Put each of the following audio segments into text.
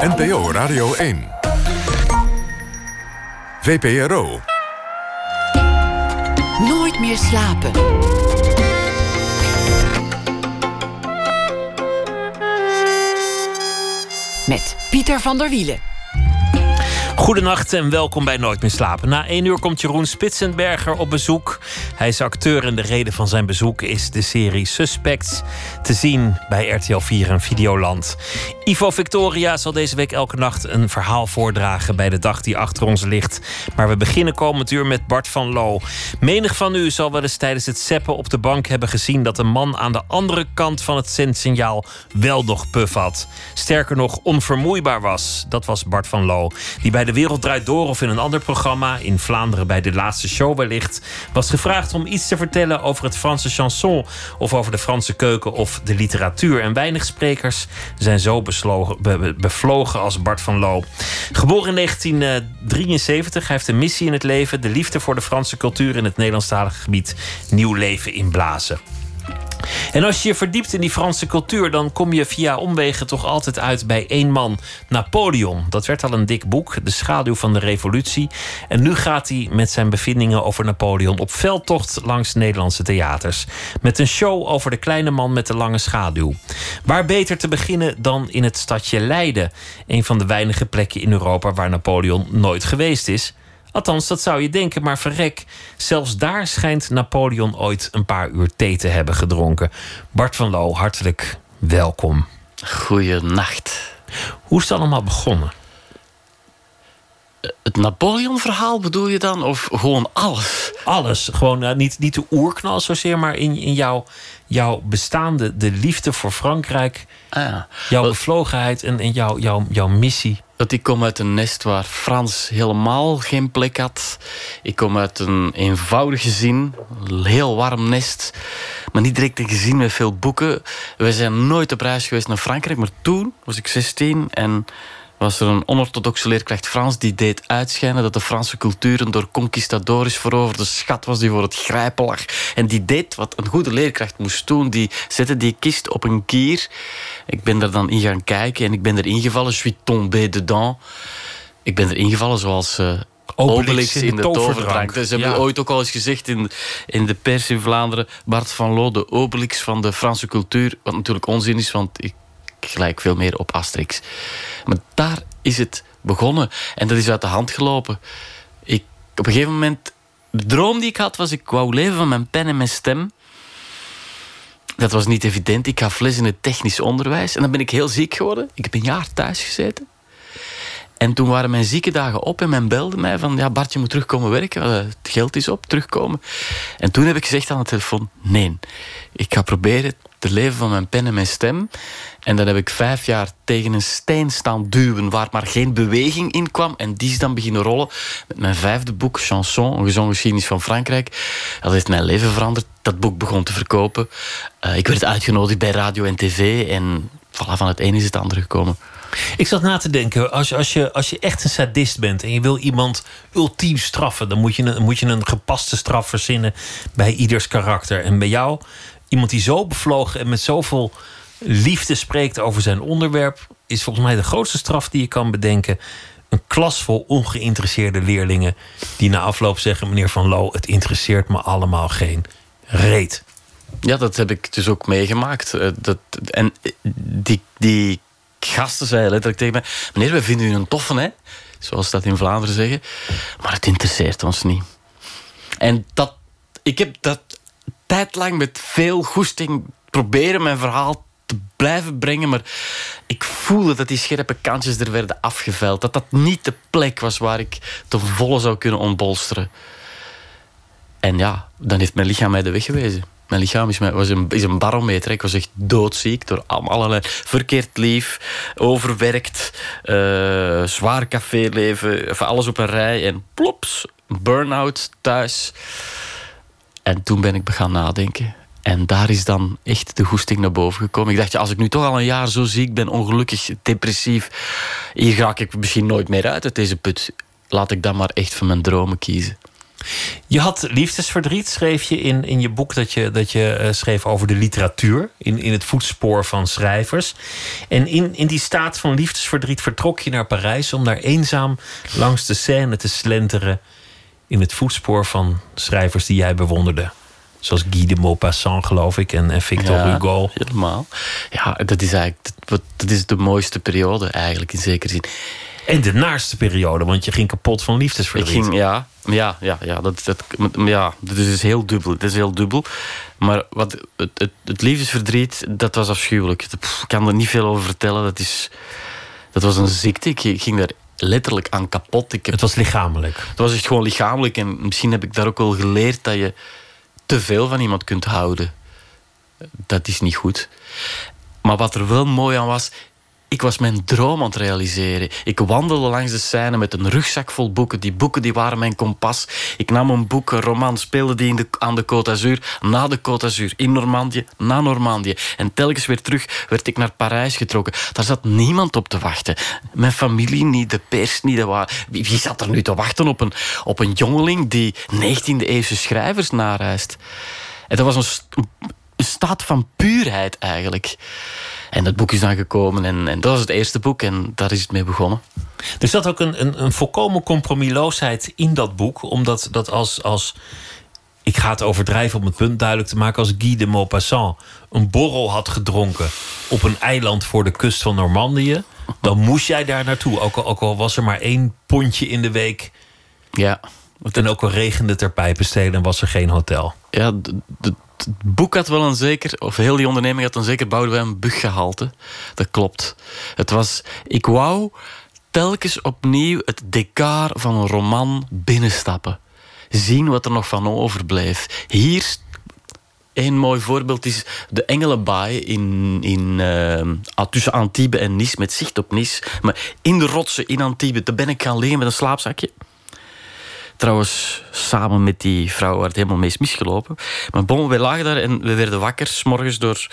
NPO Radio 1. VPRO. Nooit meer slapen. Met Pieter van der Wielen. Goedenacht en welkom bij Nooit meer slapen. Na één uur komt Jeroen Spitsenberger op bezoek. Hij is acteur en de reden van zijn bezoek is de serie Suspects. Te zien bij RTL 4 en Videoland. Ivo Victoria zal deze week elke nacht een verhaal voordragen bij de dag die achter ons ligt. Maar we beginnen komend uur met Bart van Loo. Menig van u zal wel eens tijdens het seppen op de bank hebben gezien dat een man aan de andere kant van het zendsignaal wel nog puff had. Sterker nog, onvermoeibaar was. Dat was Bart van Loo, die bij de Wereld Draait Door of in een ander programma, in Vlaanderen bij de laatste show wellicht, was gevraagd om iets te vertellen over het Franse chanson of over de Franse keuken of de literatuur. En weinig sprekers zijn zo bevlogen als Bart van Loo. Geboren in 1973, hij heeft een missie in het leven: de liefde voor de Franse cultuur in het Nederlandstalige gebied nieuw leven inblazen. En als je je verdiept in die Franse cultuur, dan kom je via omwegen toch altijd uit bij één man, Napoleon. Dat werd al een dik boek, De schaduw van de revolutie. En nu gaat hij met zijn bevindingen over Napoleon op veldtocht langs Nederlandse theaters. Met een show over de kleine man met de lange schaduw. Waar beter te beginnen dan in het stadje Leiden, een van de weinige plekken in Europa waar Napoleon nooit geweest is. Althans, dat zou je denken, maar verrek. Zelfs daar schijnt Napoleon ooit een paar uur thee te hebben gedronken. Bart van Loo, hartelijk welkom. Goeienacht. Hoe is het allemaal begonnen? Het Napoleon-verhaal bedoel je dan? Of gewoon alles? Alles. Gewoon uh, niet, niet de oerknal zozeer, maar in, in jouw, jouw bestaande, de liefde voor Frankrijk. Ah. Jouw bevlogenheid en, en jouw, jouw, jouw missie dat ik kom uit een nest waar Frans helemaal geen plek had. Ik kom uit een eenvoudig gezin, een heel warm nest, maar niet direct een gezin met veel boeken. We zijn nooit op reis geweest naar Frankrijk, maar toen was ik 16 en was er een onorthodoxe leerkracht Frans die deed uitschijnen dat de Franse cultuur een door conquistadores veroverde schat was die voor het grijpen lag. En die deed wat een goede leerkracht moest doen. Die zette die kist op een kier. Ik ben er dan in gaan kijken en ik ben er ingevallen. Je suis tombé dedans. Ik ben er ingevallen zoals uh, Obelix in, de, toverdrank. Ze hebben ooit ook al eens gezegd in, in de pers in Vlaanderen... Bart van Loo, de Obelix van de Franse cultuur. Wat natuurlijk onzin is, want ik gelijk veel meer op Asterix. Maar daar is het begonnen. En dat is uit de hand gelopen. Ik, op een gegeven moment... De droom die ik had was... Ik wou leven van mijn pen en mijn stem. Dat was niet evident. Ik gaf les in het technisch onderwijs. En dan ben ik heel ziek geworden. Ik heb een jaar thuis gezeten. En toen waren mijn zieke dagen op en men belde mij van... Ja, Bart, je moet terugkomen werken. Het geld is op, terugkomen. En toen heb ik gezegd aan de telefoon... Nee, ik ga proberen te leven van mijn pen en mijn stem. En dan heb ik vijf jaar tegen een steen staan duwen... waar maar geen beweging in kwam. En die is dan beginnen rollen met mijn vijfde boek... Chanson, een gezongen geschiedenis van Frankrijk. Dat heeft mijn leven veranderd. Dat boek begon te verkopen. Uh, ik werd uitgenodigd bij radio en tv. En voilà, van het een is het andere gekomen. Ik zat na te denken, als als, je, als je echt een sadist bent en je wil iemand ultiem straffen, dan moet je, een, moet je een gepaste straf verzinnen bij ieders karakter. En bij jou, iemand die zo bevlogen en met zoveel liefde spreekt over zijn onderwerp, is volgens mij de grootste straf die je kan bedenken. Een klas vol ongeïnteresseerde leerlingen die na afloop zeggen: Meneer Van Loo, het interesseert me allemaal geen reet. Ja, dat heb ik dus ook meegemaakt. Eh, dat, en die, die gasten zeiden letterlijk tegen mij... Meneer, we vinden u een toffe, hè? Zoals dat in Vlaanderen zeggen. Maar het interesseert ons niet. En dat, ik heb dat tijdlang met veel goesting proberen mijn verhaal te blijven brengen. Maar ik voelde dat die scherpe kantjes er werden afgeveld. Dat dat niet de plek was waar ik te volle zou kunnen ontbolsteren. En ja, dan heeft mijn lichaam mij de weg gewezen. Mijn lichaam is, was een, is een barometer. Ik was echt doodziek door allerlei verkeerd lief, overwerkt, uh, zwaar caféleven, alles op een rij. En plops, burn-out thuis. En toen ben ik begaan nadenken. En daar is dan echt de goesting naar boven gekomen. Ik dacht, ja, als ik nu toch al een jaar zo ziek ben, ongelukkig, depressief, hier raak ik misschien nooit meer uit uit deze put. Laat ik dan maar echt voor mijn dromen kiezen. Je had liefdesverdriet, schreef je in, in je boek dat je, dat je uh, schreef over de literatuur. In, in het voetspoor van schrijvers. En in, in die staat van liefdesverdriet vertrok je naar Parijs om daar eenzaam langs de Seine te slenteren. In het voetspoor van schrijvers die jij bewonderde. Zoals Guy de Maupassant, geloof ik, en, en Victor ja, Hugo. Helemaal. Ja, dat is eigenlijk dat, dat is de mooiste periode, eigenlijk, in zekere zin. En de naarste periode, want je ging kapot van liefdesverdriet. Ik ging, ja, ja, ja, ja, dat, dat, ja, dat is heel dubbel. Dat is heel dubbel. Maar wat, het, het, het liefdesverdriet, dat was afschuwelijk. ik kan er niet veel over vertellen. Dat, is, dat was een ziekte. Ik ging daar letterlijk aan kapot. Ik heb, het was lichamelijk. Het was echt gewoon lichamelijk. En misschien heb ik daar ook wel geleerd dat je te veel van iemand kunt houden. Dat is niet goed. Maar wat er wel mooi aan was, ik was mijn droom aan het realiseren. Ik wandelde langs de scène met een rugzak vol boeken. Die boeken die waren mijn kompas. Ik nam een boek, een roman, speelde die in de, aan de Côte d'Azur, na de Côte d'Azur, in Normandië, na Normandië. En telkens weer terug werd ik naar Parijs getrokken. Daar zat niemand op te wachten. Mijn familie niet, de pers niet. De wie, wie zat er nu te wachten op een, op een jongeling die 19e-eeuwse schrijvers nareist? En dat was een, een staat van puurheid eigenlijk. En dat boek is dan gekomen en, en dat was het eerste boek en daar is het mee begonnen. Er zat ook een, een, een volkomen compromisloosheid in dat boek, omdat dat als, als ik ga het overdrijven om het punt duidelijk te maken. Als Guy de Maupassant een borrel had gedronken op een eiland voor de kust van Normandië, dan moest jij daar naartoe. Ook al, ook al was er maar één pondje in de week. Ja. En ook al regende het er pijpenstelen en was er geen hotel. Ja, het boek had wel een zeker, of heel die onderneming had een zeker Boudewijn buggehalte. Dat klopt. Het was, ik wou telkens opnieuw het decor van een roman binnenstappen. Zien wat er nog van overbleef. Hier een mooi voorbeeld is de Engelenbaai in, in, uh, tussen Antibes en Nice, met zicht op Nice. Maar in de rotsen in Antibes, daar ben ik gaan liggen met een slaapzakje. Trouwens, samen met die vrouw waar het helemaal mee is misgelopen. Maar bon, wij lagen daar en we werden wakker... S morgens door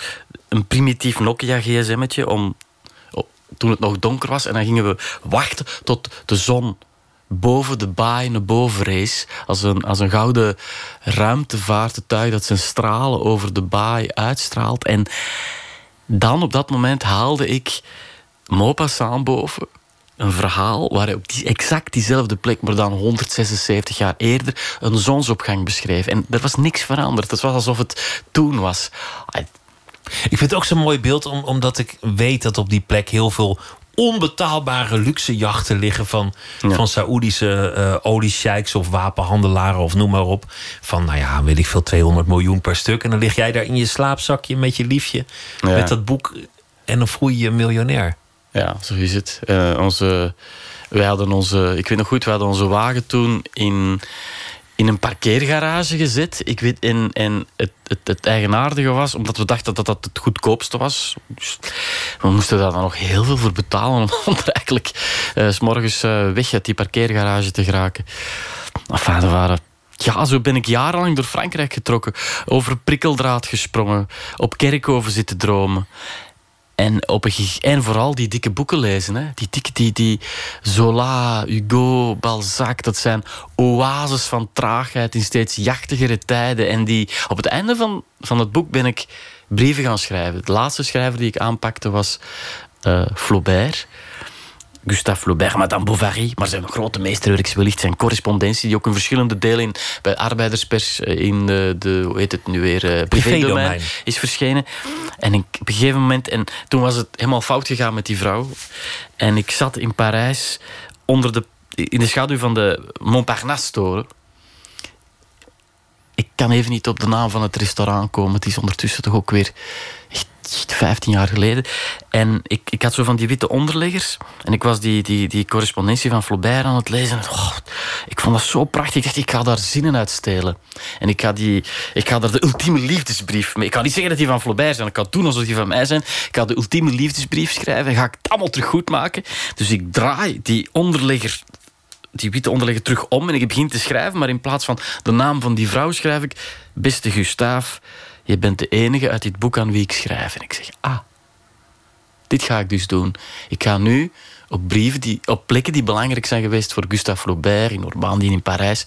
een primitief Nokia-gsm'tje... om toen het nog donker was. En dan gingen we wachten tot de zon boven de baai naar boven rees. Als een, als een gouden ruimtevaartuig dat zijn stralen over de baai uitstraalt. En dan op dat moment haalde ik Maupassant boven een verhaal waar hij op die, exact diezelfde plek, maar dan 176 jaar eerder, een zonsopgang beschreef. En er was niks veranderd. Het was alsof het toen was. Ik vind het ook zo'n mooi beeld, omdat ik weet dat op die plek heel veel onbetaalbare luxe jachten liggen van, van Saoedische uh, oliesheiks of wapenhandelaren of noem maar op. Van, nou ja, weet ik veel, 200 miljoen per stuk. En dan lig jij daar in je slaapzakje met je liefje, met dat boek. En dan voel je je miljonair. Ja, zo is het. Uh, onze, wij hadden onze, ik weet nog goed, we hadden onze wagen toen in, in een parkeergarage gezet. Ik weet, en en het, het, het eigenaardige was, omdat we dachten dat dat het goedkoopste was. We moesten daar dan nog heel veel voor betalen om er eigenlijk uh, s morgens uh, weg uit die parkeergarage te geraken. Enfin, waren ja, zo ben ik jarenlang door Frankrijk getrokken. Over prikkeldraad gesprongen. Op kerkhoven zitten dromen. En, op een, en vooral die dikke boeken lezen. Hè. Die dikke, die, die Zola, Hugo, Balzac. Dat zijn oases van traagheid in steeds jachtigere tijden. En die, op het einde van, van het boek ben ik brieven gaan schrijven. De laatste schrijver die ik aanpakte was uh, Flaubert. Gustave Flaubert, Madame Bovary, maar zijn grote meesterwerk wellicht zijn correspondentie, die ook in verschillende delen in, bij arbeiderspers eh, in de, de hoe heet het nu weer, uh, privédomein is verschenen. En ik, op een gegeven moment, en toen was het helemaal fout gegaan met die vrouw. En ik zat in Parijs onder de, in de schaduw van de Montparnasse-toren. Ik kan even niet op de naam van het restaurant komen. Het is ondertussen toch ook weer 15 jaar geleden. En ik, ik had zo van die witte onderleggers. En ik was die, die, die correspondentie van Flaubert aan het lezen. Oh, ik vond dat zo prachtig. Ik dacht, ik ga daar zinnen uit stelen. En ik ga, die, ik ga daar de ultieme liefdesbrief mee. Ik kan niet zeggen dat die van Flaubert zijn. Ik kan doen alsof die van mij zijn. Ik ga de ultieme liefdesbrief schrijven. En ga ik het allemaal terug goed maken. Dus ik draai die onderlegger die witte onderlegger terug om en ik begin te schrijven, maar in plaats van de naam van die vrouw schrijf ik Beste Gustaaf, je bent de enige uit dit boek aan wie ik schrijf. En ik zeg, ah, Dit ga ik dus doen. Ik ga nu op brieven die, op plekken die belangrijk zijn geweest voor Gustave Flaubert in Normandie in Parijs,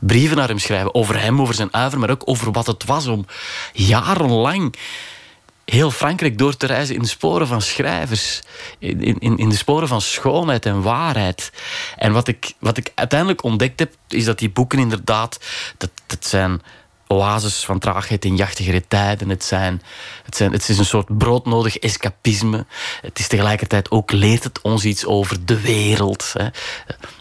brieven naar hem schrijven over hem, over zijn uiver, maar ook over wat het was om jarenlang heel Frankrijk door te reizen in de sporen van schrijvers. In, in, in de sporen van schoonheid en waarheid. En wat ik, wat ik uiteindelijk ontdekt heb, is dat die boeken inderdaad... Dat, dat zijn oases van traagheid in jachtigere tijden. Het, zijn, het, zijn, het is een soort broodnodig escapisme. Het is tegelijkertijd ook leert het ons iets over de wereld. Hè.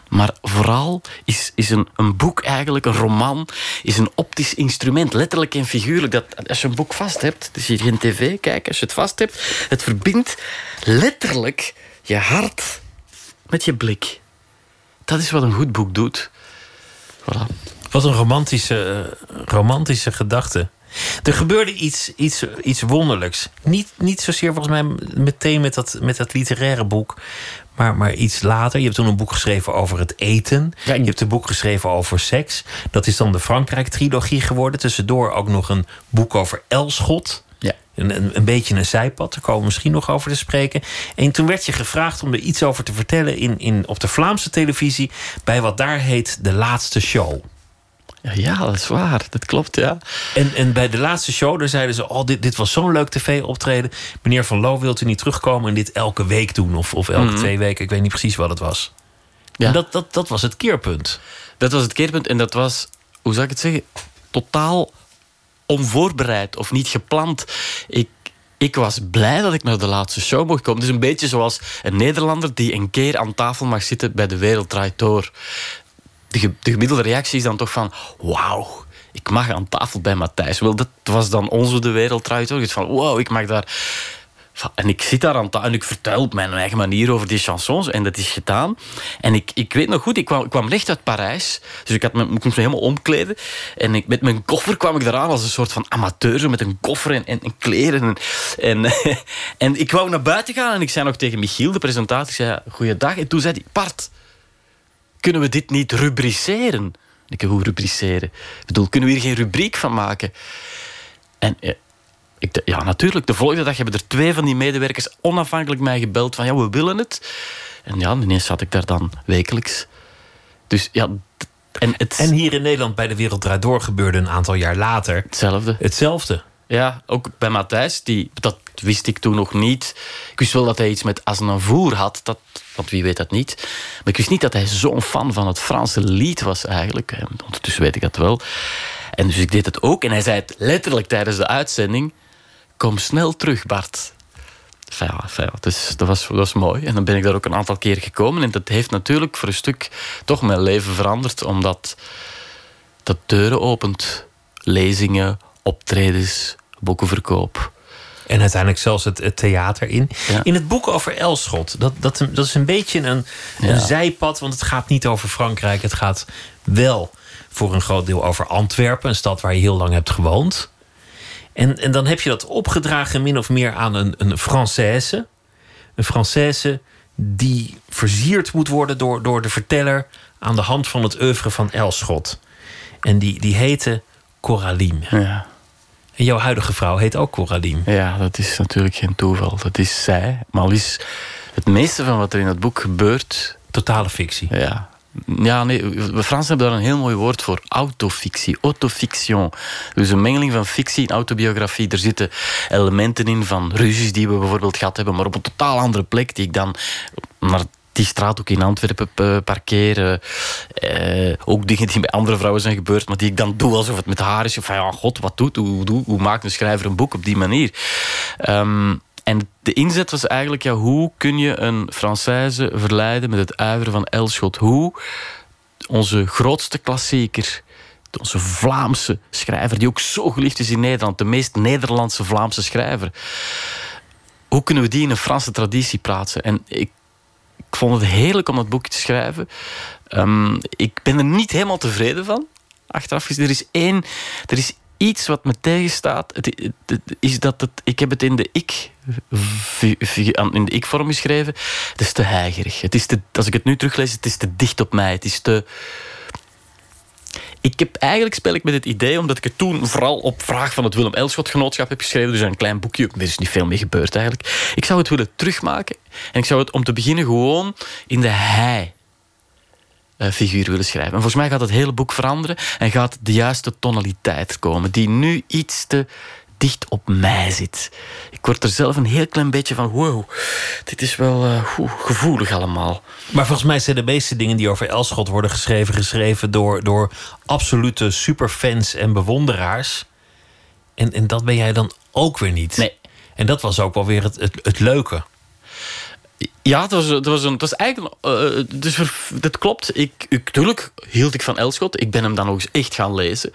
Maar vooral is, is een, een boek eigenlijk, een roman, is een optisch instrument. Letterlijk en figuurlijk. Dat, als je een boek vast hebt, dus je geen tv kijken, als je het vast hebt, het verbindt letterlijk je hart met je blik. Dat is wat een goed boek doet. Voilà. Wat een romantische, romantische gedachte. Er gebeurde iets, iets, iets wonderlijks. Niet, niet zozeer volgens mij meteen met dat, met dat literaire boek. Maar, maar iets later. Je hebt toen een boek geschreven over het eten. Je hebt een boek geschreven over seks. Dat is dan de Frankrijk-trilogie geworden. Tussendoor ook nog een boek over Elschot. Ja. Een, een, een, beetje een zijpad. Daar komen we misschien nog over te spreken. En toen werd je gevraagd om er iets over te vertellen in, in, op de Vlaamse televisie. Bij wat daar heet De Laatste Show. Ja, dat is waar. Dat klopt, ja. En, en bij de laatste show, daar zeiden ze... oh, dit, dit was zo'n leuk tv-optreden. Meneer Van Loo, wilt u niet terugkomen... en dit elke week doen? Of, of elke mhm. twee weken? Ik weet niet precies wat het was. Ja. En dat, dat, dat was het keerpunt. Dat was het keerpunt en dat was... hoe zou ik het zeggen? Totaal onvoorbereid of niet gepland. Ik, ik was blij dat ik naar de laatste show mocht komen. Het is een beetje zoals een Nederlander die een keer aan tafel mag zitten bij de Wereld Draait Door de, de gemiddelde reactie is dan toch van... Wauw, ik mag aan tafel bij Matthijs. Wel, dat was dan onze de wereld toch? Van, wow, ik mag daar... En ik zit daar aan tafel en ik vertel op mijn eigen manier over die chansons. En dat is gedaan. En ik, ik weet nog goed, ik kwam, ik kwam recht uit Parijs. Dus ik, had me, moest me helemaal omkleden. En ik, met mijn koffer kwam ik eraan als een soort van amateur. Met een koffer en, en, en kleren. En, en, ik wou naar buiten gaan. En ik zei nog tegen Michiel, de presentatie, ik zei, goeiedag. En toen zei hij, Bart, kunnen we dit niet rubriceren? Ik heb hoe rubriceren? Ik bedoel, kunnen we hier geen rubriek van maken? En eh, ik, ja, natuurlijk. De volgende dag hebben er twee van die medewerkers onafhankelijk mij gebeld van ja, we willen het. En ja, ineens zat ik daar dan wekelijks. Dus ja, en, het... en hier in Nederland bij de Wereld Draait Door gebeurde een aantal jaar later... Hetzelfde. Hetzelfde. Ja, ook bij Matthijs, die, dat wist ik toen nog niet. Ik wist wel dat hij iets met Aznavour had, dat, want wie weet dat niet. Maar ik wist niet dat hij zo'n fan van het Franse lied was eigenlijk. Ondertussen weet ik dat wel. En dus ik deed het ook. En hij zei het letterlijk tijdens de uitzending. Kom snel terug, Bart. Enfin, dus dat, was, dat was mooi. En dan ben ik daar ook een aantal keer gekomen. En dat heeft natuurlijk voor een stuk toch mijn leven veranderd. Omdat dat deuren opent. Lezingen, optredens, boekenverkoop. En uiteindelijk zelfs het, theater in. In het boek over Elschot, dat, dat, dat is een beetje een, een zijpad, want het gaat niet over Frankrijk. Het gaat wel voor een groot deel over Antwerpen, een stad waar je heel lang hebt gewoond. En, en dan heb je dat opgedragen min of meer aan een, een Française. Een Française die versierd moet worden door, door de verteller aan de hand van het oeuvre van Elschot. En die, die heette Coraline. Ja. En jouw huidige vrouw heet ook Coraline. Ja, dat is natuurlijk geen toeval. Dat is zij. Maar al is het meeste van wat er in het boek gebeurt... Totale fictie. Ja, ja, nee, we Fransen hebben daar een heel mooi woord voor. Autofictie, autofiction. Dus een mengeling van fictie en autobiografie. Er zitten elementen in van ruzies die we bijvoorbeeld gehad hebben, maar op een totaal andere plek die ik dan naar die straat ook in Antwerpen parkeren. Eh, ook dingen die bij andere vrouwen zijn gebeurd, maar die ik dan doe alsof het met haar is. Van ja, god, wat doet, hoe, hoe, maakt een schrijver een boek op die manier? Um, en de inzet was eigenlijk, ja, hoe kun je een Française verleiden met het uiveren van Elschot? Hoe onze grootste klassieker, onze Vlaamse schrijver, die ook zo geliefd is in Nederland, de meest Nederlandse Vlaamse schrijver. Hoe kunnen we die in een Franse traditie plaatsen? En ik ik vond het heerlijk om dat boekje te schrijven. Um, ik ben er niet helemaal tevreden van. Achteraf is er is één, er is iets wat me tegenstaat. Het, is dat ik heb het in de ik in de ik-vorm geschreven. Het is te heigerig. Het is als ik het nu teruglees, het is te dicht op mij. Het is te. Ik heb eigenlijk speel ik met het idee, omdat ik het toen vooral op vraag van het Willem Elschot Genootschap heb geschreven, dus een klein boekje, er is niet veel mee gebeurd eigenlijk. Ik zou het willen terugmaken en ik zou het om te beginnen gewoon in de hij figuur willen schrijven. En volgens mij gaat het hele boek veranderen en gaat de juiste tonaliteit komen, die nu iets te dicht op mij zit. Ik word er zelf een heel klein beetje van, wow, dit is wel uh, gevoelig allemaal. Maar volgens mij zijn de meeste dingen die over Elschot worden geschreven, geschreven door, door absolute superfans en bewonderaars. En, en dat ben jij dan ook weer niet. Nee. En dat was ook wel weer het, het, het leuke. Ja, het was, het was, een, het was eigenlijk... Uh, dus dat klopt. Ik, ik, natuurlijk hield ik van Elschot. Ik ben hem dan ook eens echt gaan lezen.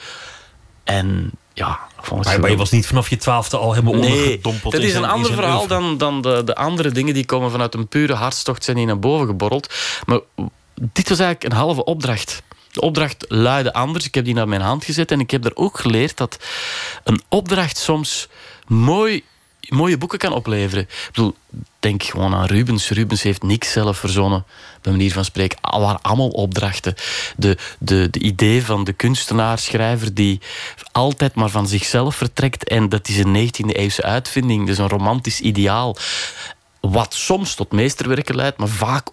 En ja, maar, maar, je was niet vanaf je twaalfde al helemaal nee, ondergedompeld. Dat is een ander verhaal dan, dan de, de andere dingen die komen vanuit een pure hartstocht zijn hier naar boven geborreld. Maar dit was eigenlijk een halve opdracht. De opdracht luidde anders. Ik heb die naar mijn hand gezet en ik heb er ook geleerd dat een opdracht soms mooi mooie boeken kan opleveren. Ik bedoel, denk gewoon aan Rubens. Rubens heeft niks zelf verzonnen, bij manier van spreken. Waren allemaal opdrachten. De, de, de idee van de kunstenaar, schrijver, die altijd maar van zichzelf vertrekt. En dat is een 19e eeuwse uitvinding. Dus een romantisch ideaal. Wat soms tot meesterwerken leidt, maar vaak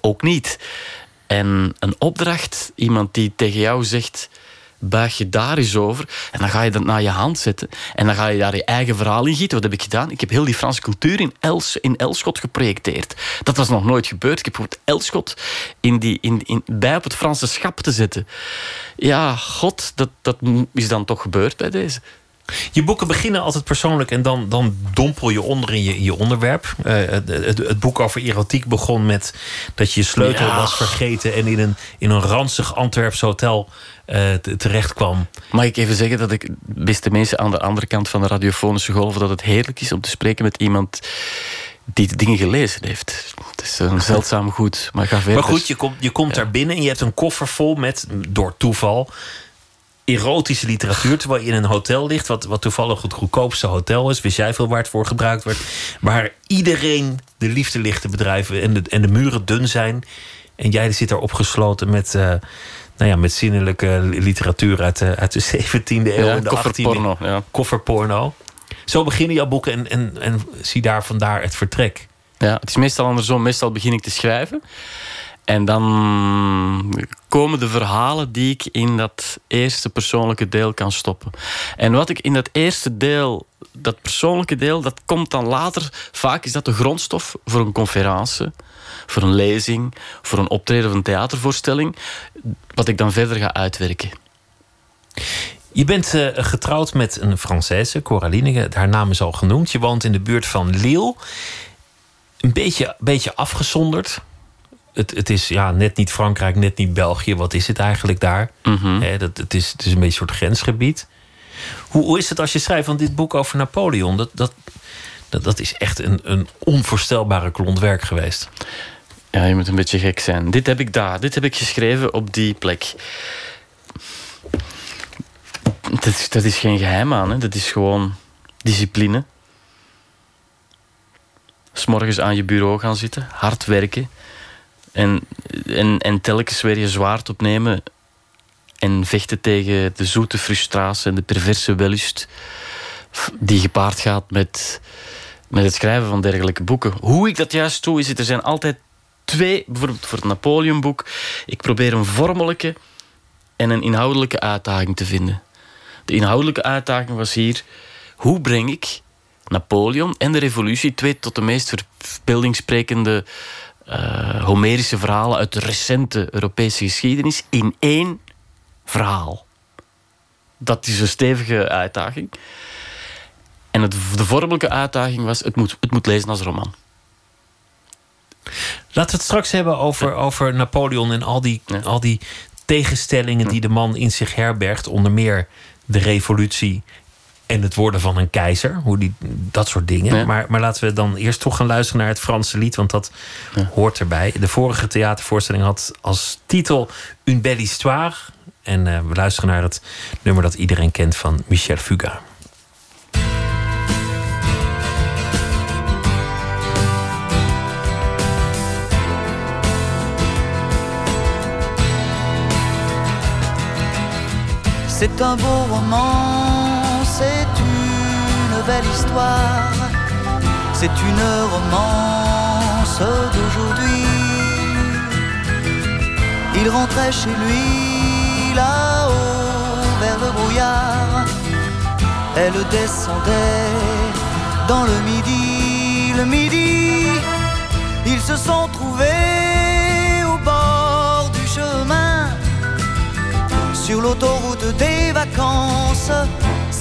ook niet. En een opdracht, iemand die tegen jou zegt buig je daar eens over. En dan ga je dat naar je hand zetten. En dan ga je daar je eigen verhaal in gieten. Wat heb ik gedaan? Ik heb heel die Franse cultuur in, Els, in Elschot geprojecteerd. Dat was nog nooit gebeurd. Ik heb bijvoorbeeld Elschot in die, in, in, bij op het Franse schap te zetten. Ja, god, dat, dat is dan toch gebeurd bij deze. Je boeken beginnen altijd persoonlijk en dan, dan dompel je onder in je, in je onderwerp. Uh, het, het, het, boek over erotiek begon met dat je je sleutel was vergeten en in een, in een ranzig Antwerps hotel uh, terecht kwam. Mag ik even zeggen dat ik, beste mensen aan de andere kant van de radiofonische golf, dat het heerlijk is om te spreken met iemand die de dingen gelezen heeft. Het is een zeldzaam goed, maar ga verder. Maar goed, je komt, je komt daar binnen en je hebt een koffer vol met, door toeval, erotische literatuur. Terwijl je in een hotel ligt, wat, wat toevallig het goedkoopste hotel is. Wist jij veel waar het voor gebruikt wordt. Waar iedereen de liefde ligt te bedrijven en de, en de muren dun zijn. En jij zit daar opgesloten met. Uh, nou ja, met zinnelijke literatuur uit de, uit de 17e eeuw en de kofferporno, 18e. Ja. Kofferporno. Zo beginnen jouw boeken en, en, en zie daar vandaar het vertrek. Ja, het is meestal andersom. Meestal begin ik te schrijven. En dan komen de verhalen die ik in dat eerste persoonlijke deel kan stoppen. En wat ik in dat eerste deel, dat persoonlijke deel, dat komt dan later. Vaak is dat de grondstof voor een conferentie, voor een lezing, voor een optreden of een theatervoorstelling. Wat ik dan verder ga uitwerken. Je bent uh, getrouwd met een Française, Coraline. Haar naam is al genoemd. Je woont in de buurt van Lille. Een beetje, beetje afgezonderd het, het is ja, net niet Frankrijk, net niet België. Wat is het eigenlijk daar? Mm dat, het, is, het is een beetje een soort grensgebied. Hoe, hoe is het als je schrijft van dit boek over Napoleon? Dat, dat, dat, dat is echt een, een onvoorstelbare klont werk geweest. Ja, je moet een beetje gek zijn. Dit heb ik daar. Dit heb ik geschreven op die plek. Dat is, dat is geen geheim aan. Hè. Dat is gewoon discipline. S'morgens aan je bureau gaan zitten. Hard werken. En, en, en telkens weer je zwaard opnemen en vechten tegen de zoete frustratie en de perverse wellust die gepaard gaat met, met het schrijven van dergelijke boeken. Hoe ik dat juist doe, is het, er zijn altijd twee, bijvoorbeeld voor het Napoleon-boek, ik probeer een vormelijke en een inhoudelijke uitdaging te vinden. De inhoudelijke uitdaging was hier, hoe breng ik Napoleon en de revolutie, twee tot de meest verbeeldingssprekende uh, Homerische verhalen uit de recente Europese geschiedenis in één verhaal. Dat is een stevige uitdaging. En het, de vormelijke uitdaging was: het moet, het moet lezen als roman. Laten we het straks hebben over, over Napoleon en al die, al die tegenstellingen die de man in zich herbergt. Onder meer de revolutie en het worden van een keizer. Hoe die, dat soort dingen. Maar, maar laten we dan eerst toch gaan luisteren naar het Franse lied. Want dat hoort erbij. De vorige theatervoorstelling had als titel Une belle histoire. En uh, we luisteren naar het nummer dat iedereen kent van Michel Fugain. C'est un beau roman, belle histoire, c'est une romance d'aujourd'hui. Il rentrait chez lui là-haut vers le brouillard. Elle descendait dans le midi, le midi. Ils se sont trouvés au bord du chemin sur l'autoroute des vacances.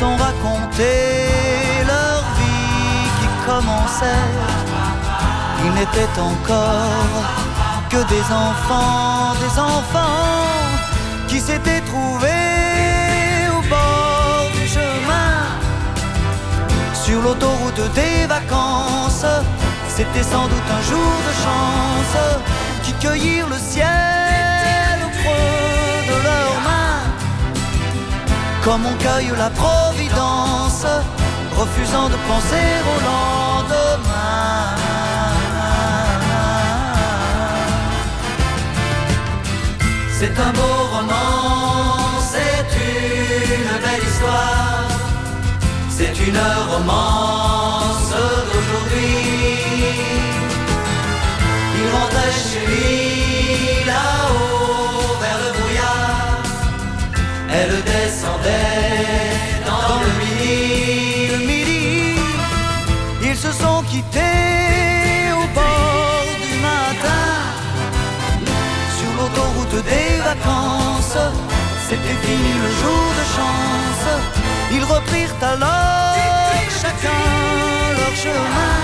sont leur vie qui commençait. Ils n'étaient encore que des enfants, des enfants qui s'étaient trouvés au bord du chemin sur l'autoroute des vacances. C'était sans doute un jour de chance qui cueillirent le ciel au creux Comme on cueille la providence, refusant de penser au lendemain. C'est un beau roman, c'est une belle histoire. C'est une romance d'aujourd'hui. Il rentrait chez lui Elle descendait dans le midi. Le midi, ils se sont quittés au bord du matin. Sur l'autoroute des vacances, c'était fini le jour de chance. Ils reprirent alors chacun leur chemin,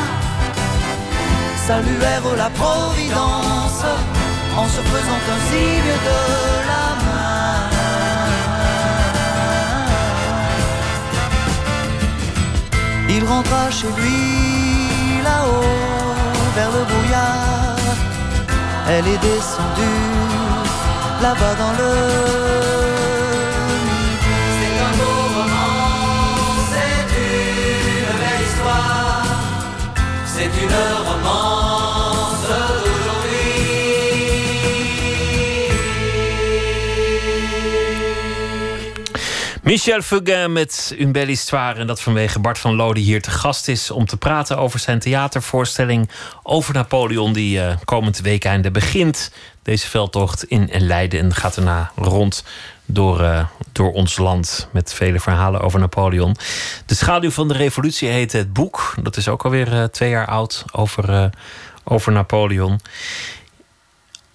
saluèrent la Providence en se faisant un signe de la main. Il rentra chez lui là-haut vers le brouillard. Elle est descendue là-bas dans le. C'est une romance Michel Fugain met Une belle histoire. En dat vanwege Bart van Lode hier te gast is om te praten over zijn theatervoorstelling over Napoleon, die uh, komend weekende begint. Deze veldtocht in Leiden en gaat daarna rond door, uh, door ons land met vele verhalen over Napoleon. De schaduw van de revolutie heet het boek. Dat is ook alweer uh, twee jaar oud over, over Napoleon.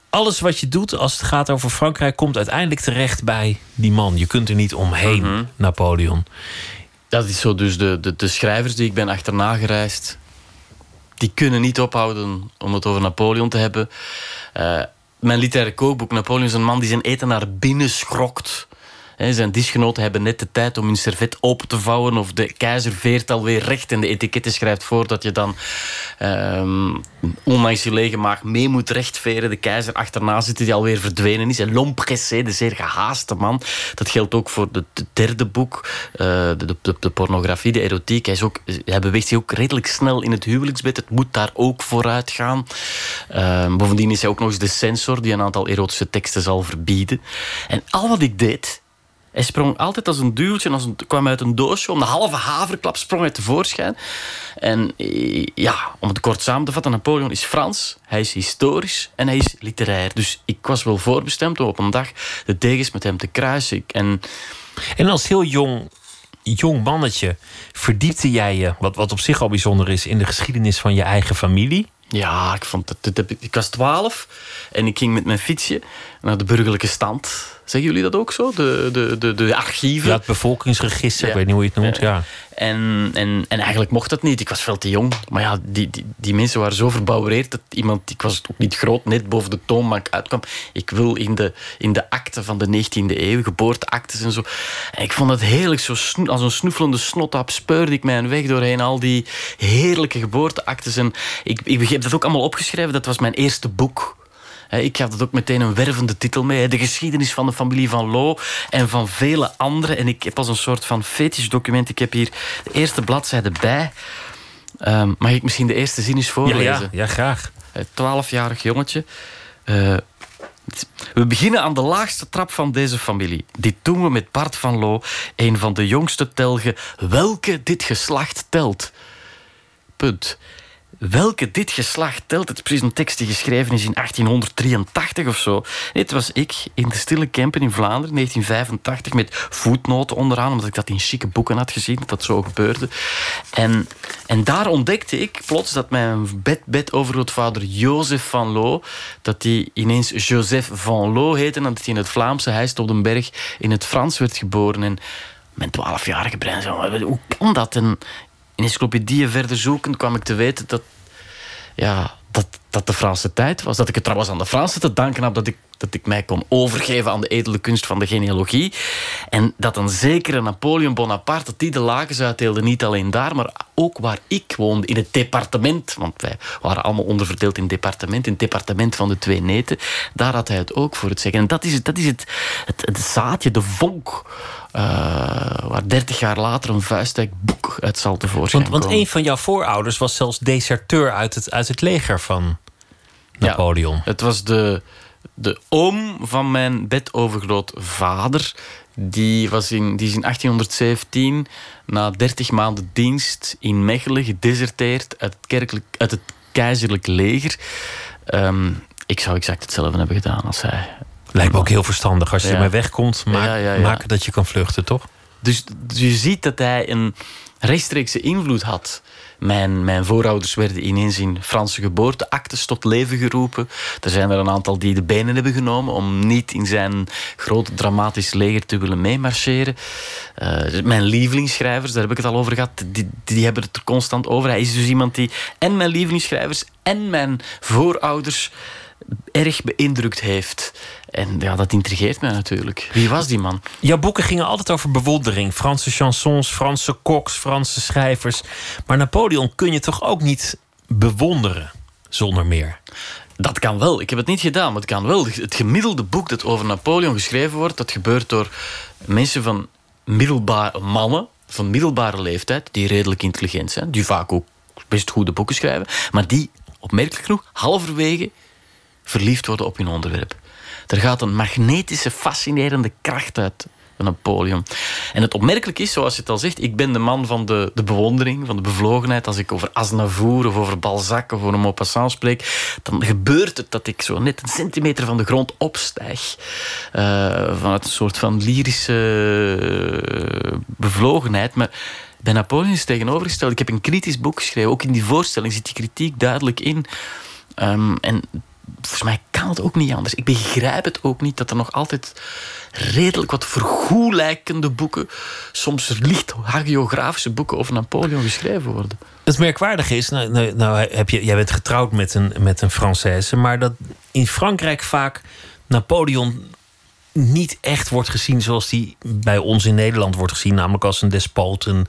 Alles wat je doet als het gaat over Frankrijk komt uiteindelijk terecht bij die man. Je kunt er niet omheen, mm -hmm. Napoleon. Dat is zo. Dus de, de, de schrijvers die ik ben achterna gereisd, die kunnen niet ophouden om het over Napoleon te hebben. Uh, mijn literaire kookboek, Napoleon is een man die zijn eten naar binnen schrokt. Zijn disgenoten hebben net de tijd om hun servet open te vouwen... of de keizer veert alweer recht en de etiketten schrijft voor... dat je dan um, ondanks je lege maag mee moet rechtveren. De keizer achterna zit die alweer verdwenen is. En L'Ompressé, de zeer gehaaste man. Dat geldt ook voor het de derde boek. Uh, de, de, de, pornografie, de erotiek. Hij, is ook, hij beweegt zich ook redelijk snel in het huwelijksbed. Het moet daar ook vooruit gaan. Uh, bovendien is hij ook nog eens de censor... die een aantal erotische teksten zal verbieden. En al wat ik deed... Hij sprong altijd als een duwtje, als een, kwam uit een doosje. Om de halve haverklap sprong hij tevoorschijn. En ja, om het kort samen te vatten, Napoleon is Frans, hij is historisch en hij is literair. Dus ik was wel voorbestemd om op een dag de degens met hem te kruisen. En, en als heel jong, jong mannetje verdiepte jij je, wat, wat op zich al bijzonder is, in de geschiedenis van je eigen familie. Ja, ik, vond ik was twaalf en ik ging met mijn fietsje naar de burgerlijke stand Zeggen jullie dat ook zo? De, de, de, de archieven? Ja, het bevolkingsregister, Ja. ik weet niet hoe je het noemt. Ja. En, en, en eigenlijk mocht dat niet. Ik was veel te jong. Maar ja, die, die, die mensen waren zo verbouwereerd dat iemand, ik was ook niet groot, net boven de toonbank uitkwam. Ik wil in de, in de akte van de 19e eeuw, geboorteactes en zo. En ik vond het heerlijk. Zo als een snoefelende snotap speurde ik mijn weg doorheen al die heerlijke geboorteactes. En ik, ik heb dat ook allemaal opgeschreven. Dat was mijn eerste boek. Ik gaf dat ook meteen een wervende titel mee. De geschiedenis van de familie van Lo en van vele anderen. En ik heb als een soort van fetish-document... Ik heb hier de eerste bladzijde bij. Ehm, mag ik misschien de eerste zin eens voorlezen? ja, ja, graag. Een twaalfjarig jongetje. Eh, we beginnen aan de laagste trap van deze familie. Dit doen we met Bart van Loo, een van de jongste telgen. Welke dit geslacht telt. Punt. Welke dit geslacht telt. Het is precies een tekst die geschreven is in 1883 of zo. Nee, het was ik in de Stille Kempen in Vlaanderen, 1985, met voetnoten onderaan, omdat ik dat in chique boeken had gezien, dat dat zo gebeurde. En, en daar ontdekte ik plots dat mijn bed, bedovergrootvader Jozef van Loo, dat hij ineens Joseph van Loo heette en dat hij in het Vlaamse Heist op den Berg in het Frans werd geboren. En mijn twaalfjarige brein zei, hoe kan dat? In encyclopedieën verder zoeken kwam ik te weten dat, ja, dat, dat de Franse tijd was. Dat ik het trouwens aan de Fransen te danken heb dat ik, dat ik mij kon overgeven aan de edele kunst van de genealogie. En dat een zekere Napoleon Bonaparte, die de lakens uitdeelde, niet alleen daar, maar ook waar ik woonde, in het departement. Want wij waren allemaal onderverdeeld in departement, in het departement van de twee neten. Daar had hij het ook voor het zeggen. En dat is het, dat is het, het, het zaadje, de vonk, waar dertig jaar later een vuistdijk boek uit zal tevoorschijn Want, want komen. een van jouw voorouders was zelfs deserteur uit het, uit het leger van Napoleon. Ja, het was de, de oom van mijn bedovergrootvader. Die, was in, die is in 1817 na 30 maanden dienst in Mechelen gedeserteerd uit het, kerkelijk, uit het keizerlijk leger. Ehm, ik zou exact hetzelfde hebben gedaan als hij. Lijkt me ook heel verstandig. Als je Ja. ermee wegkomt, maak, Ja, dat je kan vluchten, toch? Dus, dus je ziet dat hij een rechtstreekse invloed had. Mijn, mijn voorouders werden ineens in Franse geboorteactes tot leven geroepen. Er zijn er een aantal die de benen hebben genomen om niet in zijn groot dramatisch leger te willen meemarcheren. Eh, mijn lievelingsschrijvers, daar heb ik het al over gehad, die, die hebben het er constant over. Hij is dus iemand die en mijn lievelingsschrijvers en mijn voorouders erg beïndrukt heeft. En ja, dat intrigeert mij natuurlijk. Wie was die man? Jouw boeken gingen altijd over bewondering. Franse chansons, Franse koks, Franse schrijvers. Maar Napoleon kun je toch ook niet bewonderen zonder meer? Dat kan wel. Ik heb het niet gedaan, maar het kan wel. Het gemiddelde boek dat over Napoleon geschreven wordt, dat gebeurt door mensen van middelbare mannen, van middelbare leeftijd, die redelijk intelligent zijn, die vaak ook best goede boeken schrijven, maar die, opmerkelijk genoeg, halverwege verliefd worden op hun onderwerp. Er gaat een magnetische, fascinerende kracht uit van Napoleon. En het opmerkelijk is, zoals je het al zegt, ik ben de man van de, de bewondering, van de bevlogenheid. Als ik over Aznavour of over Balzac of over Maupassant spreek, dan gebeurt het dat ik zo net een centimeter van de grond opstijg. Eh, vanuit een soort van lyrische eh, bevlogenheid. Maar bij Napoleon is het tegenovergesteld. Ik heb een kritisch boek geschreven. Ook in die voorstelling zit die kritiek duidelijk in. Ehm, en volgens mij kan het ook niet anders. Ik begrijp het ook niet dat er nog altijd redelijk wat vergoelijkende boeken, soms licht hagiografische boeken over Napoleon geschreven worden. Het merkwaardige is, nou, nou, nou heb je, jij bent getrouwd met een, met een Française, maar dat in Frankrijk vaak Napoleon niet echt wordt gezien zoals die bij ons in Nederland wordt gezien, namelijk als een despoot, een,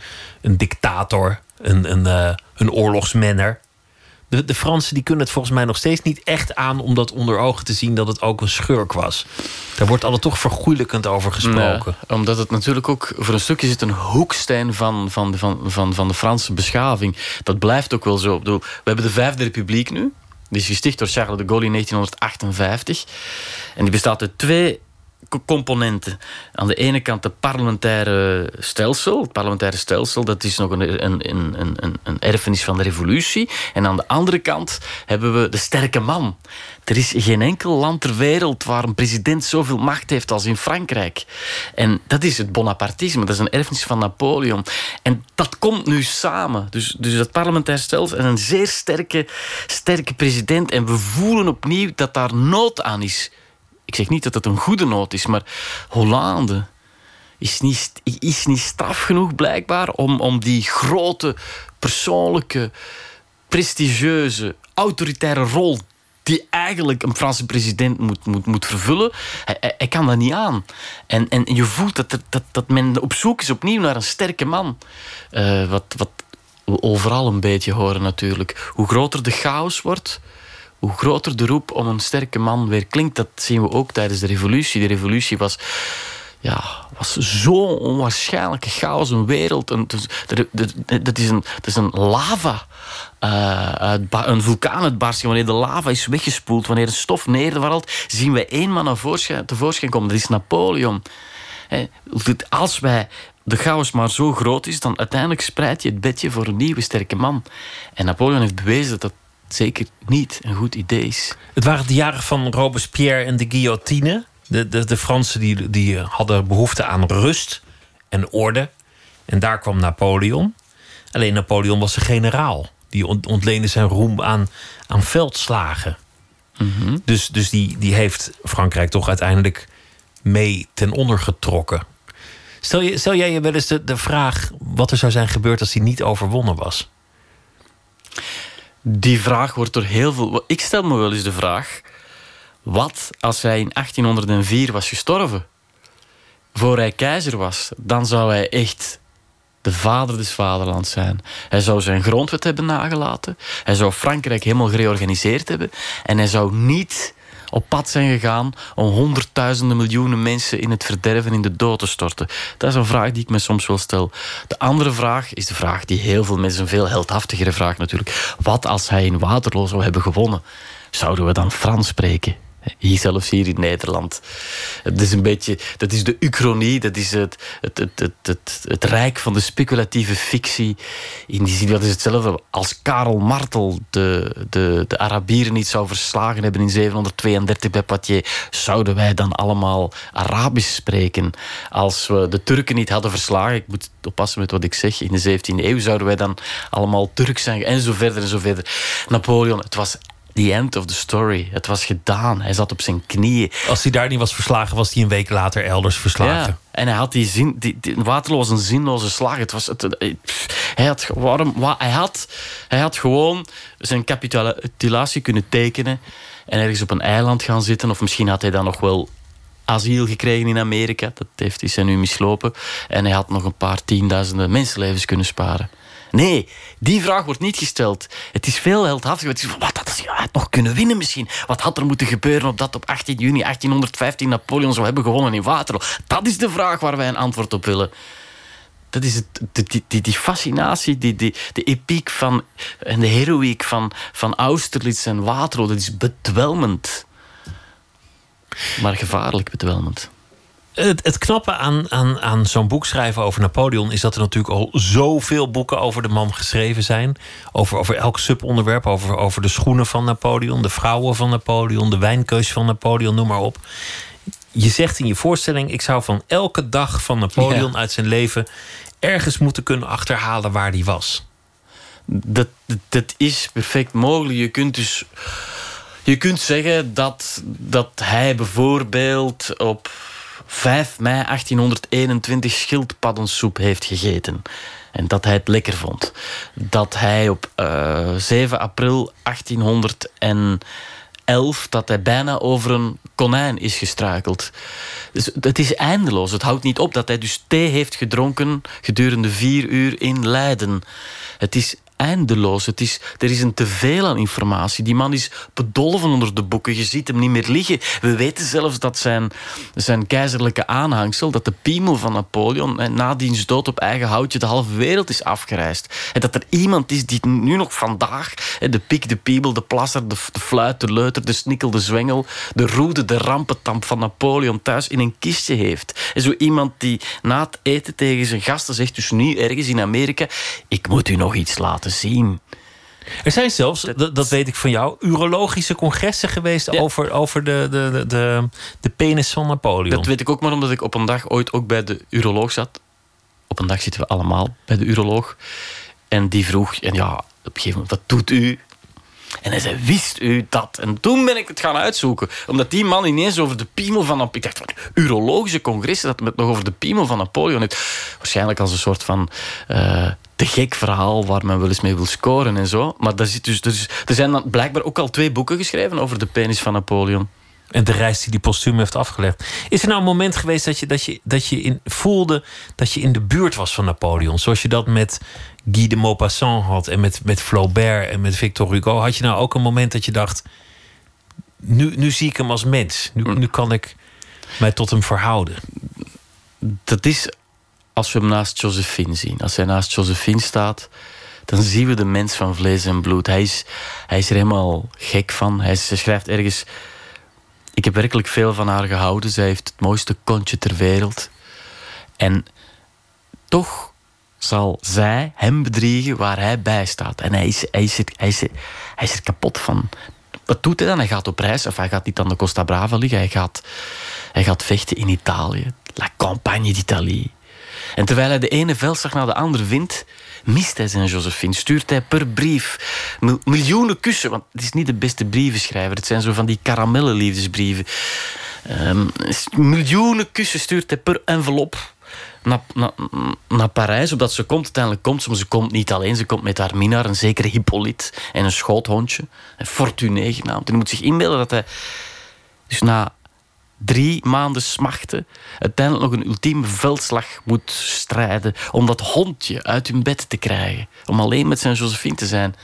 dictator, een, een, eh, een oorlogsmenner. De, de Fransen die kunnen het volgens mij nog steeds niet echt aan om dat onder ogen te zien dat het ook een schurk was. Daar wordt altijd toch vergoeilijkend over gesproken. Omdat het natuurlijk ook voor een stukje zit een hoeksteen van, van, van, van, van de Franse beschaving. Dat blijft ook wel zo. We hebben de Vijfde Republiek nu. Die is gesticht door Charles de Gaulle in 1958. En die bestaat uit twee componenten. Aan de ene kant het parlementaire stelsel. Het parlementaire stelsel dat is nog een, een, een, een, erfenis van de revolutie. En aan de andere kant hebben we de sterke man. Er is geen enkel land ter wereld waar een president zoveel macht heeft als in Frankrijk. En dat is het Bonapartisme, dat is een erfenis van Napoleon. En dat komt nu samen. Dus, dus het parlementair stelsel en een zeer sterke, sterke president. En we voelen opnieuw dat daar nood aan is Ik zeg niet dat het een goede noot is, maar Hollande is niet, is niet straf genoeg blijkbaar om, om die grote, persoonlijke, prestigieuze, autoritaire rol die eigenlijk een Franse president moet, moet, moet vervullen. Hij, kan dat niet aan. En, en je voelt dat, dat, dat men op zoek is opnieuw naar een sterke man. Uh, wat, wat we overal een beetje horen natuurlijk. Hoe groter de chaos wordt, hoe groter de roep om een sterke man weer klinkt. Dat zien we ook tijdens de revolutie. De revolutie was ja, was zo'n onwaarschijnlijke chaos, een wereld. Een, dat, is een, dat is een lava. Uh, een vulkaanuitbarsting. Wanneer de lava is weggespoeld, wanneer de stof neerdwarrelt, zien wij één man naar voorschijn, tevoorschijn komen. Dat is Napoleon. Als wij de chaos maar zo groot is, dan uiteindelijk spreid je het bedje voor een nieuwe sterke man. En Napoleon heeft bewezen dat zeker niet een goed idee is. Het waren de jaren van Robespierre en de guillotine. De, de, de Fransen die, die hadden behoefte aan rust en orde. En daar kwam Napoleon. Alleen Napoleon was een generaal. Die ontleende zijn roem aan, aan veldslagen. Mhm. Dus, dus die, die heeft Frankrijk toch uiteindelijk mee ten onder getrokken. Stel, je, stel jij je wel eens de, de vraag wat er zou zijn gebeurd als hij niet overwonnen was? Die vraag wordt door heel veel. Ik stel me wel eens de vraag: wat als hij in 1804 was gestorven? Voor hij keizer was, dan zou hij echt de vader des vaderlands zijn. Hij zou zijn grondwet hebben nagelaten. Hij zou Frankrijk helemaal gereorganiseerd hebben. En hij zou niet op pad zijn gegaan om honderdduizenden miljoenen mensen in het verderven, in de dood te storten? Dat is een vraag die ik me soms wel stel. De andere vraag is de vraag die heel veel mensen, een veel heldhaftigere vraag natuurlijk. Wat als hij in Waterloo zou hebben gewonnen? Zouden we dan Frans spreken? Hier zelfs hier in Nederland. Het is een beetje, dat is de uchronie, dat is het, het, het, het, het, rijk van de speculatieve fictie. In die zin, dat is hetzelfde als Karel Martel de, de, de Arabieren niet zou verslagen hebben in 732 bij Poitiers. Zouden wij dan allemaal Arabisch spreken? Als we de Turken niet hadden verslagen, ik moet oppassen met wat ik zeg, in de 17e eeuw zouden wij dan allemaal Turks zijn en zo verder en zo verder. Napoleon, het was the end of the story. Het was gedaan. Hij zat op zijn knieën. Als hij daar niet was verslagen, was hij een week later elders verslagen. Ja, en hij had die zin. Die, die, Waterloo was een zinloze slag. Het was, het, hij, had, waarom, hij, had, hij had gewoon zijn capitulatie kunnen tekenen. En ergens op een eiland gaan zitten. Of misschien had hij dan nog wel asiel gekregen in Amerika. Dat heeft, hij nu mislopen. En hij had nog een paar tienduizenden mensenlevens kunnen sparen. Nee, die vraag wordt niet gesteld. Het is veel heldhaftiger. Het is wat had hij nog kunnen winnen misschien? Wat had er moeten gebeuren op dat op 18 juni 1815 Napoleon zou hebben gewonnen in Waterloo? Dat is de vraag waar wij een antwoord op willen. Dat is het, die, die, die fascinatie, die, die, de epiek van, en de heroïek van, van Austerlitz en Waterloo. Dat is bedwelmend. Maar gevaarlijk bedwelmend. Het, het knappe aan, aan, aan zo'n boek schrijven over Napoleon is dat er natuurlijk al zoveel boeken over de man geschreven zijn. Over, over elk subonderwerp. Over, over de schoenen van Napoleon, de vrouwen van Napoleon, de wijnkeus van Napoleon, noem maar op. Je zegt in je voorstelling: ik zou van elke dag van Napoleon uit zijn leven ergens moeten kunnen achterhalen waar die was. Dat, dat is perfect mogelijk. Je kunt dus. Je kunt zeggen dat, dat hij bijvoorbeeld op 5 mei 1821 schildpaddensoep heeft gegeten. En dat hij het lekker vond. Dat hij op uh, eh, 7 april 1811 dat hij bijna over een konijn is gestruikeld. Dus het is eindeloos. Het houdt niet op dat hij dus thee heeft gedronken gedurende vier uur in Leiden. Het is eindeloos. Het is, er is een teveel aan informatie. Die man is bedolven onder de boeken. Je ziet hem niet meer liggen. We weten zelfs dat zijn, zijn keizerlijke aanhangsel, dat de piemel van Napoleon na diens dood op eigen houtje de halve wereld is afgereisd. En dat er iemand is die nu nog vandaag de pik, de piemel, de plasser, de, de fluit, de leuter, de snikkel, de zwengel, de roede, de rampentamp van Napoleon thuis in een kistje heeft. En zo iemand die na het eten tegen zijn gasten zegt, dus nu ergens in Amerika, ik moet u nog iets laten zien. Er zijn zelfs, dat, weet ik van jou, urologische congressen geweest over, over de, de, de, de penis van Napoleon. Dat weet ik ook maar omdat ik op een dag ooit ook bij de uroloog zat. Op een dag zitten we allemaal bij de uroloog. En die vroeg, en ja, op een gegeven moment, wat doet u? En hij zei, wist u dat? En toen ben ik het gaan uitzoeken. Omdat die man ineens over de piemel van... Ik dacht, van, urologische congressen, dat het nog over de piemel van Napoleon heeft. Waarschijnlijk als een soort van... Uh, te gek verhaal waar men wel eens mee wil scoren en zo. Maar daar zit dus, dus, er zijn dan blijkbaar ook al twee boeken geschreven over de penis van Napoleon. En de reis die die postuum heeft afgelegd. Is er nou een moment geweest dat je, dat je, dat je in, voelde dat je in de buurt was van Napoleon? Zoals je dat met Guy de Maupassant had en met, met Flaubert en met Victor Hugo. Had je nou ook een moment dat je dacht: nu, nu zie ik hem als mens. Nu, nu kan ik mij tot hem verhouden. Dat is als we hem naast Josephine zien. Als hij naast Josephine staat, dan zien we de mens van vlees en bloed. Hij is, hij is er helemaal gek van. Hij, schrijft ergens. Ik heb werkelijk veel van haar gehouden. Zij heeft het mooiste kontje ter wereld. En toch zal zij hem bedriegen waar hij bij staat. En hij is, hij is, er, hij is, hij is kapot van. Wat doet hij dan? Hij gaat op reis. Of hij gaat niet aan de Costa Brava liggen. Hij gaat, hij gaat vechten in Italië. La Campagne d'Italie. En terwijl hij de ene veldslag naar de andere vindt, mist hij zijn Josephine. Stuurt hij per brief miljoenen kussen. Want het is niet de beste brievenschrijver. Het zijn zo van die karamellenliefdesbrieven. Um, miljoenen kussen stuurt hij per envelop naar, naar, naar Parijs, opdat ze komt. Uiteindelijk komt ze, maar ze komt niet alleen. Ze komt met haar minnaar, een zekere Hippolyte en een schoothondje. Een Fortuné genaamd. En hij moet zich inbeelden dat hij... Dus na drie maanden smachten, uiteindelijk nog een ultieme veldslag moet strijden om dat hondje uit hun bed te krijgen. Om alleen met zijn Josephine te zijn.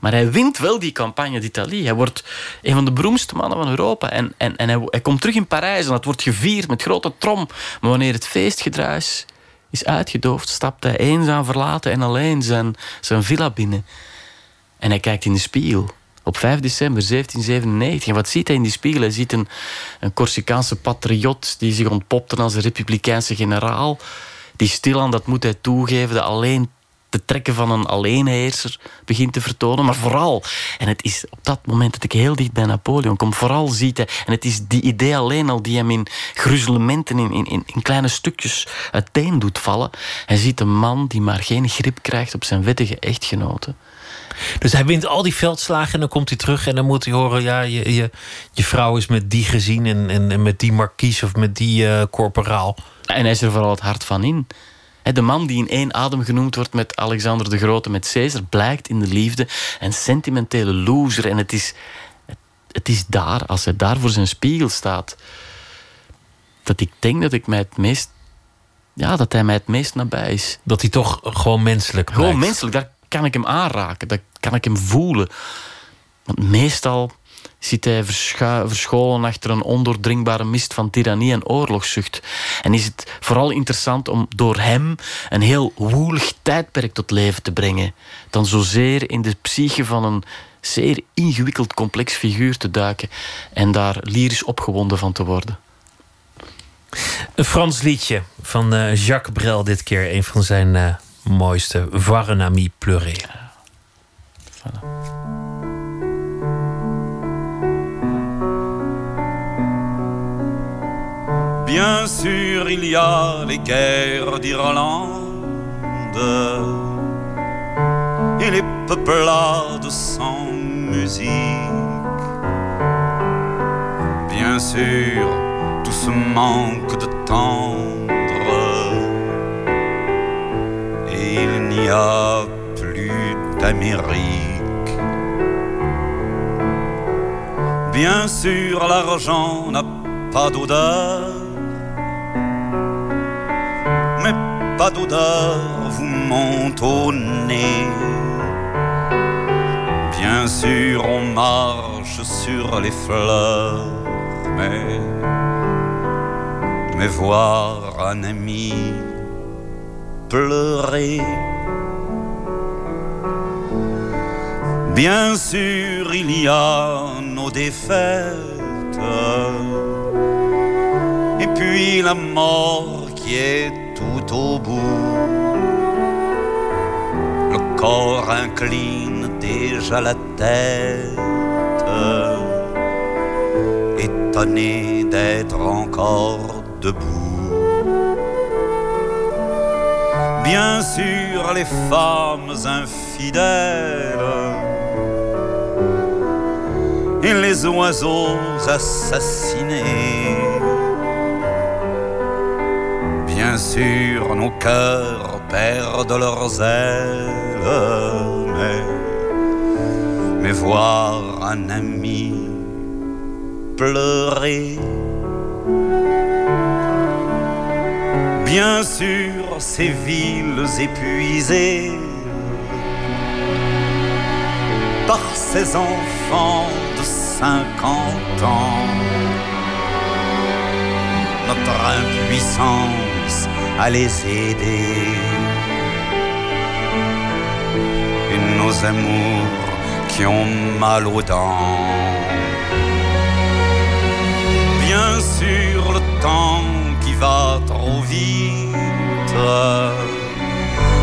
Maar hij wint wel die campagne d'Italie. Hij wordt een van de beroemdste mannen van Europa. En, en, en hij, hij komt terug in Parijs en dat wordt gevierd met grote trom. Maar wanneer het feestgedruis is uitgedoofd, stapt hij eenzaam verlaten en alleen zijn, zijn villa binnen. En hij kijkt in de spiegel. Op 5 december 1797. En wat ziet hij in die spiegel? Hij ziet een, een Corsicaanse patriot die zich ontpopte als een republikeinse generaal. Die stilaan, dat moet hij toegeven, de alleen de trekken van een alleenheerser begint te vertonen. Maar vooral, en het is op dat moment dat ik heel dicht bij Napoleon kom, vooral ziet hij, en het is die idee alleen al die hem in gruzelementen, in, in, in kleine stukjes uiteen doet vallen. Hij ziet een man die maar geen grip krijgt op zijn wettige echtgenoten. Dus hij wint al die veldslagen en dan komt hij terug en dan moet hij horen: ja, je, je, je vrouw is met die gezien en, en, en met die markies of met die uh, corporaal. En hij is er vooral het hart van in. De man die in één adem genoemd wordt met Alexander de Grote, met Caesar, blijkt in de liefde een sentimentele loser. En het is, het is daar, als hij daar voor zijn spiegel staat, dat ik denk dat ik mij het meest. Ja, dat hij mij het meest nabij is. Dat hij toch gewoon menselijk blijkt. Gewoon menselijk, daar kan ik hem aanraken, dat kan ik hem voelen. Want meestal zit hij verscholen achter een ondoordringbare mist van tirannie en oorlogszucht. En is het vooral interessant om door hem een heel woelig tijdperk tot leven te brengen, dan zozeer in de psyche van een zeer ingewikkeld complex figuur te duiken en daar lyrisch opgewonden van te worden. Een Frans liedje van uh, Jacques Brel dit keer, een van zijn mooiste, Varenami pleurer. Voilà. Bien sûr, il y a les guerres d'Irlande et les peuplades sans musique. Bien sûr, tout ce manque de tendre n'y a plus d'Amérique. Bien sûr, l'argent n'a pas d'odeur pas d'odeur vous monte au nez. Bien sûr, on marche sur les fleurs, mais, mais voir un ami pleurer. Bien sûr, il y a nos défaites, et puis la mort qui est tout au bout. Le corps incline déjà la tête, étonné d'être encore debout. Bien sûr, les femmes infidèles et les oiseaux assassinés. Bien sûr, nos cœurs perdent leurs ailes, mais, mais voir un ami pleurer. Bien sûr, ces villes épuisées par ces enfants 50 ans. Notre impuissance à les aider. Et nos amours qui ont mal aux dents. Bien sûr, le temps qui va trop vite.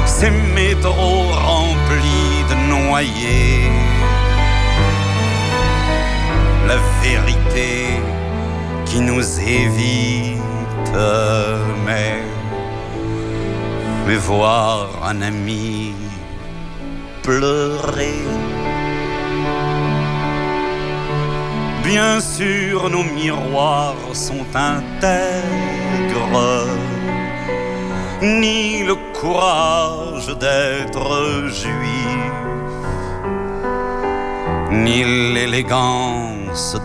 Ces métros remplis de noyés. La vérité qui nous évite. Mais, mais voir un ami pleurer. Bien sûr, nos miroirs sont intègres, ni le courage d'être juif, ni l'élégance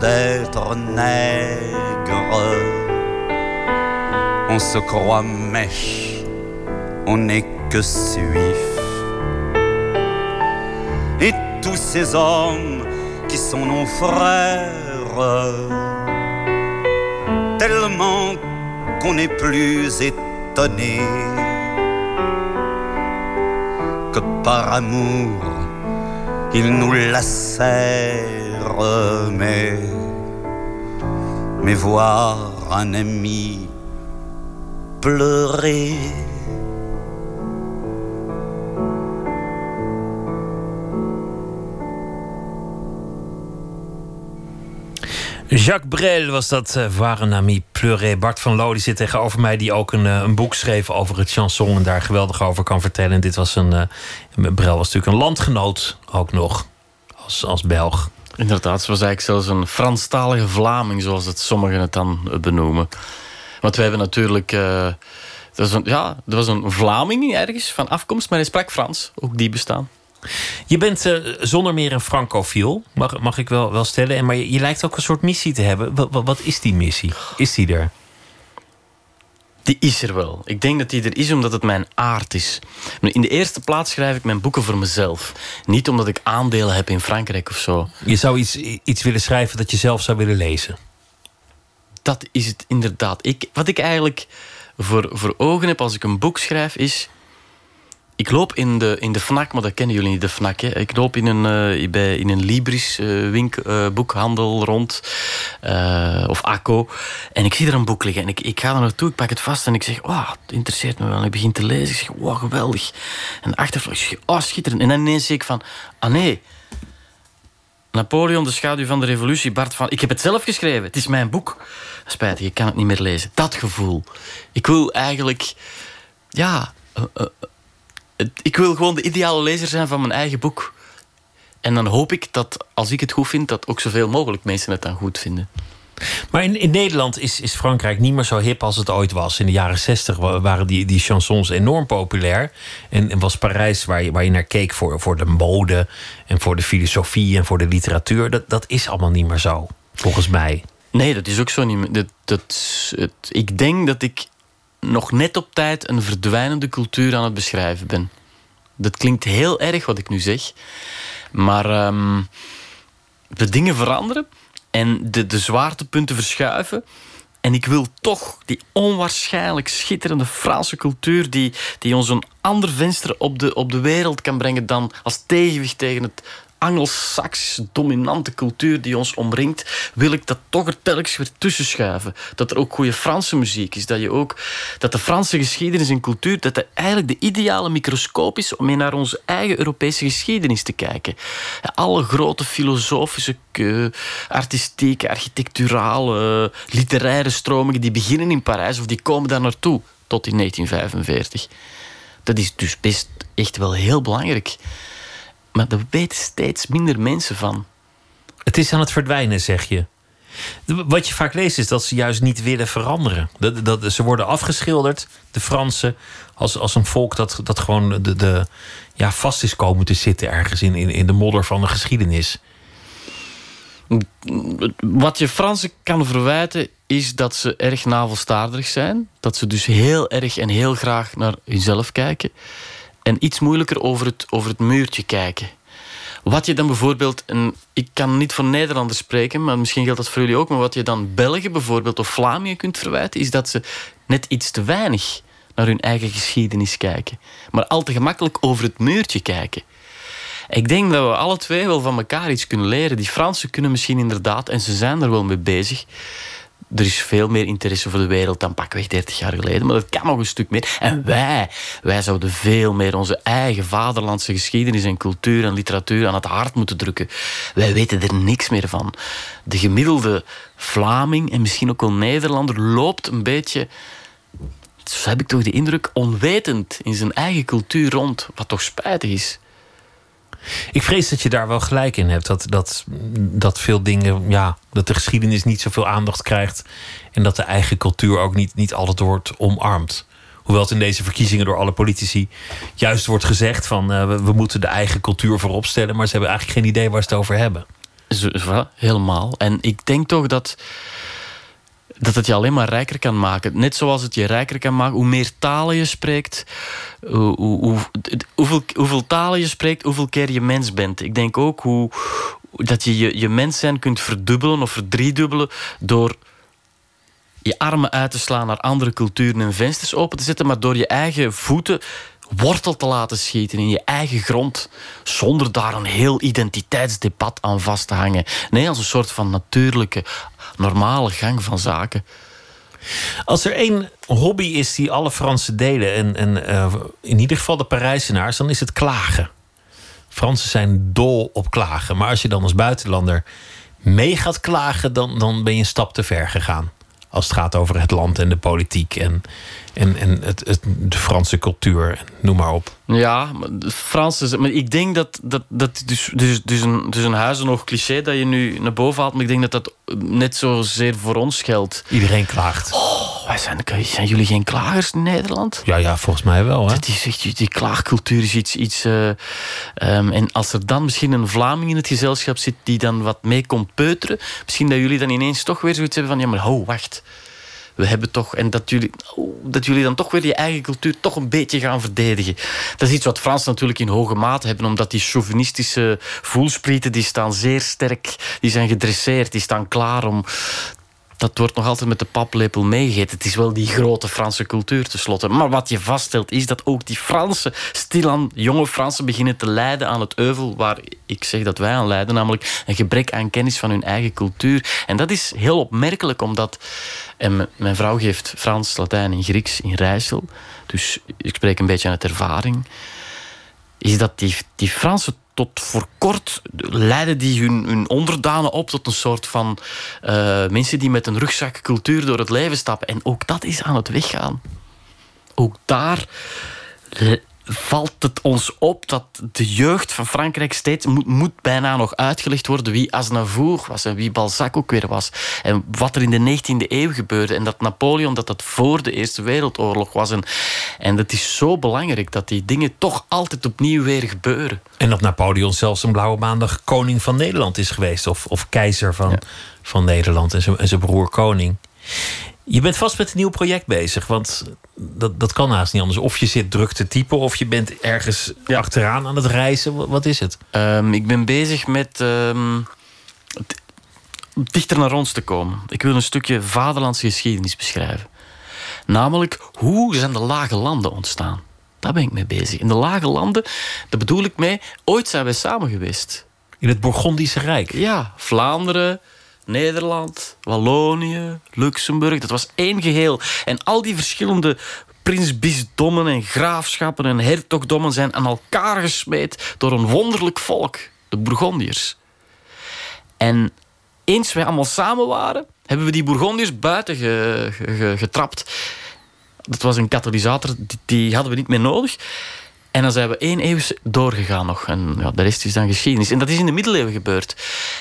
d'être nègre. On se croit mèche, on n'est que suif. Et tous ces hommes qui sont nos frères, tellement qu'on n'est plus étonné que par amour ils nous lacèrent, mais, mais voir un ami pleurer. Jacques Brel was dat, uh, ami pleuré. Bart van Loo die zit tegenover mij, die ook een, uh, een, boek schreef over het chanson en daar geweldig over kan vertellen. En dit was een. Uh, Brel was natuurlijk een landgenoot ook nog, als, als Belg. Inderdaad, ze was eigenlijk zelfs een Franstalige Vlaming, zoals het sommigen het dan benoemen. Want wij hebben natuurlijk. dat was een, ja, er was een Vlaming ergens van afkomst, maar hij sprak Frans. Ook die bestaan. Je bent uh, zonder meer een francofiel, mag, mag ik wel, wel stellen. En, maar je, lijkt ook een soort missie te hebben. Wat, is die missie? Is die er? Die is er wel. Ik denk dat die er is omdat het mijn aard is. In de eerste plaats schrijf ik mijn boeken voor mezelf. Niet omdat ik aandelen heb in Frankrijk of zo. Je zou iets, iets willen schrijven dat je zelf zou willen lezen? Dat is het inderdaad. Ik, wat ik eigenlijk voor, voor ogen heb als ik een boek schrijf is ik loop in de, in de FNAC, maar dat kennen jullie niet, de FNAC. Hè. Ik loop in een, uh, bij, in een Libris uh, wink, uh, boekhandel rond, of ACO. En ik zie er een boek liggen. En ik, ik ga er naartoe, ik pak het vast en ik zeg... Oh, het interesseert me wel. En ik begin te lezen. Ik zeg, wow, geweldig. En achtervlag, ik zeg, oh, schitterend. En dan ineens zie ik van, ah nee... Napoleon, de schaduw van de revolutie, Bart van... Ik heb het zelf geschreven, het is mijn boek. Spijtig, ik kan het niet meer lezen. Dat gevoel. Ik wil eigenlijk... Ja ik wil gewoon de ideale lezer zijn van mijn eigen boek. En dan hoop ik dat als ik het goed vind, dat ook zoveel mogelijk mensen het dan goed vinden. Maar in, in Nederland is, is Frankrijk niet meer zo hip als het ooit was. In de jaren zestig waren die, die chansons enorm populair. En, en, was Parijs waar je, waar je naar keek voor, voor de mode en voor de filosofie en voor de literatuur. Dat, dat is allemaal niet meer zo, volgens mij. Nee, dat is ook zo niet meer. Dat, dat, het, ik denk dat ik nog net op tijd een verdwijnende cultuur aan het beschrijven ben. Dat klinkt heel erg wat ik nu zeg. Maar um, de dingen veranderen en de, de zwaartepunten verschuiven. En ik wil toch die onwaarschijnlijk schitterende Franse cultuur... die, die ons een ander venster op de, op de wereld kan brengen... dan als tegenwicht tegen het Angelsaksische dominante cultuur die ons omringt, wil ik dat toch er telkens weer tussen schuiven. Dat er ook goede Franse muziek is. Dat, je ook, dat de Franse geschiedenis en cultuur dat dat eigenlijk de ideale microscoop is om mee naar onze eigen Europese geschiedenis te kijken. Alle grote filosofische, artistieke, architecturale, literaire stromingen die beginnen in Parijs of die komen daar naartoe tot in 1945. Dat is dus best echt wel heel belangrijk. Maar daar weten steeds minder mensen van. Het is aan het verdwijnen, zeg je. Wat je vaak leest is dat ze juist niet willen veranderen. Dat, dat, ze worden afgeschilderd, de Fransen, als, als een volk dat, dat gewoon de, de, ja, vast is komen te zitten ergens in, in, in de modder van de geschiedenis. Wat je Fransen kan verwijten is dat ze erg navelstaarderig zijn. Dat ze dus heel erg en heel graag naar hunzelf kijken. En iets moeilijker over het, over het muurtje kijken. Wat je dan bijvoorbeeld, ik kan niet voor Nederlanders spreken, maar misschien geldt dat voor jullie ook, maar wat je dan België bijvoorbeeld of Vlamingen kunt verwijten, is dat ze net iets te weinig naar hun eigen geschiedenis kijken. Maar al te gemakkelijk over het muurtje kijken. Ik denk dat we alle twee wel van elkaar iets kunnen leren. Die Fransen kunnen misschien inderdaad, en ze zijn er wel mee bezig. Er is veel meer interesse voor de wereld dan pakweg 30 jaar geleden, maar dat kan nog een stuk meer. En wij, wij zouden veel meer onze eigen vaderlandse geschiedenis en cultuur en literatuur aan het hart moeten drukken. Wij weten er niks meer van. De gemiddelde Vlaming en misschien ook wel Nederlander loopt een beetje zo heb ik toch de indruk, onwetend in zijn eigen cultuur rond, wat toch spijtig is. Ik vrees dat je daar wel gelijk in hebt. Dat, dat, dat veel dingen, ja, dat de geschiedenis niet zoveel aandacht krijgt. En dat de eigen cultuur ook niet, niet altijd wordt omarmd. Hoewel het in deze verkiezingen door alle politici juist wordt gezegd van eh, we, moeten de eigen cultuur voorop stellen. Maar ze hebben eigenlijk geen idee waar ze het over hebben. Helemaal. En ik denk toch dat, dat het je alleen maar rijker kan maken. Net zoals het je rijker kan maken. Hoe meer talen je spreekt, hoe, hoe, hoe- hoeveel, hoeveel talen je spreekt, hoeveel keer je mens bent. Ik denk ook hoe, dat je, je je mens zijn kunt verdubbelen of verdriedubbelen door je armen uit te slaan naar andere culturen en vensters open te zetten, maar door je eigen voeten wortel te laten schieten in je eigen grond, zonder daar een heel identiteitsdebat aan vast te hangen. Nee, als een soort van natuurlijke, normale gang van zaken. Als er één hobby is die alle Fransen delen, en, eh, in ieder geval de Parijzenaars, dan is het klagen. Fransen zijn dol op klagen. Maar als je dan als buitenlander mee gaat klagen, dan, dan ben je een stap te ver gegaan. Als het gaat over het land en de politiek en, en, en het, het, de Franse cultuur, noem maar op. Ja, maar de Fransen... Maar ik denk dat... dat, dat dus, dus, dus, een, dus een huizenhoog cliché dat je nu naar boven haalt... maar ik denk dat dat net zozeer voor ons geldt. Iedereen klaagt. Oh, wij zijn, zijn jullie geen klagers in Nederland? Ja, ja, volgens mij wel. Hè? Dat is echt, die klaagcultuur is iets... iets eh, ehm, en als er dan misschien een Vlaming in het gezelschap zit... die dan wat mee komt peuteren... misschien dat jullie dan ineens toch weer zoiets hebben van... ja, maar ho, wacht. We hebben toch... En dat jullie, dat jullie dan toch weer je eigen cultuur... toch een beetje gaan verdedigen. Dat is iets wat Fransen natuurlijk in hoge mate hebben... omdat die chauvinistische voelsprieten... die staan zeer sterk, die zijn gedresseerd... die staan klaar om dat wordt nog altijd met de paplepel meegegeten. Het is wel die grote Franse cultuur tenslotte. Maar wat je vaststelt is dat ook die Fransen, stilaan jonge Fransen, beginnen te lijden aan het euvel waar ik zeg dat wij aan lijden, namelijk een gebrek aan kennis van hun eigen cultuur. En dat is heel opmerkelijk, omdat en mijn vrouw geeft Frans, Latijn en Grieks in Rijssel. Dus ik spreek een beetje uit ervaring is dat die, die Fransen tot voor kort leiden die hun, hun onderdanen op tot een soort van eh, mensen die met een rugzak cultuur door het leven stappen. En ook dat is aan het weggaan. Ook daar valt het ons op dat de jeugd van Frankrijk steeds moet, moet bijna nog uitgelegd worden wie Aznavour was en wie Balzac ook weer was. En wat er in de 19e eeuw gebeurde. En dat Napoleon, dat dat voor de Eerste Wereldoorlog was. En, en het is zo belangrijk dat die dingen toch altijd opnieuw weer gebeuren. En dat Napoleon zelfs een blauwe maandag koning van Nederland is geweest. Of, of keizer van, van Nederland en zijn, en zijn broer koning. Je bent vast met een nieuw project bezig. Want dat, dat kan haast niet anders. Of je zit druk te typen. Of je bent ergens achteraan aan het reizen. Wat, wat is het? Ehm, ik ben bezig met ehm, dichter naar ons te komen. Ik wil een stukje vaderlandse geschiedenis beschrijven. Namelijk, hoe zijn de lage landen ontstaan? Daar ben ik mee bezig. In de lage landen, daar bedoel ik mee, ooit zijn wij samen geweest. In het Bourgondische Rijk. Ja, Vlaanderen, Nederland, Wallonië, Luxemburg. Dat was één geheel. En al die verschillende prinsbisdommen en graafschappen en hertogdommen zijn aan elkaar gesmeed door een wonderlijk volk, de Bourgondiërs. En eens wij allemaal samen waren, hebben we die Bourgondiërs buiten ge- ge- ge- getrapt. Dat was een katalysator, die, die hadden we niet meer nodig. En dan zijn we één eeuw doorgegaan nog. En ja, de rest is dan geschiedenis. En dat is in de middeleeuwen gebeurd.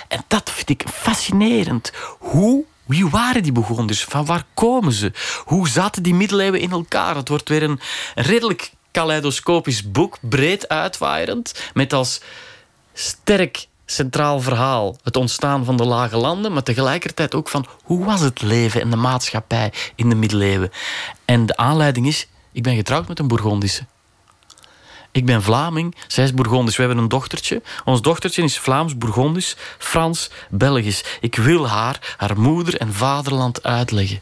En dat vind ik fascinerend. Hoe wie waren die Bourgondiërs? Van waar komen ze? Hoe zaten die middeleeuwen in elkaar? Het wordt weer een redelijk kaleidoscopisch boek, breed uitwaaierend, met als sterk centraal verhaal het ontstaan van de lage landen, maar tegelijkertijd ook van hoe was het leven en de maatschappij in de middeleeuwen. En de aanleiding is, ik ben getrouwd met een Bourgondische. Ik ben Vlaming, zij is Bourgondisch. We hebben een dochtertje. Ons dochtertje is Vlaams, Bourgondisch, Frans, Belgisch. Ik wil haar, haar moeder en vaderland uitleggen.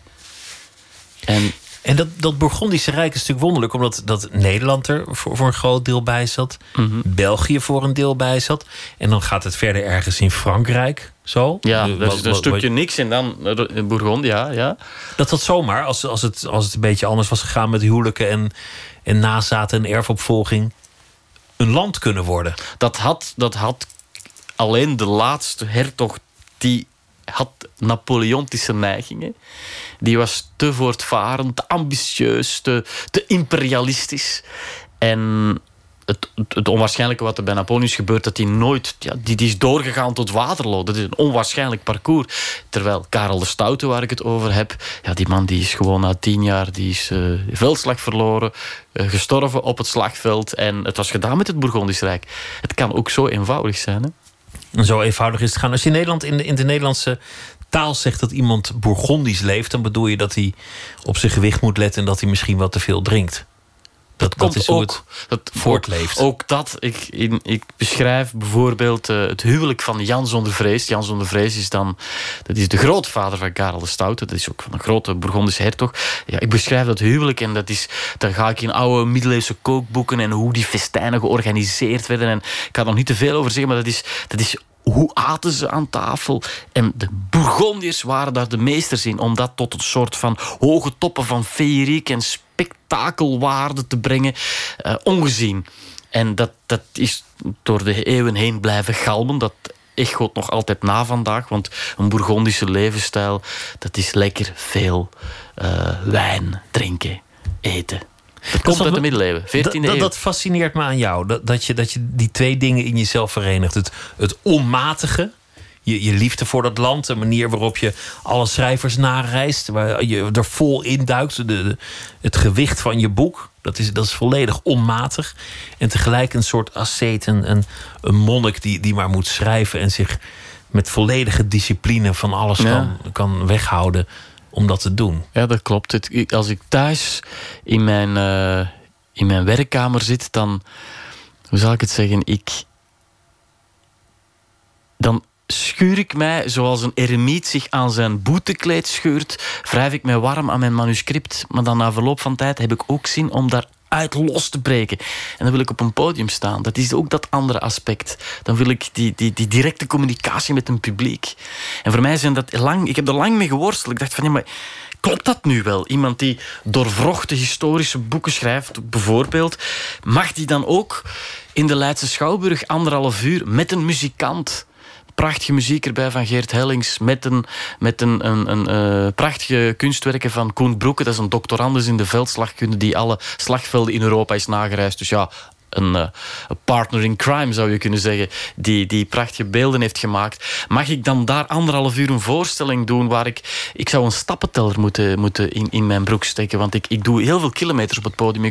En en dat, dat Bourgondische Rijk is natuurlijk wonderlijk, omdat dat Nederland er voor, voor een groot deel bij zat, Mhm. België voor een deel bij zat. En dan gaat het verder ergens in Frankrijk. Zo. Ja, dat is een wat- stukje wat- niks en dan eh, Bourgondië, ja, ja. Dat dat zomaar, als, als, het, als het een beetje anders was gegaan met huwelijken en, en nazaten en erfopvolging, een land kunnen worden. Dat had, dat had alleen de laatste hertog die had Napoleontische neigingen. Die was te voortvarend, te ambitieus, te, te imperialistisch. En het, onwaarschijnlijke wat er bij Napoleon is gebeurd, dat hij nooit, ja, die, die is doorgegaan tot Waterloo. Dat is een onwaarschijnlijk parcours. Terwijl Karel de Stoute, waar ik het over heb, ja, die man die is gewoon na tien jaar, die is eh, veldslag verloren, eh, gestorven op het slagveld. En het was gedaan met het Bourgondisch Rijk. Het kan ook zo eenvoudig zijn. Hè? Zo eenvoudig is het gaan. Als je in Nederland in de, in de Nederlandse taal zegt dat iemand Bourgondisch leeft, dan bedoel je dat hij op zijn gewicht moet letten en dat hij misschien wat te veel drinkt. Dat, dat, is ook, het dat voortleeft. Ook dat. Ik, in, ik beschrijf bijvoorbeeld eh, het huwelijk van Jan zonder Vrees. Jan zonder Vrees is dan dat is de grootvader van Karel de Stoute. Dat is ook van een grote Bourgondische hertog. Ja, ik beschrijf dat huwelijk en dat is, dan ga ik in oude middeleeuwse kookboeken en hoe die festijnen georganiseerd werden. En ik ga er nog niet te veel over zeggen, maar dat is, dat is hoe aten ze aan tafel? En de Bourgondiërs waren daar de meesters in om dat tot een soort van hoge toppen van feeriek en spektakelwaarde te brengen. eh, ongezien. En dat, dat is door de eeuwen heen blijven galmen. Dat echoot nog altijd na vandaag. Want een Bourgondische levensstijl, dat is lekker veel eh, wijn, drinken, eten. Dat komt wat uit de middeleeuwen, 14e Dat, dat, eeuw. dat fascineert me aan jou. Dat, dat, je, dat je die twee dingen in jezelf verenigt. Het, het onmatige, je, je liefde voor dat land, de manier waarop je alle schrijvers nareist, waar je er vol induikt. De, de, het gewicht van je boek, dat is, dat is volledig onmatig. En tegelijk een soort asceet, een, een, een monnik die, die maar moet schrijven en zich met volledige discipline van alles Ja. kan, kan weghouden om dat te doen. Ja, dat klopt. Als ik thuis in mijn, eh, in mijn werkkamer zit, dan... Hoe zal ik het zeggen? Ik... Dan schuur ik mij, zoals een eremiet zich aan zijn boetekleed scheurt, wrijf ik mij warm aan mijn manuscript. Maar dan na verloop van tijd heb ik ook zin om daar uit los te breken. En dan wil ik op een podium staan. Dat is ook dat andere aspect. Dan wil ik die, die, die directe communicatie met een publiek. En voor mij zijn dat lang... Ik heb er lang mee geworsteld. Ik dacht van, ja, maar klopt dat nu wel? Iemand die doorvrochte historische boeken schrijft, bijvoorbeeld, mag die dan ook in de Leidse Schouwburg anderhalf uur met een muzikant prachtige muziek erbij van Geert Hellings. Met een, met een, een, een eh, prachtige kunstwerken van Koen Broeke. Dat is een doctorandus in de veldslagkunde die alle slagvelden in Europa is nagereisd. Dus ja, een, eh, een partner in crime zou je kunnen zeggen. Die, die prachtige beelden heeft gemaakt. Mag ik dan daar anderhalf uur een voorstelling doen waar ik... Ik zou een stappenteller moeten, moeten in, in mijn broek steken. Want ik, ik doe heel veel kilometers op het podium.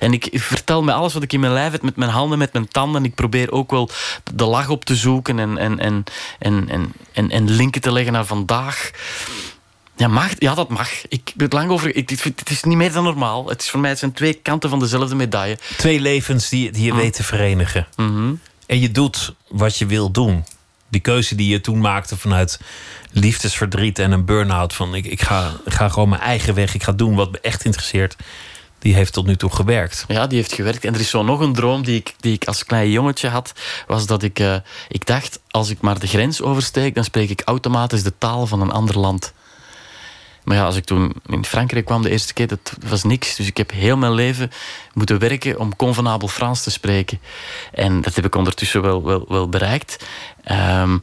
En ik vertel me alles wat ik in mijn lijf heb met mijn handen, met mijn tanden. Ik probeer ook wel de lach op te zoeken en, en, en, en, en, en, en linken te leggen naar vandaag. Ja, mag, ja, dat mag. Ik heb het lang over. Ik, het is niet meer dan normaal. Het is voor mij het zijn twee kanten van dezelfde medaille. Twee levens die, die je weet te verenigen. Mhm. En je doet wat je wil doen. Die keuze die je toen maakte vanuit liefdesverdriet en een burn-out. Van ik, ik, ga, ga gewoon mijn eigen weg. Ik ga doen wat me echt interesseert. Die heeft tot nu toe gewerkt. Ja, die heeft gewerkt. En er is zo nog een droom die ik, die ik als klein jongetje had. Was dat ik, eh, ik dacht, als ik maar de grens oversteek, dan spreek ik automatisch de taal van een ander land. Maar ja, als ik toen in Frankrijk kwam de eerste keer, dat was niks. Dus ik heb heel mijn leven moeten werken om convenabel Frans te spreken. En dat heb ik ondertussen wel, wel, wel bereikt. Ehm,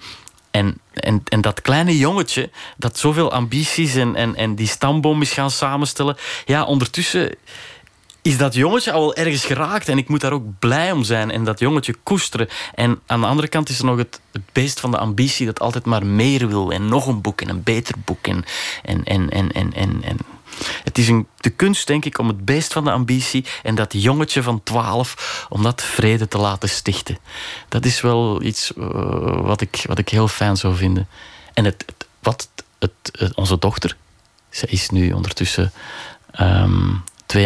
en, en, en dat kleine jongetje, dat zoveel ambities en, en, en die stamboom is gaan samenstellen. Ja, ondertussen is dat jongetje al wel ergens geraakt. En ik moet daar ook blij om zijn en dat jongetje koesteren. En aan de andere kant is er nog het, beest van de ambitie dat altijd maar meer wil. En nog een boek en een beter boek. En, en, en, en, en, en. Het is een, de kunst, denk ik, om het beest van de ambitie en dat jongetje van 12, om dat vrede te laten stichten. Dat is wel iets uh, wat, ik, wat ik heel fijn zou vinden. En het, wat het, onze dochter, zij is nu ondertussen um, 2,5.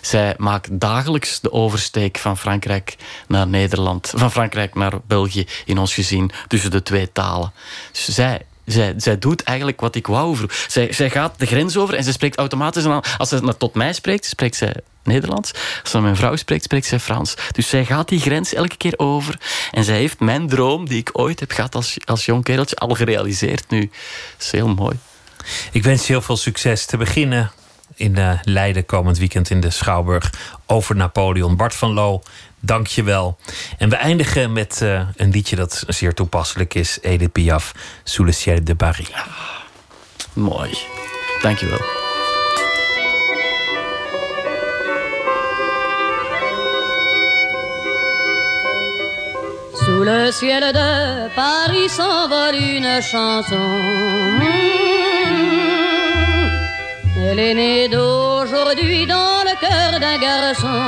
Zij maakt dagelijks de oversteek van Frankrijk naar Nederland, van Frankrijk naar België in ons gezin, tussen de twee talen. Dus zij zij, zij doet eigenlijk wat ik wou vroeg. Zij, zij gaat de grens over en ze spreekt automatisch... Als ze tot mij spreekt, spreekt zij Nederlands. Als ze met mijn vrouw spreekt, spreekt zij Frans. Dus zij gaat die grens elke keer over. En zij heeft mijn droom, die ik ooit heb gehad als, als jong kereltje, al gerealiseerd nu. Dat is heel mooi. Ik wens je heel veel succes. Te beginnen in uh, Leiden komend weekend in de Schouwburg over Napoleon. Bart van Loo, dank je wel. En we eindigen met uh, een liedje dat zeer toepasselijk is. Edith Piaf, Sous le ciel de Paris. Ja, mooi. Dank je wel. Sous le ciel de Paris s'envole une chanson. Elle est née d'aujourd'hui dans le cœur d'un garçon.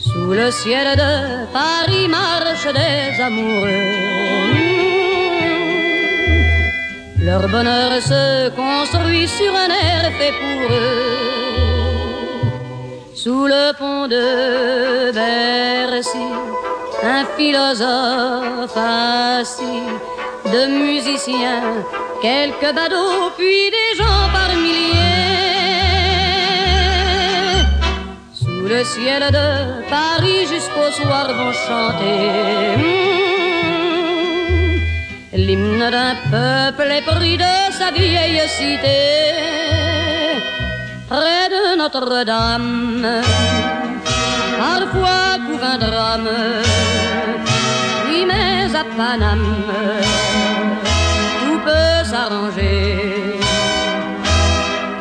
Sous le ciel de Paris marchent des amoureux. Leur bonheur se construit sur un air fait pour eux. Sous le pont de Bercy, un philosophe assis, de musiciens quelques badauds, puis des gens par milliers. Sous le ciel de Paris jusqu'au soir vont chanter hmm, l'hymne d'un peuple épris de sa vieille cité. Près de Notre-Dame, parfois couvre un drame, oui mais à Paname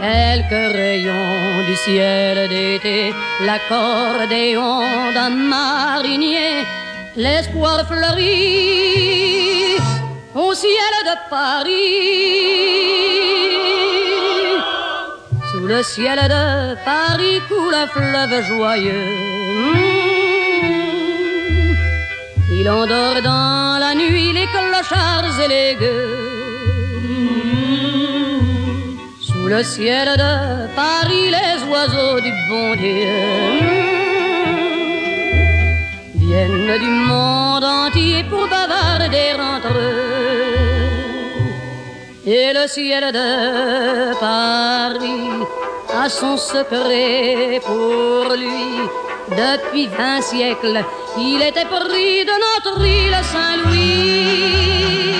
Quelques rayons du ciel d'été, l'accordéon d'un marinier, l'espoir fleurit au ciel de Paris. Sous le ciel de Paris coule un fleuve joyeux. Il endort dans la nuit les clochards et les gueux. Le ciel de Paris, les oiseaux du bon Dieu viennent du monde entier pour bavarder entre eux. Et le ciel de Paris a son secret pour lui. Depuis vingt siècles, il était pris de notre île Saint-Louis.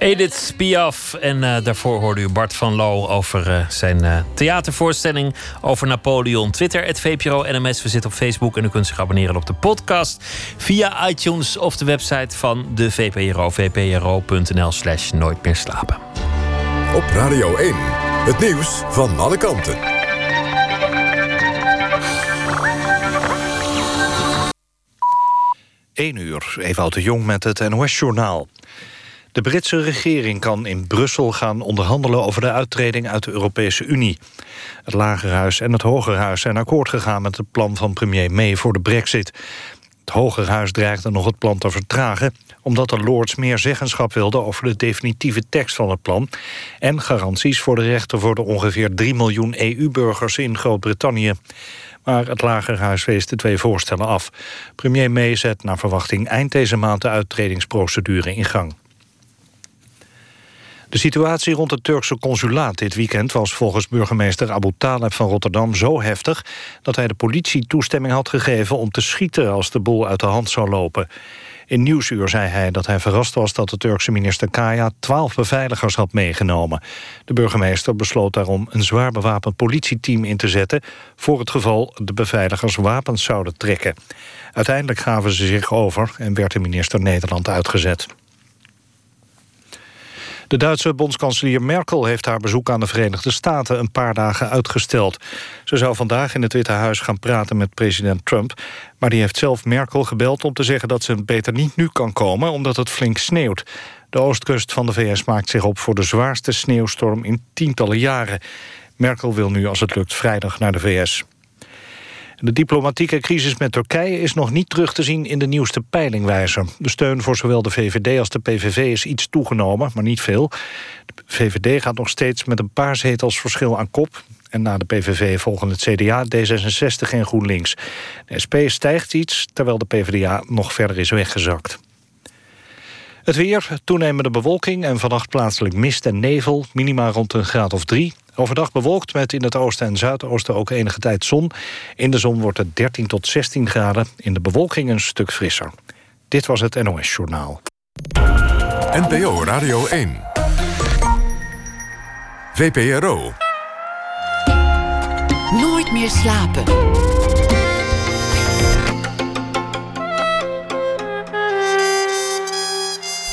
Edith Piaf. En uh, daarvoor hoorde u Bart van Loo over uh, zijn uh, theatervoorstelling over Napoleon. Twitter, het VPRO NMS. We zitten op Facebook en u kunt zich abonneren op de podcast via iTunes of de website van de VPRO. vpro.nl slash nooit meer slapen. Op Radio 1, het nieuws van alle kanten. Eén uur, Ewout de Jong met het NOS-journaal. De Britse regering kan in Brussel gaan onderhandelen over de uittreding uit de Europese Unie. Het Lagerhuis en het Hogerhuis zijn akkoord gegaan met het plan van premier May voor de brexit. Het Hogerhuis dreigde nog het plan te vertragen... omdat de Lords meer zeggenschap wilden over de definitieve tekst van het plan... en garanties voor de rechten voor de ongeveer 3 miljoen EU-burgers in Groot-Brittannië. Maar het Lagerhuis wees de twee voorstellen af. Premier May zet naar verwachting eind deze maand de uittredingsprocedure in gang. De situatie rond het Turkse consulaat dit weekend was volgens burgemeester Abu Taleb van Rotterdam zo heftig dat hij de politie toestemming had gegeven om te schieten als de boel uit de hand zou lopen. In Nieuwsuur zei hij dat hij verrast was dat de Turkse minister Kaya twaalf beveiligers had meegenomen. De burgemeester besloot daarom een zwaar bewapend politieteam in te zetten... voor het geval de beveiligers wapens zouden trekken. Uiteindelijk gaven ze zich over en werd de minister Nederland uitgezet. De Duitse bondskanselier Merkel heeft haar bezoek aan de Verenigde Staten een paar dagen uitgesteld. Ze zou vandaag in het Witte Huis gaan praten met president Trump, maar die heeft zelf Merkel gebeld om te zeggen dat ze beter niet nu kan komen omdat het flink sneeuwt. De oostkust van de VS maakt zich op voor de zwaarste sneeuwstorm in tientallen jaren. Merkel wil nu als het lukt vrijdag naar de VS. De diplomatieke crisis met Turkije is nog niet terug te zien in de nieuwste peilingwijzer. De steun voor zowel de VVD als de PVV is iets toegenomen, maar niet veel. De VVD gaat nog steeds met een paar zetels verschil aan kop. En na de PVV volgen het CDA, D66 en GroenLinks. De SP stijgt iets, terwijl de PvdA nog verder is weggezakt. Het weer, toenemende bewolking en vannacht plaatselijk mist en nevel. Minima rond een graad of drie. Overdag bewolkt met in het oosten en zuidoosten ook enige tijd zon. In de zon wordt het 13 tot 16 graden. In de bewolking een stuk frisser. Dit was het NOS Journaal. NPO Radio 1. VPRO. Nooit meer slapen.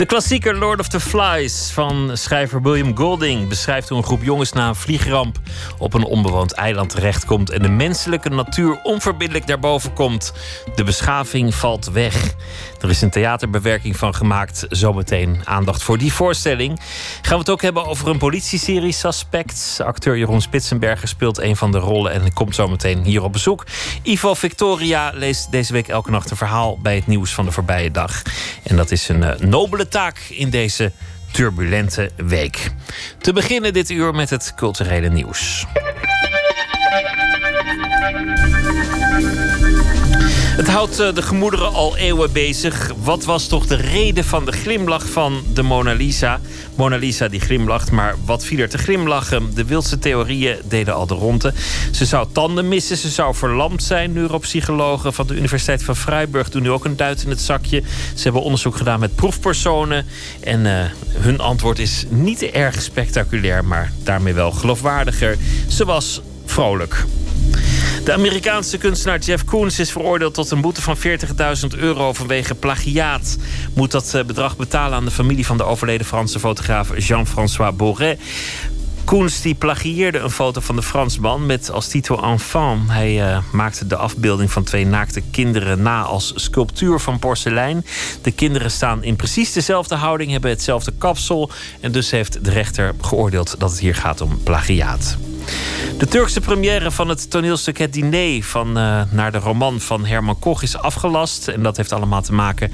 De klassieker Lord of the Flies van schrijver William Golding beschrijft hoe een groep jongens na een vliegramp op een onbewoond eiland terechtkomt en de menselijke natuur onverbiddelijk daarboven komt. De beschaving valt weg. Er is een theaterbewerking van gemaakt. Zometeen aandacht voor die voorstelling. Gaan we het ook hebben over een politieserie Suspects. Acteur Jeroen Spitsenberger speelt een van de rollen en komt zometeen hier op bezoek. Ivo Victoria leest deze week elke nacht een verhaal bij het nieuws van de voorbije dag. En dat is een uh, nobele taak in deze turbulente week. Te beginnen dit uur met het culturele nieuws. Het houdt de gemoederen al eeuwen bezig. Wat was toch de reden van de glimlach van de Mona Lisa? Mona Lisa die glimlacht, maar wat viel er te glimlachen? De wildste theorieën deden al de ronde. Ze zou tanden missen, ze zou verlamd zijn. Neuropsychologen van de Universiteit van Freiburg doen nu ook een duit in het zakje. Ze hebben onderzoek gedaan met proefpersonen. En uh, hun antwoord is niet erg spectaculair, maar daarmee wel geloofwaardiger. Ze was vrolijk. De Amerikaanse kunstenaar Jeff Koons is veroordeeld tot een boete van 40.000 euro vanwege plagiaat. Moet dat bedrag betalen aan de familie van de overleden Franse fotograaf Jean-François Borret. Koens die plagieerde een foto van de Fransman met als titel Enfant. Hij uh, maakte de afbeelding van twee naakte kinderen na als sculptuur van porselein. De kinderen staan in precies dezelfde houding, hebben hetzelfde kapsel. En dus heeft de rechter geoordeeld dat het hier gaat om plagiaat. De Turkse première van het toneelstuk Het Diner van, uh, naar de roman van Herman Koch is afgelast. En dat heeft allemaal te maken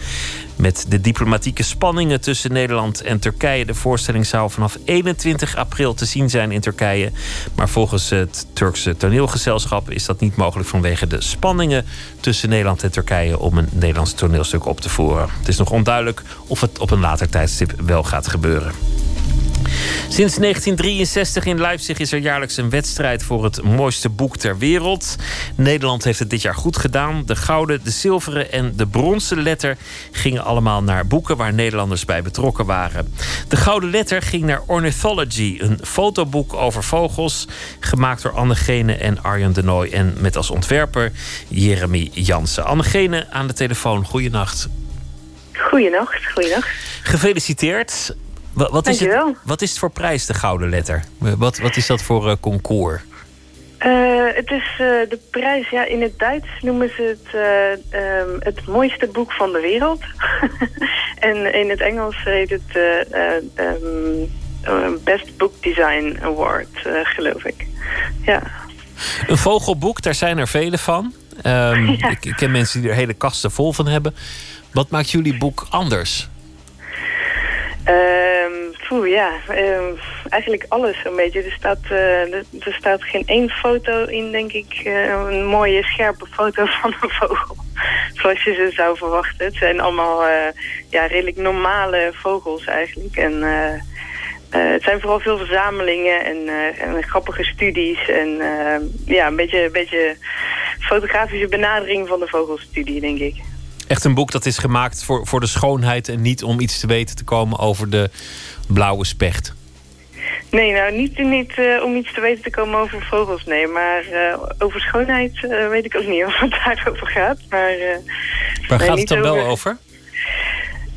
met de diplomatieke spanningen tussen Nederland en Turkije. De voorstelling zou vanaf 21 april te zien zijn in Turkije. Maar volgens het Turkse toneelgezelschap is dat niet mogelijk vanwege de spanningen tussen Nederland en Turkije om een Nederlands toneelstuk op te voeren. Het is nog onduidelijk of het op een later tijdstip wel gaat gebeuren. Sinds 1963 in Leipzig is er jaarlijks een wedstrijd voor het mooiste boek ter wereld. Nederland heeft het dit jaar goed gedaan. De gouden, de zilveren en de bronzen letter gingen allemaal naar boeken waar Nederlanders bij betrokken waren. De gouden letter ging naar Ornithology, een fotoboek over vogels, gemaakt door Anne Gene en Arjen de Nooy en met als ontwerper Jeremy Jansen. Anne Gene aan de telefoon, goeienacht. Goeienacht, goeienacht. Gefeliciteerd. Wat, wat is, het, wat is het voor prijs, de Gouden Letter? Wat, wat is dat voor uh, concours? Uh, het is uh, de prijs, ja, in het Duits noemen ze het um, het mooiste boek van de wereld. en in het Engels heet het um, Best Book Design Award, geloof ik. Ja. Een vogelboek, daar zijn er vele van. Um, ja. ik, ik ken mensen die er hele kasten vol van hebben. Wat maakt jullie boek anders? Um, ja, um, eigenlijk alles een beetje. Er staat, uh, er staat geen één foto in, denk ik. Uh, een mooie, scherpe foto van een vogel. Zoals je ze zou verwachten. Het zijn allemaal uh, ja, redelijk normale vogels eigenlijk. En het zijn vooral veel verzamelingen en, en grappige studies. En ja, een beetje, een beetje fotografische benadering van de vogelstudie, denk ik. Echt een boek dat is gemaakt voor, voor de schoonheid en niet om iets te weten te komen over de blauwe specht. Nee, nou niet, niet uh, om iets te weten te komen over vogels, nee. Maar uh, over schoonheid uh, weet ik ook niet of het daarover gaat. Maar, Waar gaat het dan over? wel over?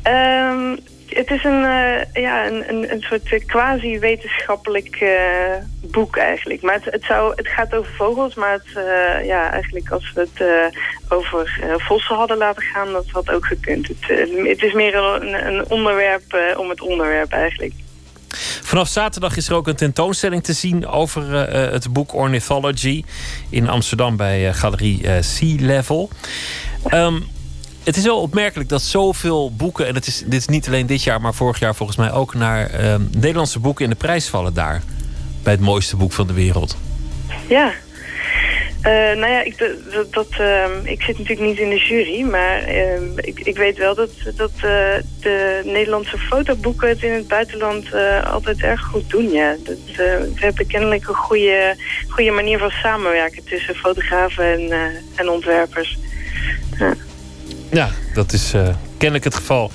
Ehm, het is een, eh, ja, een, een, een soort quasi-wetenschappelijk eh, boek eigenlijk. Maar het, het, zou, het gaat over vogels, maar het, eh, ja, eigenlijk als we het over vossen hadden laten gaan, dat had ook gekund. Het, het is meer een, een onderwerp om het onderwerp eigenlijk. Vanaf zaterdag is er ook een tentoonstelling te zien over het boek Ornithology in Amsterdam bij Galerie eh, Sea Level. Ehm, het is wel opmerkelijk dat zoveel boeken, en het is, dit is niet alleen dit jaar, maar vorig jaar volgens mij ook, naar ehm, Nederlandse boeken in de prijs vallen daar. Bij het mooiste boek van de wereld. Ja. Eh, nou ja, ik, dat, ehm, ik zit natuurlijk niet in de jury, maar ehm, ik, ik weet wel dat, dat eh, de Nederlandse fotoboeken het in het buitenland eh, altijd erg goed doen. Ja. Dat, we hebben kennelijk een goede, goede manier van samenwerken tussen fotografen en, en ontwerpers. Ja. Ja, dat is eh, kennelijk het geval.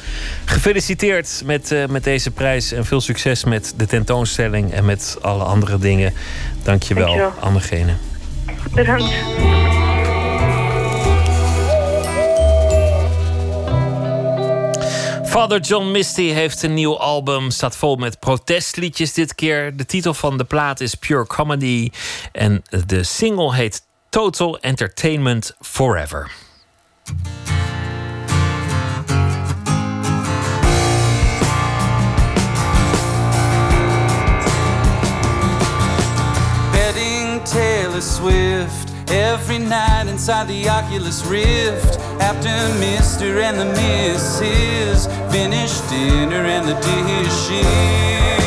Gefeliciteerd met, eh, met deze prijs en veel succes met de tentoonstelling en met alle andere dingen. Dank je wel, Dankjewel. Bedankt. Father John Misty heeft een nieuw album, staat vol met protestliedjes dit keer. De titel van de plaat is Pure Comedy en de single heet Total Entertainment Forever. Swift every night inside the Oculus Rift. After Mr. and the Mrs. finish dinner and the dishes.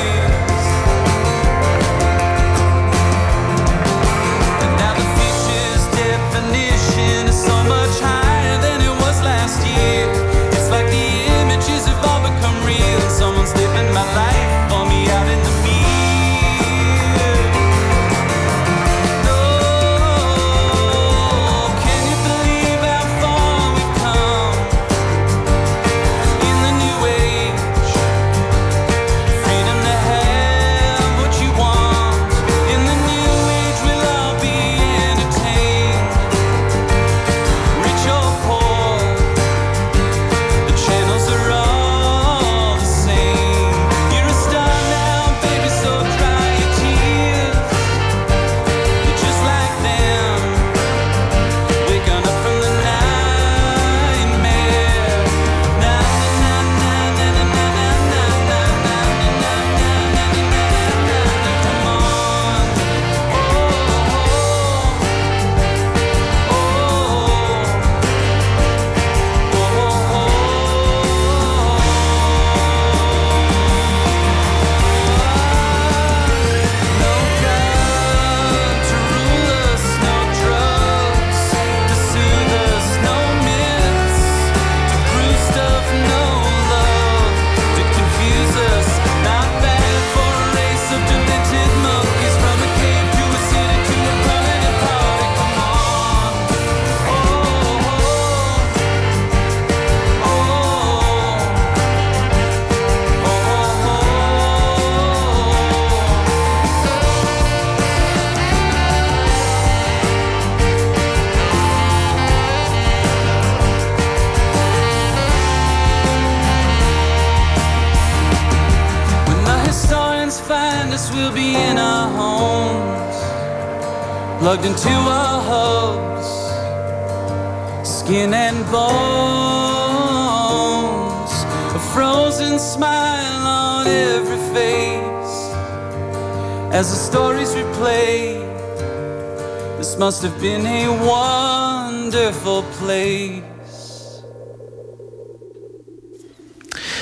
Have been a wonderful place.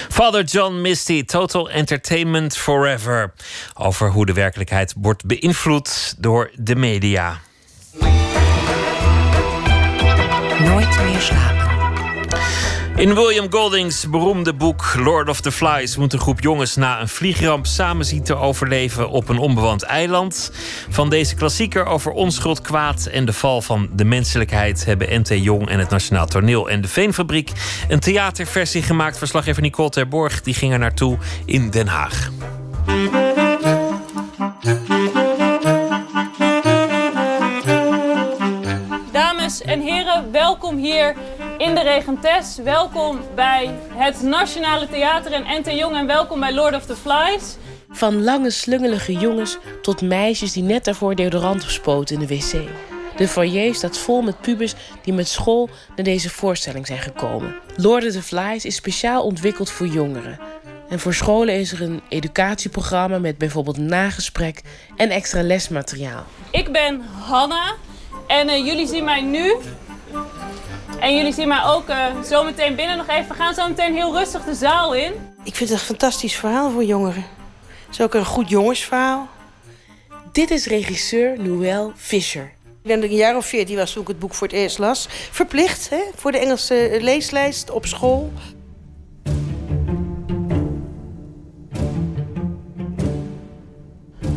Father John Misty, Total Entertainment Forever. Over hoe de werkelijkheid wordt beïnvloed door de media. Nooit meer slapen. In William Goldings beroemde boek Lord of the Flies moet een groep jongens na een vliegramp samen zien te overleven op een onbewoond eiland. Van deze klassieker over onschuld, kwaad en de val van de menselijkheid hebben NT Jong en het Nationaal Toneel en de Veenfabriek een theaterversie gemaakt. Verslaggever Nicole Terborg die ging er naartoe in Den Haag. Dames en heren, welkom hier in de Regentes. Welkom bij het Nationale Theater in Ente Jong en welkom bij Lord of the Flies. Van lange slungelige jongens tot meisjes die net daarvoor deodorant bespoten in de wc. De foyer staat vol met pubers die met school naar deze voorstelling zijn gekomen. Lord of the Flies is speciaal ontwikkeld voor jongeren. En voor scholen is er een educatieprogramma met bijvoorbeeld nagesprek en extra lesmateriaal. Ik ben Hanna en eh, jullie zien mij nu. En jullie zien mij ook uh, zo meteen binnen nog even. We gaan zo meteen heel rustig de zaal in. Ik vind het een fantastisch verhaal voor jongeren. Het is ook een goed jongensverhaal. Dit is regisseur Noël Fischer. Ik ben een jaar of veertien was toen ik het boek voor het eerst las. Verplicht hè, voor de Engelse leeslijst op school.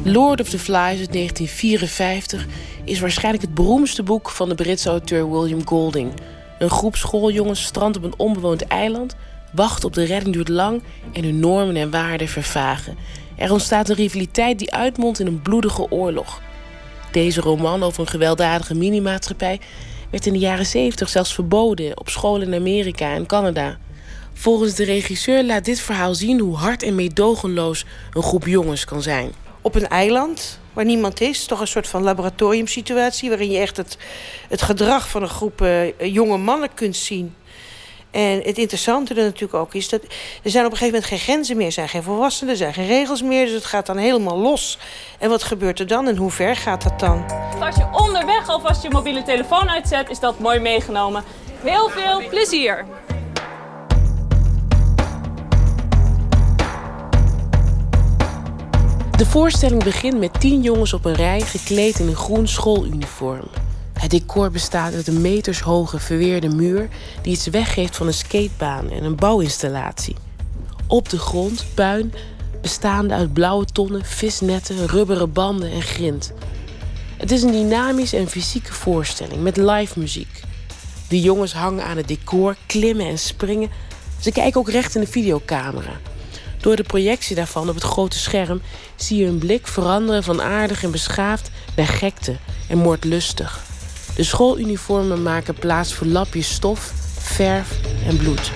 Lord of the Flies uit 1954 is waarschijnlijk het beroemdste boek van de Britse auteur William Golding. Een groep schooljongens strandt op een onbewoond eiland, wacht op de redding duurt lang en hun normen en waarden vervagen. Er ontstaat een rivaliteit die uitmondt in een bloedige oorlog. Deze roman over een gewelddadige minimaatschappij werd in de jaren 70 zelfs verboden op scholen in Amerika en Canada. Volgens de regisseur laat dit verhaal zien hoe hard en meedogenloos een groep jongens kan zijn. Op een eiland waar niemand is, toch een soort van laboratoriumsituatie waarin je echt het, het gedrag van een groep uh, jonge mannen kunt zien. En het interessante er natuurlijk ook is dat er zijn op een gegeven moment geen grenzen meer, er zijn geen volwassenen, er zijn geen regels meer, dus het gaat dan helemaal los. En wat gebeurt er dan en hoe ver gaat dat dan? Als je onderweg alvast je mobiele telefoon uitzet, is dat mooi meegenomen. Heel veel plezier! De voorstelling begint met tien jongens op een rij gekleed in een groen schooluniform. Het decor bestaat uit een metershoge verweerde muur die iets weggeeft van een skatebaan en een bouwinstallatie. Op de grond puin bestaande uit blauwe tonnen, visnetten, rubberen banden en grind. Het is een dynamische en fysieke voorstelling met live muziek. De jongens hangen aan het decor, klimmen en springen. Ze kijken ook recht in de videocamera. Door de projectie daarvan op het grote scherm zie je hun blik veranderen van aardig en beschaafd naar gekte en moordlustig. De schooluniformen maken plaats voor lapjes stof, verf en bloed.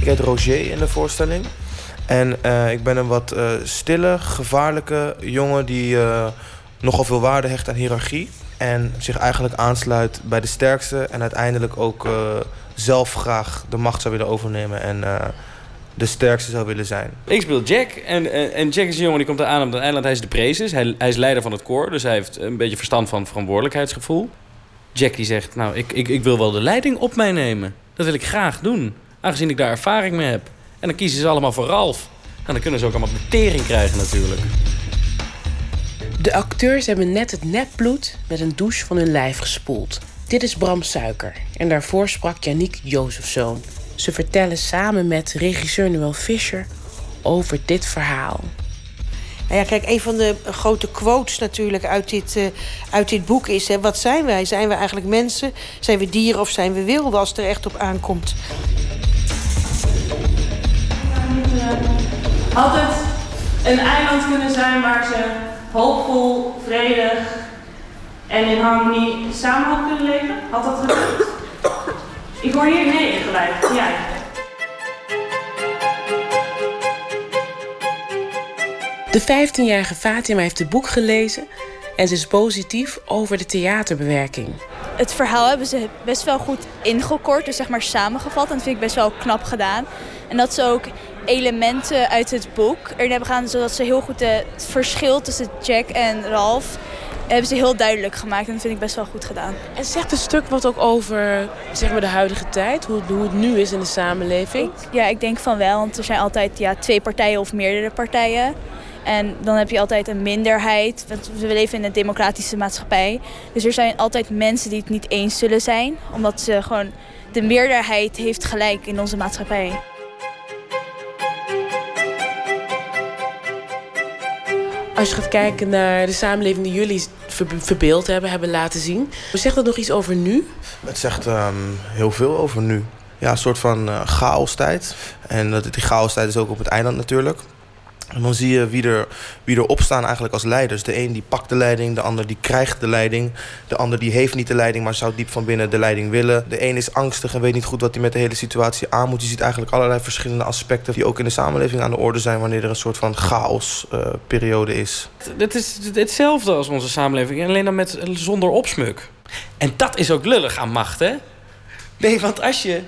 Ik heet Roger in de voorstelling. En uh, ik ben een wat uh, stille, gevaarlijke jongen die uh, nogal veel waarde hecht aan hiërarchie. En zich eigenlijk aansluit bij de sterkste en uiteindelijk ook zelf graag de macht zou willen overnemen en uh, de sterkste zou willen zijn. Ik speel Jack en, en Jack is een jongen die komt aan op het eiland. Hij is de prezes, hij, hij is leider van het koor, dus hij heeft een beetje verstand van verantwoordelijkheidsgevoel. Jack die zegt, nou, ik, ik, ik wil wel de leiding op mij nemen. Dat wil ik graag doen, aangezien ik daar ervaring mee heb. En dan kiezen ze allemaal voor Ralf. En dan kunnen ze ook allemaal betering krijgen natuurlijk. De acteurs hebben net het nepbloed met een douche van hun lijf gespoeld. Dit is Bram Suiker en daarvoor sprak Yannick Jozefzoon. Ze vertellen samen met regisseur Noël Fischer over dit verhaal. Nou ja, kijk, een van de grote quotes natuurlijk uit dit, uh, uit dit boek is... Hè, wat zijn wij? Zijn we eigenlijk mensen? Zijn we dieren of zijn we wilden als het er echt op aankomt? Altijd een eiland kunnen zijn waar ze hoopvol, vredig en in harmonie samen had kunnen leven? Had dat gebeurd? Ik hoor hier nee gelijk. Jij. De 15-jarige Fatima heeft het boek gelezen en ze is positief over de theaterbewerking. Het verhaal hebben ze best wel goed ingekort, dus zeg maar samengevat. En dat vind ik best wel knap gedaan. En dat ze ook elementen uit het boek erin hebben gedaan, zodat ze heel goed het verschil tussen Jack en Ralph hebben ze heel duidelijk gemaakt. En dat vind ik best wel goed gedaan. En zegt het stuk wat ook over zeg maar, de huidige tijd? Hoe, hoe het nu is in de samenleving? Ja, ik denk van wel. Want er zijn altijd ja, twee partijen of meerdere partijen. En dan heb je altijd een minderheid. Want we leven in een democratische maatschappij. Dus er zijn altijd mensen die het niet eens zullen zijn. Omdat ze gewoon... De meerderheid heeft gelijk in onze maatschappij. Als je gaat kijken naar de samenleving die jullie verbeeld hebben, hebben laten zien. Zegt dat nog iets over nu? Het zegt um, heel veel over nu. Ja, een soort van uh, chaostijd. En dat, die chaostijd is ook op het eiland natuurlijk. En dan zie je wie er, wie er opstaan eigenlijk als leiders. De een die pakt de leiding, de ander die krijgt de leiding. De ander die heeft niet de leiding, maar zou diep van binnen de leiding willen. De een is angstig en weet niet goed wat hij met de hele situatie aan moet. Je ziet eigenlijk allerlei verschillende aspecten... die ook in de samenleving aan de orde zijn... wanneer er een soort van chaosperiode is. Het is hetzelfde als onze samenleving, alleen dan met, zonder opsmuk. En dat is ook lullig aan macht, hè? Nee, want als je...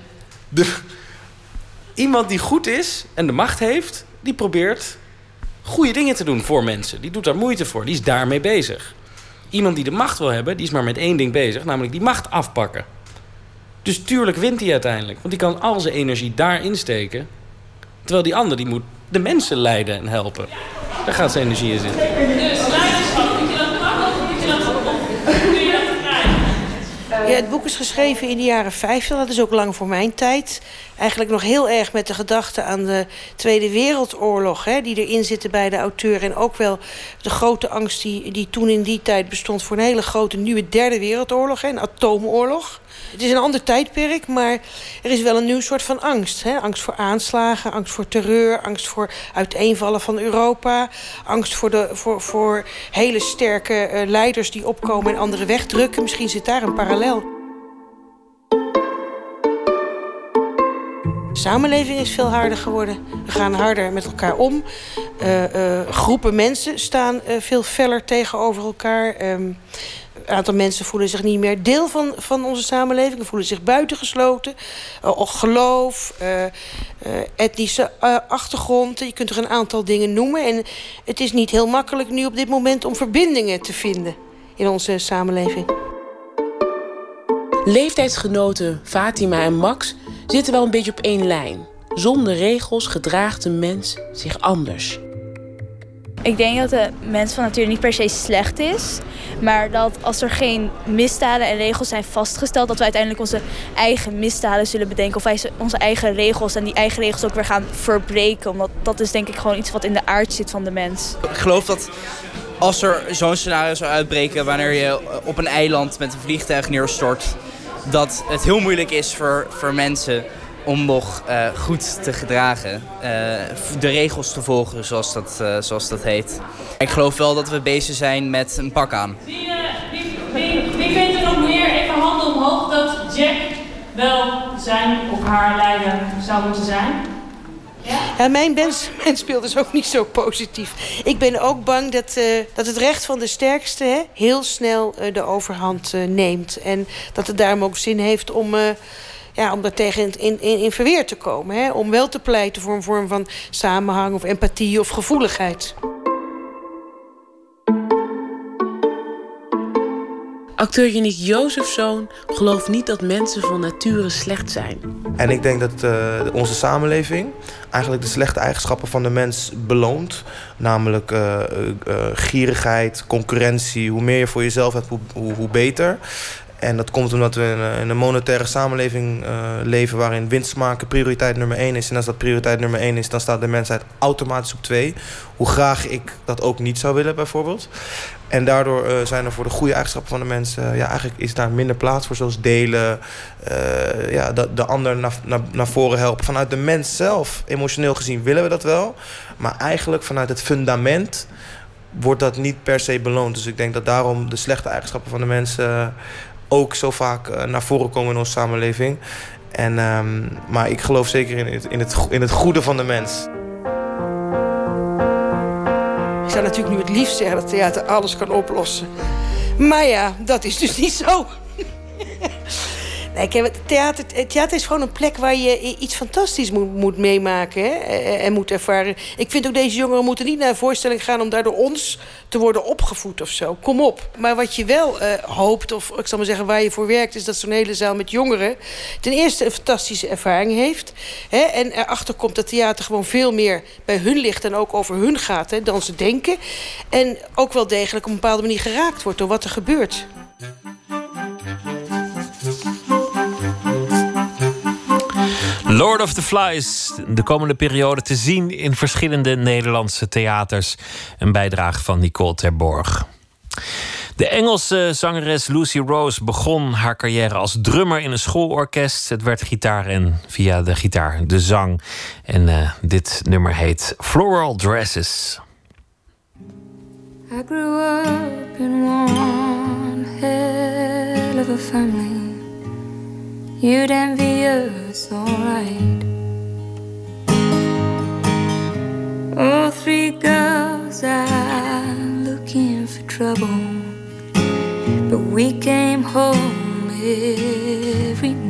Iemand die goed is en de macht heeft... die probeert goede dingen te doen voor mensen. Die doet daar moeite voor, die is daarmee bezig. Iemand die de macht wil hebben, die is maar met één ding bezig... namelijk die macht afpakken. Dus tuurlijk wint hij uiteindelijk. Want die kan al zijn energie daarin steken. Terwijl die ander die moet de mensen leiden en helpen. Daar gaat zijn energie in zitten. Dus leiderschap, moet je dat pakken of moet je dat of kun je dat krijgen? Ja, het boek is geschreven in de jaren 50. Dat is ook lang voor mijn tijd. Eigenlijk nog heel erg met de gedachte aan de Tweede Wereldoorlog... Hè, die erin zitten bij de auteur. En ook wel de grote angst die, die toen in die tijd bestond... voor een hele grote nieuwe Derde Wereldoorlog, hè, een atoomoorlog. Het is een ander tijdperk, maar er is wel een nieuw soort van angst. Hè? Angst voor aanslagen, angst voor terreur... angst voor uiteenvallen van Europa... angst voor, de, voor, voor hele sterke eh, leiders die opkomen en anderen wegdrukken. Misschien zit daar een parallel. De samenleving is veel harder geworden. We gaan harder met elkaar om. Eh, eh, groepen mensen staan veel feller tegenover elkaar. Ehm, aantal mensen voelen zich niet meer deel van, van onze samenleving. Voelen zich buitengesloten. Uh, geloof, uh, uh, etnische achtergrond. Je kunt er een aantal dingen noemen. En het is niet heel makkelijk nu op dit moment om verbindingen te vinden in onze samenleving. Leeftijdsgenoten Fatima en Max zitten wel een beetje op één lijn. Zonder regels gedraagt de mens zich anders. Ik denk dat de mens van nature niet per se slecht is. Maar dat als er geen misdaden en regels zijn vastgesteld... dat we uiteindelijk onze eigen misdaden zullen bedenken. Of wij onze eigen regels en die eigen regels ook weer gaan verbreken. Omdat dat is denk ik gewoon iets wat in de aard zit van de mens. Ik geloof dat als er zo'n scenario zou uitbreken... wanneer je op een eiland met een vliegtuig neerstort... dat het heel moeilijk is voor, voor mensen om nog uh, goed te gedragen. Uh, de regels te volgen, zoals dat, uh, zoals dat heet. Ik geloof wel dat we bezig zijn met een pak aan. Wie, wie, wie, wie vindt er nog meer, even handen omhoog, dat Jack wel zijn of haar leider zou moeten zijn? Ja? ja mijn, speelt is ook niet zo positief. Ik ben ook bang dat, uh, dat het recht van de sterkste hè, heel snel uh, de overhand uh, neemt. En dat het daarom ook zin heeft om ja, om daar tegen in, in, in verweer te komen. Hè? Om wel te pleiten voor een vorm van samenhang of empathie of gevoeligheid. Acteur Yannick Jozefzoon gelooft niet dat mensen van nature slecht zijn. En ik denk dat uh, onze samenleving eigenlijk de slechte eigenschappen van de mens beloont. Namelijk uh, uh, gierigheid, concurrentie. Hoe meer je voor jezelf hebt, hoe, hoe, hoe beter. En dat komt omdat we in een, in een monetaire samenleving uh, leven waarin winst maken prioriteit nummer één is. En als dat prioriteit nummer één is, dan staat de mensheid automatisch op twee. Hoe graag ik dat ook niet zou willen, bijvoorbeeld. En daardoor uh, zijn er voor de goede eigenschappen van de mensen, ja, eigenlijk is daar minder plaats voor, zoals delen, ja, de, de ander naar, naar, naar voren helpen. Vanuit de mens zelf, emotioneel gezien, willen we dat wel. Maar eigenlijk vanuit het fundament wordt dat niet per se beloond. Dus ik denk dat daarom de slechte eigenschappen van de mensen ook zo vaak uh, naar voren komen in onze samenleving. En, um, maar ik geloof zeker in het, in, het, in het goede van de mens. Ik zou natuurlijk nu het liefst zeggen dat theater alles kan oplossen. Maar ja, dat is dus niet zo. Het, theater, theater is gewoon een plek waar je iets fantastisch moet, moet meemaken hè? en moet ervaren. Ik vind ook deze jongeren moeten niet naar een voorstelling gaan om daardoor ons te worden opgevoed of zo. Kom op. Maar wat je wel uh, hoopt, of ik zal maar zeggen waar je voor werkt, is dat zo'n hele zaal met jongeren ten eerste een fantastische ervaring heeft. Hè? En erachter komt dat theater gewoon veel meer bij hun ligt en ook over hun gaat hè, dan ze denken. En ook wel degelijk op een bepaalde manier geraakt wordt door wat er gebeurt. Lord of the Flies, de komende periode te zien in verschillende Nederlandse theaters. Een bijdrage van Nicole Terborg. De Engelse zangeres Lucy Rose begon haar carrière als drummer in een schoolorkest. Het werd gitaar en via de gitaar de zang. En eh, dit nummer heet Floral Dresses. I grew up in one hell of a family. You'd envy us, alright. All three girls are looking for trouble. But we came home every night.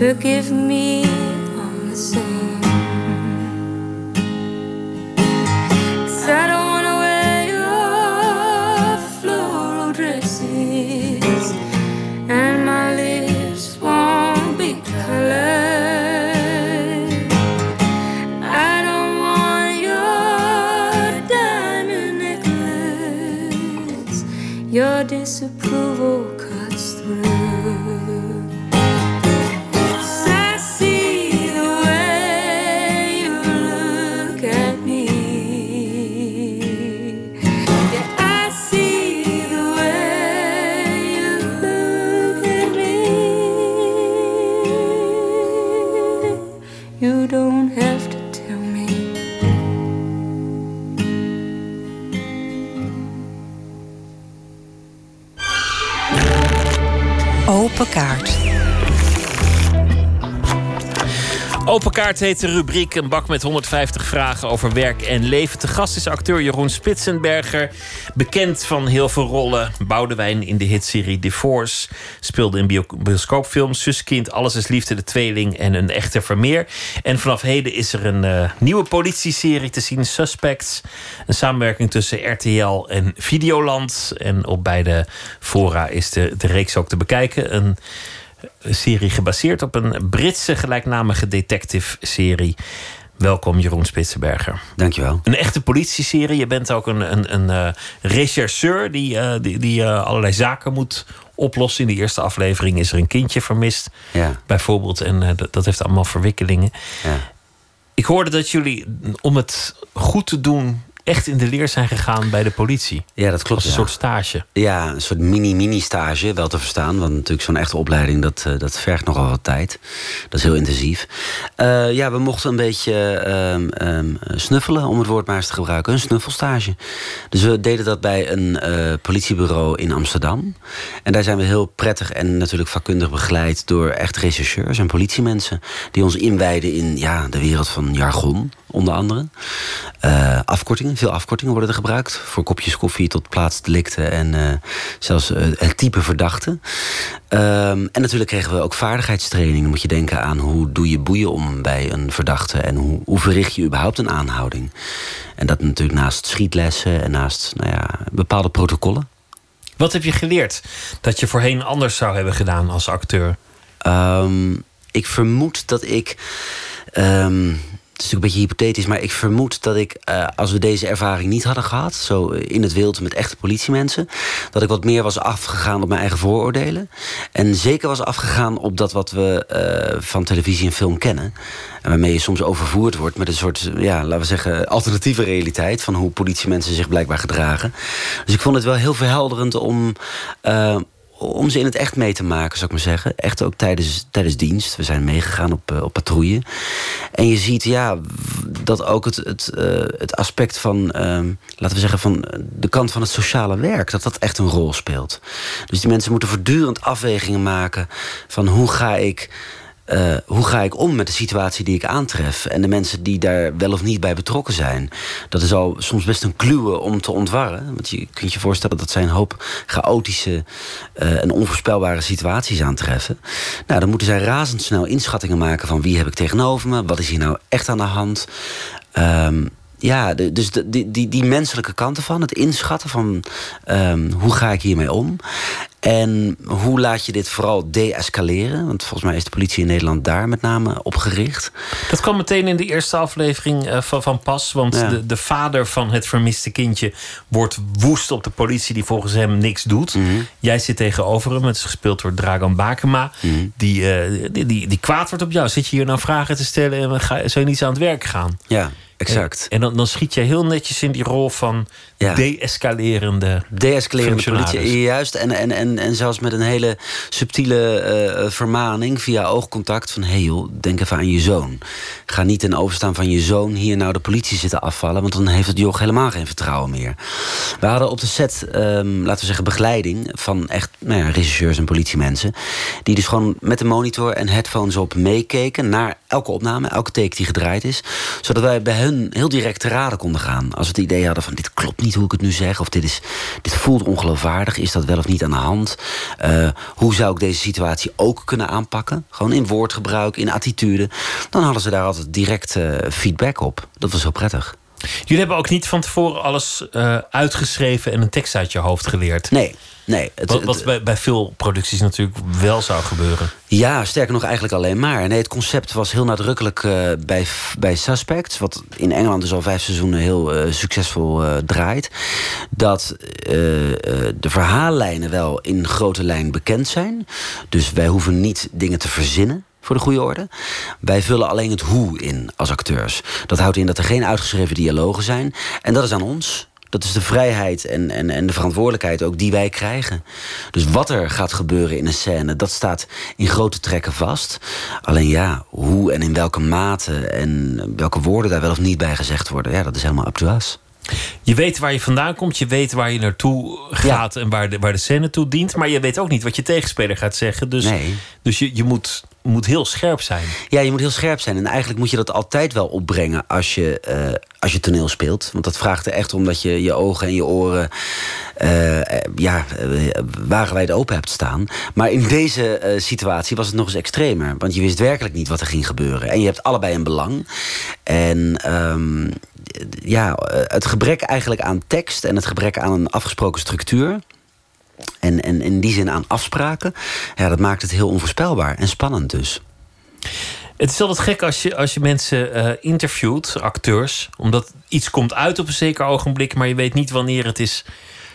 Forgive me Heet de rubriek. Een bak met 150 vragen over werk en leven. Te gast is acteur Jeroen Spitsenberger. Bekend van heel veel rollen. Boudewijn in de hitserie Divorce. Speelde in bio- bioscoopfilms Zuskind, Alles is Liefde, De Tweeling en Een Echte Vermeer. En vanaf heden is er een eh, nieuwe politieserie te zien, Suspects. Een samenwerking tussen RTL en Videoland. En op beide fora is de, de reeks ook te bekijken. Een serie gebaseerd op een Britse gelijknamige detective-serie. Welkom, Jeroen Spitsenberger. Dankjewel. Een echte politieserie. Je bent ook een, een, een eh, rechercheur die, eh, die, die eh, allerlei zaken moet oplossen. In de eerste aflevering is er een kindje vermist, Ja. bijvoorbeeld. En dat, dat heeft allemaal verwikkelingen. Ja. Ik hoorde dat jullie, om het goed te doen, echt in de leer zijn gegaan bij de politie. Ja, dat klopt. Als een ja. soort stage. Ja, een soort mini-mini-stage, wel te verstaan. Want natuurlijk zo'n echte opleiding, dat, eh, dat vergt nogal wat tijd. Dat is heel intensief. Eh, ja, we mochten een beetje ehm, ehm, snuffelen, om het woord maar eens te gebruiken. Een snuffelstage. Dus we deden dat bij een eh, politiebureau in Amsterdam. En daar zijn we heel prettig en natuurlijk vakkundig begeleid... door echt rechercheurs en politiemensen... die ons inwijden in ja, de wereld van jargon, onder andere. Eh, afkortingen, veel afkortingen worden er gebruikt. Voor kopjes koffie tot plaatsdelicten en eh, zelfs eh, het type verdachte. Ehm, en natuurlijk kregen we ook vaardigheidstraining. Dan moet je denken aan hoe doe je boeien om bij een verdachte... en hoe, hoe verricht je überhaupt een aanhouding. En dat natuurlijk naast schietlessen en naast nou ja, bepaalde protocollen. Wat heb je geleerd dat je voorheen anders zou hebben gedaan als acteur? Ehm, ik vermoed dat ik. ehm, het is natuurlijk een beetje hypothetisch, maar ik vermoed dat ik, eh, als we deze ervaring niet hadden gehad, zo in het wild met echte politiemensen, dat ik wat meer was afgegaan op mijn eigen vooroordelen. En zeker was afgegaan op dat wat we eh, van televisie en film kennen. En waarmee je soms overvoerd wordt met een soort, ja, laten we zeggen, alternatieve realiteit van hoe politiemensen zich blijkbaar gedragen. Dus ik vond het wel heel verhelderend om. eh, om ze in het echt mee te maken, zou ik maar zeggen. Echt ook tijdens, tijdens dienst. We zijn meegegaan op, eh, op patrouille. En je ziet ja, dat ook het, het, eh, het aspect van, ehm, laten we zeggen, van de kant van het sociale werk, dat dat echt een rol speelt. Dus die mensen moeten voortdurend afwegingen maken van hoe ga ik. Eh, hoe ga ik om met de situatie die ik aantref? En de mensen die daar wel of niet bij betrokken zijn. Dat is al soms best een kluwe om te ontwarren. Want je kunt je voorstellen dat zij een hoop chaotische eh, en onvoorspelbare situaties aantreffen. Nou, dan moeten zij razendsnel inschattingen maken van wie heb ik tegenover me? Wat is hier nou echt aan de hand? Ehm, ja, dus de, die, die, die menselijke kanten van, het inschatten van ehm, hoe ga ik hiermee om? En hoe laat je dit vooral de-escaleren? Want volgens mij is de politie in Nederland daar met name op gericht. Dat kwam meteen in de eerste aflevering eh, van, van Pas. Want Ja. de, de vader van het vermiste kindje wordt woest op de politie die volgens hem niks doet. Mhm. Jij zit tegenover hem. Het is gespeeld door Dragan Bakema. Mhm. Die, eh, die, die, die kwaad wordt op jou. Zit je hier nou vragen te stellen en ga, zou je niet aan het werk gaan? Ja, exact. En, en dan, dan schiet je heel netjes in die rol van Ja. de-escalerende politie, juist. En, en, en, en zelfs met een hele subtiele eh, vermaning via oogcontact. Van, hé hey joh, denk even aan je zoon. Ga niet ten overstaan van je zoon hier nou de politie zitten afvallen. Want dan heeft het joch helemaal geen vertrouwen meer. We hadden op de set, ehm, laten we zeggen, begeleiding van echt nou ja, regisseurs en politiemensen. Die dus gewoon met de monitor en headphones op meekeken naar elke opname, elke take die gedraaid is. Zodat wij bij hun heel direct te raden konden gaan. Als we het idee hadden van dit klopt niet hoe ik het nu zeg. Of dit, is, dit voelt ongeloofwaardig. Is dat wel of niet aan de hand? Eh, hoe zou ik deze situatie ook kunnen aanpakken? Gewoon in woordgebruik, in attitude. Dan hadden ze daar altijd direct eh, feedback op. Dat was heel prettig. Jullie hebben ook niet van tevoren alles eh, uitgeschreven en een tekst uit je hoofd geleerd. Nee, nee. Het, wat wat bij, bij veel producties natuurlijk wel zou gebeuren. Ja, sterker nog eigenlijk alleen maar. Nee, het concept was heel nadrukkelijk eh, bij, bij Suspects... wat in Engeland dus al vijf seizoenen heel eh, succesvol draait... dat de verhaallijnen wel in grote lijn bekend zijn. Dus wij hoeven niet dingen te verzinnen voor de goede orde. Wij vullen alleen het hoe in als acteurs. Dat houdt in dat er geen uitgeschreven dialogen zijn. En dat is aan ons. Dat is de vrijheid en, en, en de verantwoordelijkheid ook die wij krijgen. Dus wat er gaat gebeuren in een scène, dat staat in grote trekken vast. Alleen ja, hoe en in welke mate en welke woorden daar wel of niet bij gezegd worden, ja, dat is helemaal up to us. Je weet waar je vandaan komt, je weet waar je naartoe gaat en waar de, waar de scène toe dient. Maar je weet ook niet wat je tegenspeler gaat zeggen. Dus, Nee. dus je, je moet, moet heel scherp zijn. Ja, je moet heel scherp zijn. En eigenlijk moet je dat altijd wel opbrengen als je, eh, als je toneel speelt. Want dat vraagt er echt om dat je je ogen en je oren eh, ja, wagenwijd open hebt staan. Maar in deze situatie was het nog eens extremer. Want je wist werkelijk niet wat er ging gebeuren. En je hebt allebei een belang. En ehm, ja, het gebrek eigenlijk aan tekst en het gebrek aan een afgesproken structuur. En, en in die zin aan afspraken. Ja, dat maakt het heel onvoorspelbaar en spannend dus. Het is altijd gek als je, als je mensen eh, interviewt, acteurs. Omdat iets komt uit op een zeker ogenblik, maar je weet niet wanneer het is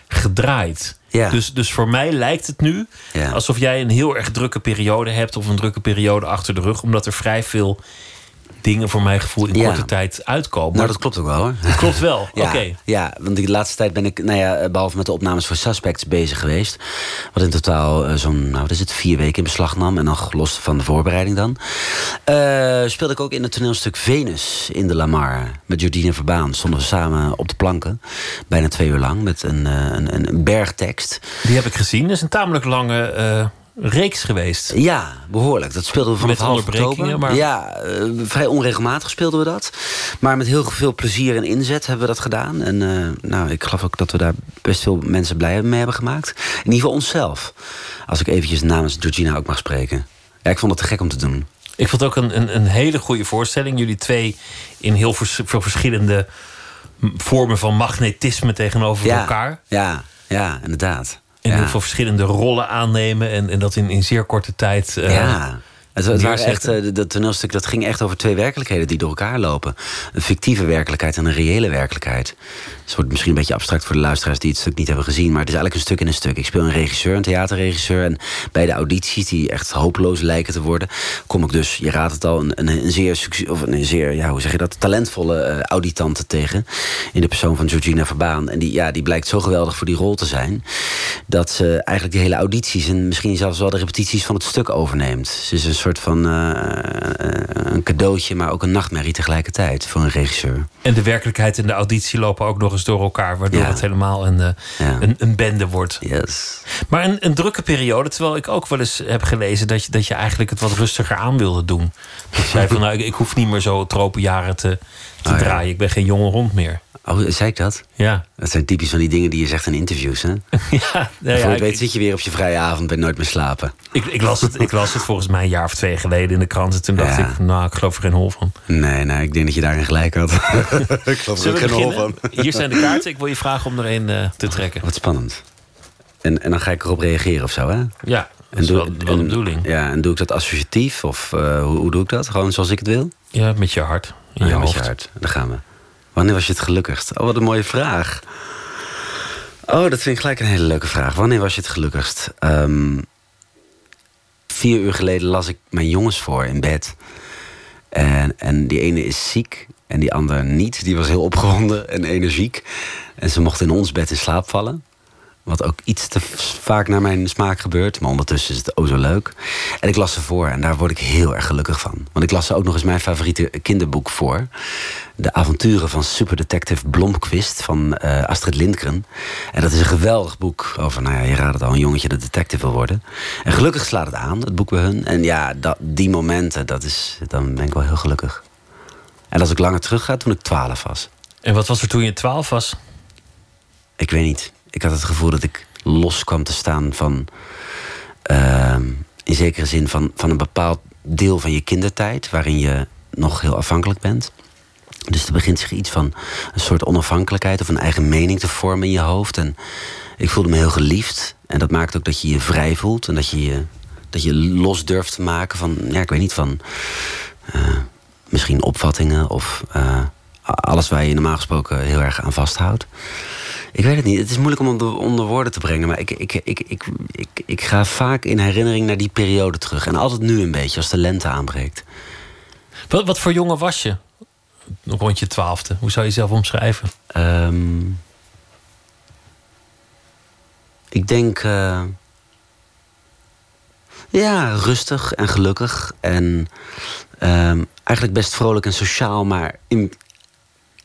gedraaid. Ja. Dus, dus voor mij lijkt het nu Ja. alsof jij een heel erg drukke periode hebt of een drukke periode achter de rug, omdat er vrij veel dingen voor mijn gevoel in Ja. korte tijd uitkomen. Nou, dat klopt ook wel hoor. Dat klopt wel. Ja, Oké. ja, want de laatste tijd ben ik, nou ja, behalve met de opnames voor Suspects bezig geweest. Wat in totaal eh, zo'n, nou, wat is het, vier weken in beslag nam. En nog los van de voorbereiding dan. Eh, speelde ik ook in het toneelstuk Venus in de Lamar. Met Jordine Verbaan stonden we samen op de planken. Bijna twee uur lang met een, eh, een, een bergtekst. Die heb ik gezien. Dat is een tamelijk lange eh, reeks geweest. Ja, behoorlijk. Dat speelden we vanaf half oktober. maar- Ja, eh, vrij onregelmatig speelden we dat. Maar met heel veel plezier en inzet hebben we dat gedaan. En eh, nou, ik geloof ook dat we daar best veel mensen blij mee hebben gemaakt. In ieder geval onszelf. Als ik eventjes namens Georgina ook mag spreken. Ja, ik vond het te gek om te doen. Ik vond het ook een, een, een hele goede voorstelling. Jullie twee in heel vers- veel verschillende vormen van magnetisme tegenover Ja, elkaar. Ja, ja, inderdaad. En ja. heel veel verschillende rollen aannemen. En, en dat in, in zeer korte tijd. eh, Ja. Het, het waren echt, eh, dat toneelstuk dat ging echt over twee werkelijkheden die door elkaar lopen. Een fictieve werkelijkheid en een reële werkelijkheid. Het wordt misschien een beetje abstract voor de luisteraars die het stuk niet hebben gezien. Maar het is eigenlijk een stuk in een stuk. Ik speel een regisseur, een theaterregisseur. En bij de audities, die echt hopeloos lijken te worden, kom ik dus, je raadt het al, een, een, een zeer, succes, of een zeer, ja, hoe zeg je dat, talentvolle eh, auditante tegen. In de persoon van Georgina Verbaan. En die, ja, die blijkt zo geweldig voor die rol te zijn. Dat ze eigenlijk die hele audities en misschien zelfs wel de repetities van het stuk overneemt. Ze is een soort van eh, eh, een cadeautje, maar ook een nachtmerrie tegelijkertijd voor een regisseur. En de werkelijkheid en de auditie lopen ook nog eens door elkaar, waardoor Ja. het helemaal een, eh, een, een bende wordt. Yes. Maar een, een drukke periode, terwijl ik ook wel eens heb gelezen dat je, dat je eigenlijk het wat rustiger aan wilde doen. Dat je zei van nou, ik, ik hoef niet meer zo tropenjaren te, te Oh, ja. draaien. Ik ben geen jonge hond meer. Oh, zei ik dat? Ja. Dat zijn typisch van die dingen die je zegt in interviews, hè? ja, ja, het ik- weet zit je weer op je vrije avond bij Nooit meer slapen. Ik, ik, las het, ik las het volgens mij een jaar of twee geleden in de krant. En toen dacht Ja. ik, nou, ik geloof er geen hol van. Nee, nee, ik denk dat je daarin gelijk had. ik geloof er geen hol van. Hier zijn de kaarten. Ik wil je vragen om er een eh, te trekken. Wat spannend. En, en dan ga ik erop reageren of zo, hè? Ja, dat is wel- wel de bedoeling. Ja, en doe ik dat associatief? Of eh, hoe, hoe doe ik dat? Gewoon zoals ik het wil? Ja, met je hart. In je ja, hoofd. hart. Daar gaan we. Wanneer was je het gelukkigst? Oh, wat een mooie vraag. Oh, dat vind ik gelijk een hele leuke vraag. Wanneer was je het gelukkigst? Ehm, vier uur geleden las ik mijn jongens voor in bed. En, en die ene is ziek en die ander niet. Die was heel opgewonden en energiek. En ze mochten in ons bed in slaap vallen. Wat ook iets te vaak naar mijn smaak gebeurt. Maar ondertussen is het oh zo leuk. En ik las ze voor en daar word ik heel erg gelukkig van. Want ik las ze ook nog eens mijn favoriete kinderboek voor. De avonturen van superdetective Blomqvist van eh, Astrid Lindgren. En dat is een geweldig boek over, nou ja, je raadt het al, een jongetje dat detective wil worden. En gelukkig slaat het aan, het boek bij hun. En ja, dat, die momenten, dat is, dan ben ik wel heel gelukkig. En als ik langer terug ga, toen ik 12 was. En wat was er toen je 12 was? Ik weet niet. Ik had het gevoel dat ik los kwam te staan van. ehm, in zekere zin van, van een bepaald deel van je kindertijd. waarin je nog heel afhankelijk bent. Dus er begint zich iets van een soort onafhankelijkheid of een eigen mening te vormen in je hoofd. En ik voelde me heel geliefd. En dat maakt ook dat je je vrij voelt en dat je je, dat je los durft te maken van, ja, ik weet niet, van eh, misschien opvattingen of eh, alles waar je normaal gesproken heel erg aan vasthoudt. Ik weet het niet. Het is moeilijk om onder, onder woorden te brengen. Maar ik, ik, ik, ik, ik, ik ga vaak in herinnering naar die periode terug. En altijd nu een beetje, als de lente aanbreekt. Wat, wat voor jongen was je? Rond je twaalfde. Hoe zou je jezelf omschrijven? Ehm, ik denk. eh, ja, rustig en gelukkig. En ehm, eigenlijk best vrolijk en sociaal. Maar in,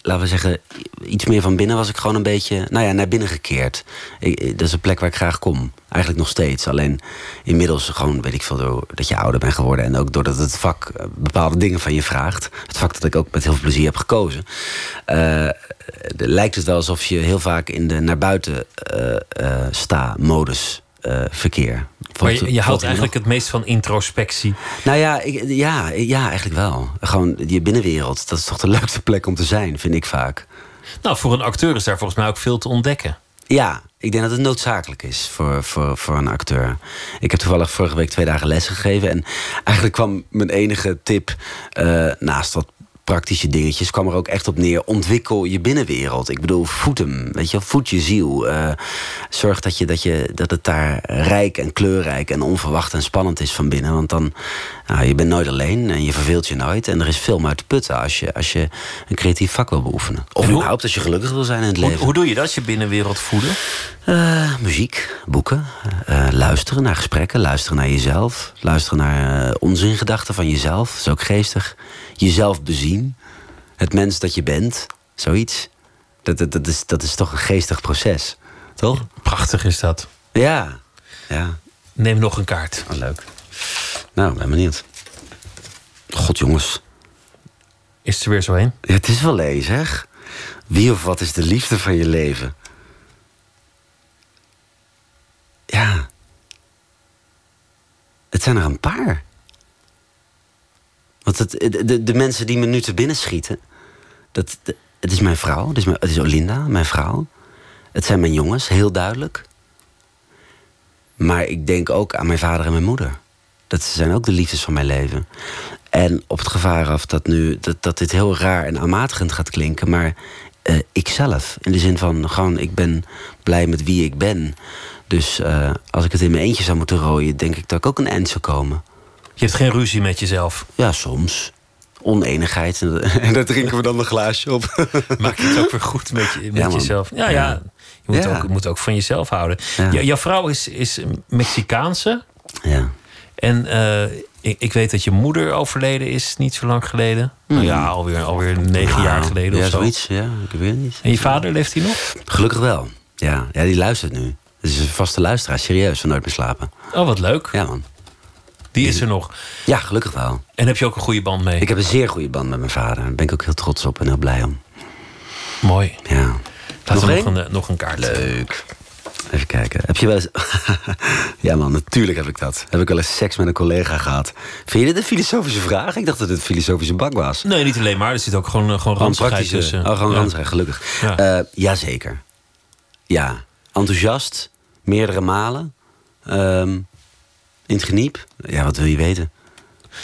laten we zeggen, iets meer van binnen was ik gewoon een beetje. Nou ja, naar binnen gekeerd. Ik, dat is een plek waar ik graag kom. Eigenlijk nog steeds. Alleen inmiddels gewoon, weet ik veel, doordat je ouder bent geworden. En ook doordat het vak eh, bepaalde dingen van je vraagt. Het vak dat ik ook met heel veel plezier heb gekozen. eh, lijkt het wel alsof je heel vaak in de naar buiten eh, eh, sta eh, verkeer. Maar je, houdt eigenlijk nog? het meest van introspectie. Nou ja, ik, ja, ja, eigenlijk wel. Gewoon je binnenwereld. Dat is toch de leukste plek om te zijn, vind ik vaak. Nou, voor een acteur is daar volgens mij ook veel te ontdekken. Ja, ik denk dat het noodzakelijk is voor, voor, voor een acteur. Ik heb toevallig vorige week twee dagen les gegeven. En eigenlijk kwam mijn enige tip, eh, naast wat praktische dingetjes, kwam er ook echt op neer. Ontwikkel je binnenwereld. Ik bedoel, voed hem. Weet je, voed je ziel. Eh, zorg dat, je, dat, je, dat het daar rijk en kleurrijk en onverwacht en spannend is van binnen. Want dan, nou, je bent nooit alleen en je verveelt je nooit. En er is veel uit te putten als je, als je een creatief vak wil beoefenen. Of hoe- überhaupt als je gelukkig wil zijn in het Hoe, leven. hoe doe je dat, je binnenwereld voeden? Eh, muziek, boeken, eh, luisteren naar gesprekken, luisteren naar jezelf, luisteren naar eh, onzingedachten van jezelf, dat is ook geestig. Jezelf bezien, het mens dat je bent, zoiets. Dat, dat, dat, is, dat is toch een geestig proces, toch? Prachtig is dat. Ja, ja. Neem nog een kaart. Oh, leuk. Nou, ben benieuwd. God, jongens. Is het er weer zo heen? Ja, het is wel lees, zeg. Wie of wat is de liefde van je leven? Ja. Het zijn er een paar. Want het, de, de, mensen die me nu te binnen schieten... Dat, het is mijn vrouw, het is, mijn, het is Olinda, mijn vrouw. Het zijn mijn jongens, heel duidelijk. Maar ik denk ook aan mijn vader en mijn moeder. Dat zijn ook de liefdes van mijn leven. En op het gevaar af dat, nu, dat, dat dit heel raar en aanmatigend gaat klinken. Maar eh, ikzelf. In de zin van gewoon, ik ben blij met wie ik ben. Dus eh, als ik het in mijn eentje zou moeten rooien, denk ik dat ik ook een eind zou komen. Je hebt geen ruzie met jezelf? Ja, soms. Oneenigheid. En, daar drinken we dan een glaasje op. Maak je het ook weer goed met, je, met Ja, jezelf? Ja, ja. Ja. Je moet, Ja. Ook, moet ook van jezelf houden. Ja. Jouw vrouw is, is Mexicaanse. Ja. En eh, ik, ik weet dat je moeder overleden is niet zo lang geleden. Nou ja, alweer, alweer negen jaar geleden Hmm. Ja, of zo. zoiets. Ja, ik weet het niet. En je vader leeft hij nog? Gelukkig wel. Ja, ja die luistert nu. Is een vaste luisteraar, serieus, van Nooit meer slapen. Oh, wat leuk. Ja, man. Die is er nog. Ja, gelukkig wel. En heb je ook een goede band mee? Ik heb een zeer goede band met mijn vader. Daar ben ik ook heel trots op en heel blij om. Mooi. Ja. Laten nog een, eh, nog een kaart. Leuk. Even kijken. Heb je wel eens... ja man, natuurlijk heb ik dat. Heb ik wel eens seks met een collega gehad. Vind je dit een filosofische vraag? Ik dacht dat het een filosofische bak was. Nee, niet alleen maar. Er zit ook gewoon, eh, gewoon ranzigheid tussen. Oh, gewoon Ja. gelukkig. Ja. Ja. jazeker. Ja. Enthousiast. Meerdere malen. Ehm, in het geniep. Ja, wat wil je weten?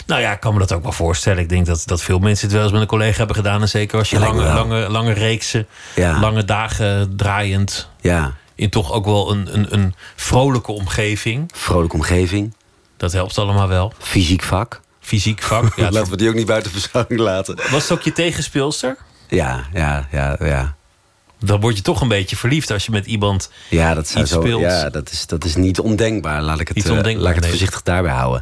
Nou ja, ik kan me dat ook wel voorstellen. Ik denk dat, dat veel mensen het wel eens met een collega hebben gedaan. En zeker als je Ja, lange, lange, lange reeksen, Ja. lange dagen draaiend. Ja. In toch ook wel een, een, een vrolijke omgeving. Vrolijke omgeving. Dat helpt allemaal wel. Fysiek vak. Fysiek vak. Ja, Laten we die ook niet buiten beschouwing laten. Was het ook je tegenspeelster? Ja, ja, ja, ja. Dan word je toch een beetje verliefd als je met iemand Ja, dat, zou iets zo, speelt. ja dat, is, dat is niet ondenkbaar. Laat ik het, eh, ondenkbaar, laat ik het nee. voorzichtig daarbij houden.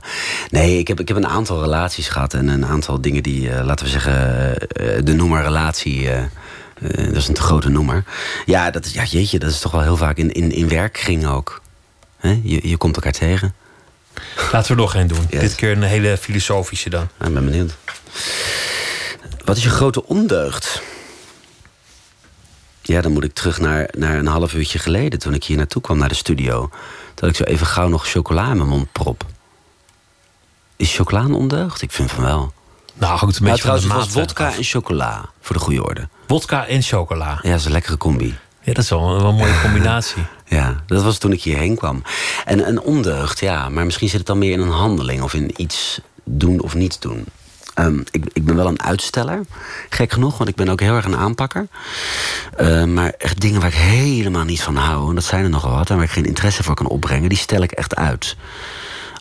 Nee, ik heb, ik heb een aantal relaties gehad. En een aantal dingen die, eh, laten we zeggen, eh, de noemer relatie. dat is een te grote noemer. Ja, dat is, ja, jeetje, dat is toch wel heel vaak in, in, in werkkring ook. Hè? Je, je komt elkaar tegen. Laten we er nog één doen. Dit keer een hele filosofische dan. Ik ben benieuwd. Wat is je grote ondeugd? Ja, dan moet ik terug naar, naar een half uurtje geleden... toen ik hier naartoe kwam, naar de studio. Dat ik zo even gauw nog chocola in mijn mond prop. Is chocola een ondeugd? Ik vind van wel. Nou, hangt een Nou, beetje van trouwens, het was wodka en chocola, voor de goede orde. Wodka en chocola. Ja, dat is een lekkere combi. Ja, dat is wel een, wel een mooie combinatie. Ja, dat was toen ik hierheen kwam. En een ondeugd, ja, maar misschien zit het dan meer in een handeling... of in iets doen of niet doen. Ehm, ik, ik ben wel een uitsteller, gek genoeg, want ik ben ook heel erg een aanpakker. Eh, maar echt dingen waar ik helemaal niet van hou, en dat zijn er nogal wat... en waar ik geen interesse voor kan opbrengen, die stel ik echt uit.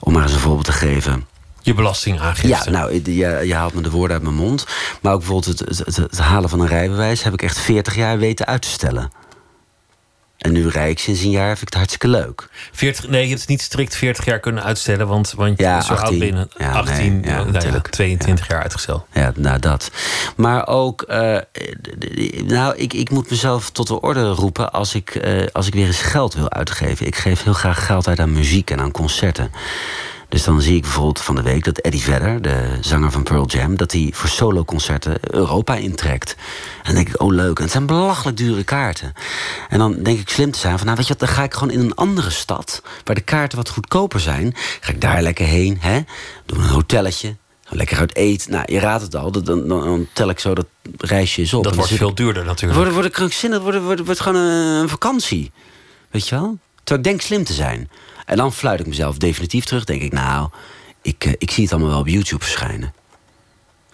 Om maar eens een voorbeeld te geven. Je belastingaangifte. Ja, nou, je, je haalt me de woorden uit mijn mond. Maar ook bijvoorbeeld het, het, het halen van een rijbewijs... heb ik echt 40 jaar weten uit te stellen. En nu rij ik sinds een jaar, vind ik het hartstikke leuk. 40, nee, je hebt het niet strikt 40 jaar kunnen uitstellen, want, want Ja, zo oud 18. ben je. Ja, 18, nee, ja, nou ja, natuurlijk. 22 jaar uitgesteld. Ja, nou dat. Maar ook, eh, nou, ik, ik moet mezelf tot de orde roepen als ik, eh, als ik weer eens geld wil uitgeven. Ik geef heel graag geld uit aan muziek en aan concerten. Dus dan zie ik bijvoorbeeld van de week dat Eddie Vedder, de zanger van Pearl Jam, dat hij voor soloconcerten Europa intrekt. En dan denk ik, oh leuk. En het zijn belachelijk dure kaarten. En dan denk ik slim te zijn van, nou weet je wat, dan ga ik gewoon in een andere stad, waar de kaarten wat goedkoper zijn, ga ik daar lekker heen, hè? Doe een hotelletje, Ga lekker uit eten. Nou, je raadt het al. Dan, dan, dan tel ik zo dat reisje eens op. Dat wordt veel duurder natuurlijk. Wordt, wordt krankzinnig. Wordt, wordt, wordt gewoon een, een vakantie. Weet je wel? Terwijl ik denk slim te zijn. En dan fluit ik mezelf definitief terug. Denk ik, nou, ik, eh, ik zie het allemaal wel op YouTube verschijnen.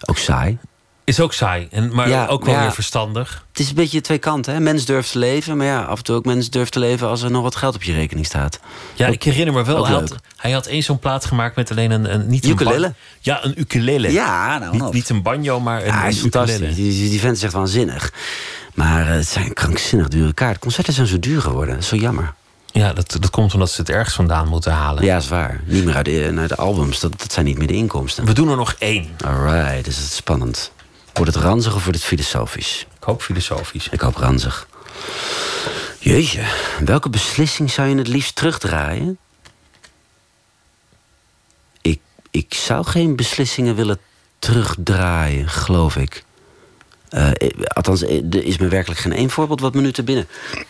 Ook saai. Is ook saai, en, maar Ja, ook wel ja. weer verstandig. Het is een beetje twee kanten. Hè? Mens durft te leven. Maar ja, af en toe ook mens durft te leven als er nog wat geld op je rekening staat. Ja, ik herinner me wel. ook Hij had, leuk. hij had één zo'n plaat gemaakt met alleen een... een niet een Ukulele? Ja, een ukulele. Ja, nou, niet, een banjo, maar een, Ja, hij is fantastisch. ukulele. Die, die, vent is echt waanzinnig. Maar eh, het zijn krankzinnig dure kaarten. Concerten zijn zo duur geworden. Dat is zo jammer. Ja, dat, dat komt omdat ze het ergens vandaan moeten halen. Ja, is waar. Niet meer uit de, naar de albums. Dat, dat zijn niet meer de inkomsten. We doen er nog één. Alright, dus het is spannend. Wordt het ranzig of wordt het filosofisch? Ik hoop filosofisch. Ik hoop ranzig. Jeetje, welke beslissing zou je het liefst terugdraaien? Ik, ik zou geen beslissingen willen terugdraaien, geloof ik. Eh, eh, althans, eh, er is me werkelijk geen één voorbeeld wat me nu te binnen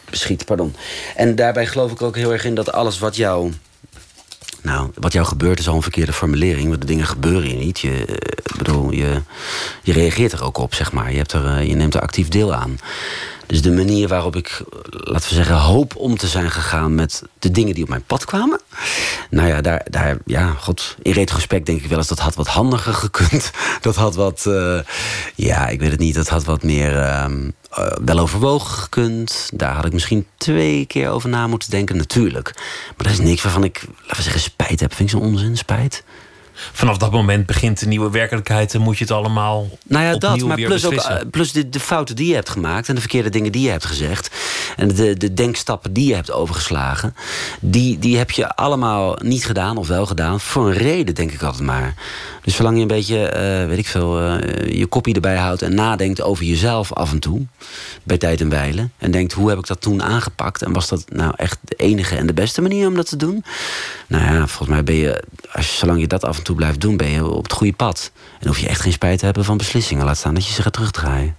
beschiet. Pardon. En daarbij geloof ik ook heel erg in dat alles wat jou. Nou, wat jou gebeurt is al een verkeerde formulering. Want de dingen gebeuren je niet. Je, bedoel, je, je reageert er ook op, zeg maar. Je, hebt er, je neemt er actief deel aan. Dus de manier waarop ik, laten we zeggen, hoop om te zijn gegaan met de dingen die op mijn pad kwamen. Nou ja, daar, daar ja, god, in retrospect denk ik wel eens dat had wat handiger gekund. Dat had wat, eh, ja, ik weet het niet, dat had wat meer eh, wel overwogen gekund. Daar had ik misschien twee keer over na moeten denken, natuurlijk. Maar dat is niks waarvan ik, laten we zeggen, spijt heb. Vind ik zo'n onzin, spijt. Vanaf dat moment begint de nieuwe werkelijkheid en moet je het allemaal. Nou ja, dat, maar plus, ook, beslissen. eh, plus de, de fouten die je hebt gemaakt en de verkeerde dingen die je hebt gezegd. En de, de denkstappen die je hebt overgeslagen. Die, die heb je allemaal niet gedaan of wel gedaan. Voor een reden, denk ik altijd maar. Dus zolang je een beetje, eh, weet ik veel, eh, je kopie erbij houdt en nadenkt over jezelf af en toe. Bij tijd en wijlen. En denkt, hoe heb ik dat toen aangepakt? En was dat nou echt de enige en de beste manier om dat te doen? Nou ja, volgens mij ben je, als je, zolang je dat af en toe blijft doen, ben je op het goede pad. En hoef je echt geen spijt te hebben van beslissingen. Laat staan dat je ze gaat terugdraaien.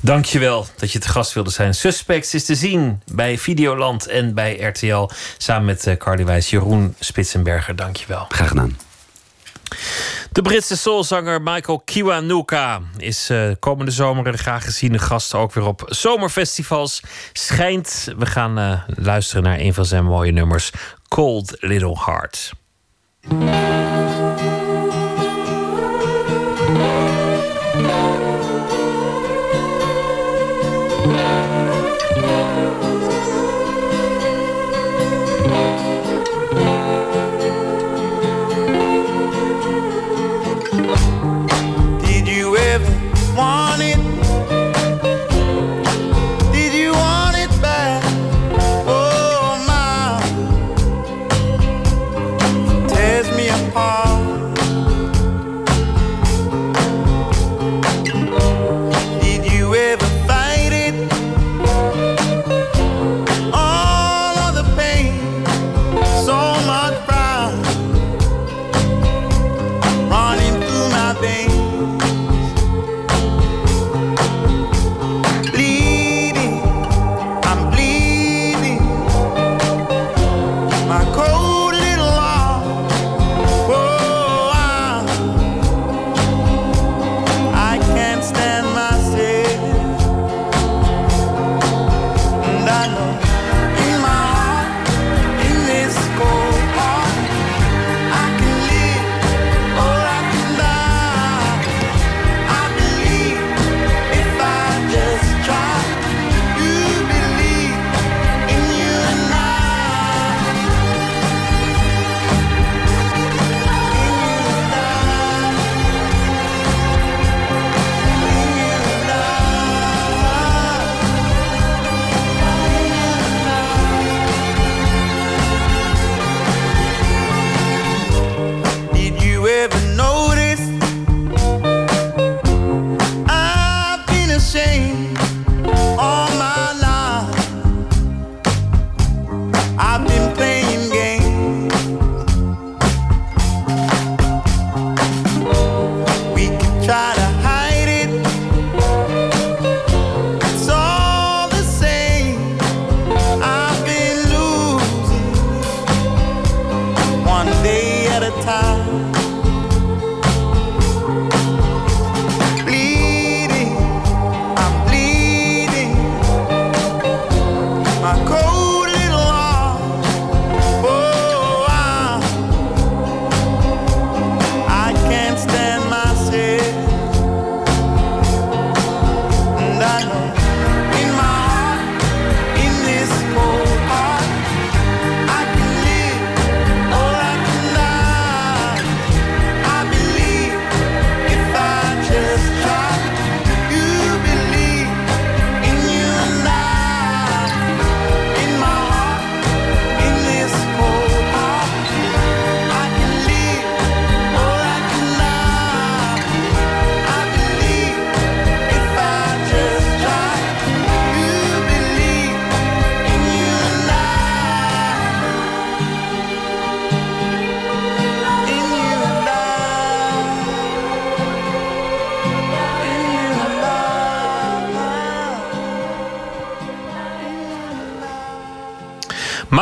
Dankjewel dat je te gast wilde zijn. Suspects is te zien bij Videoland en bij RTL. Samen met eh, Carly Wijs, Jeroen Spitsenberger. Dankjewel. Graag gedaan. De Britse soulzanger Michael Kiwanuka is eh, komende zomer een graag geziene gast ook weer op zomerfestivals. Schijnt. We gaan eh, luisteren naar een van zijn mooie nummers, Cold Little Heart. thank you.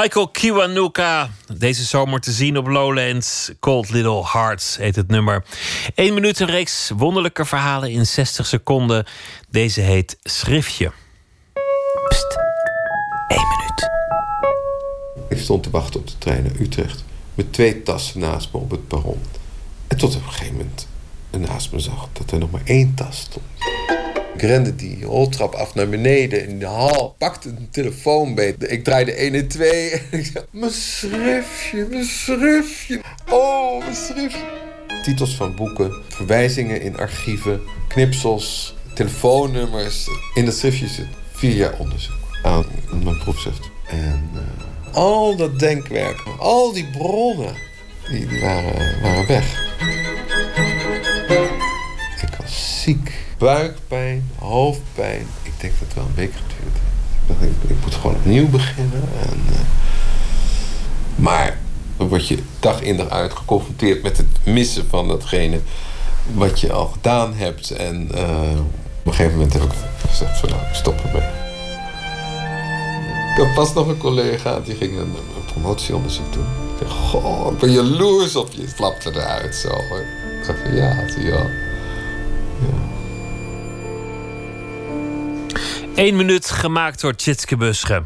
Michael Kiwanuka, deze zomer te zien op Lowlands. Cold Little Hearts heet het nummer. 1 minuut een reeks wonderlijke verhalen in 60 seconden. Deze heet Schriftje. Pst, 1 minuut. Ik stond te wachten op de trein naar Utrecht. Met twee tassen naast me op het perron. En tot op een gegeven moment naast me zag dat er nog maar één tas stond. Ik rende die roltrap af naar beneden in de hal. Pakte een telefoon beet. Ik draaide 1 en 2. En ik zei, mijn schriftje, mijn schriftje. Oh, mijn schriftje. Titels van boeken, verwijzingen in archieven, knipsels, telefoonnummers. In dat schriftje zit vier jaar onderzoek aan mijn proefschrift. En eh, al dat denkwerk, al die bronnen, die, die waren, waren weg. Ik was ziek. Buikpijn, hoofdpijn. Ik denk dat het wel een week geduurd heeft. Ik dacht, ik, ik moet gewoon opnieuw beginnen. En, eh, maar dan word je dag in dag uit geconfronteerd met het missen van datgene wat je al gedaan hebt. En eh, op een gegeven moment heb ik gezegd van nou, ik stop ermee. Ik had pas nog een collega die ging een, promotieonderzoek doen. Ik dacht, goh, ik ben jaloers op je. Het flapte eruit zo. Ik dacht ja, zie je wel. Eén minuut gemaakt door Tjitske Busche.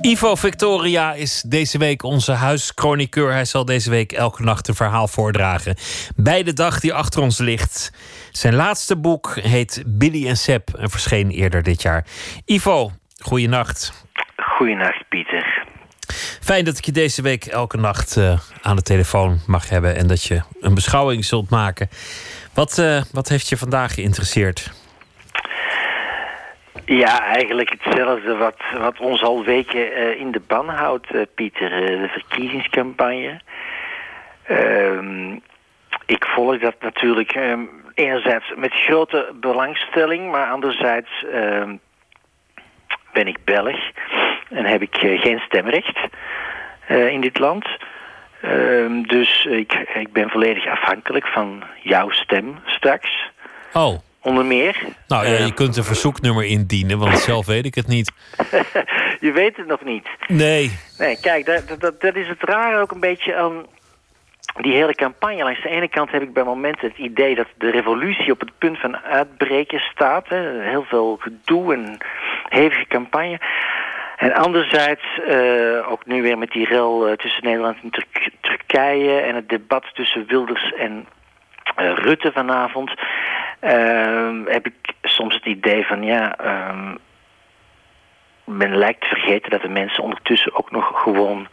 Ivo Victoria is deze week onze huischroniqueur. Hij zal deze week elke nacht een verhaal voordragen. Bij de dag die achter ons ligt. Zijn laatste boek heet Billy en Seb en verscheen eerder dit jaar. Ivo, goeienacht. Goeienacht, Pieter. Fijn dat ik je deze week elke nacht eh, aan de telefoon mag hebben en dat je een beschouwing zult maken. Wat, eh, wat heeft je vandaag geïnteresseerd? Ja, eigenlijk hetzelfde wat, wat ons al weken eh, in de ban houdt, Pieter. De verkiezingscampagne. Ehm, ik volg dat natuurlijk ehm, enerzijds met grote belangstelling, maar anderzijds ehm, ben ik Belg en heb ik eh, geen stemrecht eh, in dit land. Ehm, dus ik, ik ben volledig afhankelijk van jouw stem straks. Oh. Onder meer. Nou ja, je kunt een verzoeknummer indienen, want zelf weet ik het niet. je weet het nog niet. Nee. Nee, kijk, dat, dat, dat is het rare ook een beetje aan die hele campagne. Langs de ene kant heb ik bij momenten het idee dat de revolutie op het punt van uitbreken staat. Hè. Heel veel gedoe en hevige campagne. En anderzijds, eh, ook nu weer met die rel eh, tussen Nederland en Turk- Turkije... en het debat tussen Wilders en eh, Rutte vanavond... ehm, heb ik soms het idee van, ja... ehm, men lijkt te vergeten dat de mensen ondertussen ook nog gewoon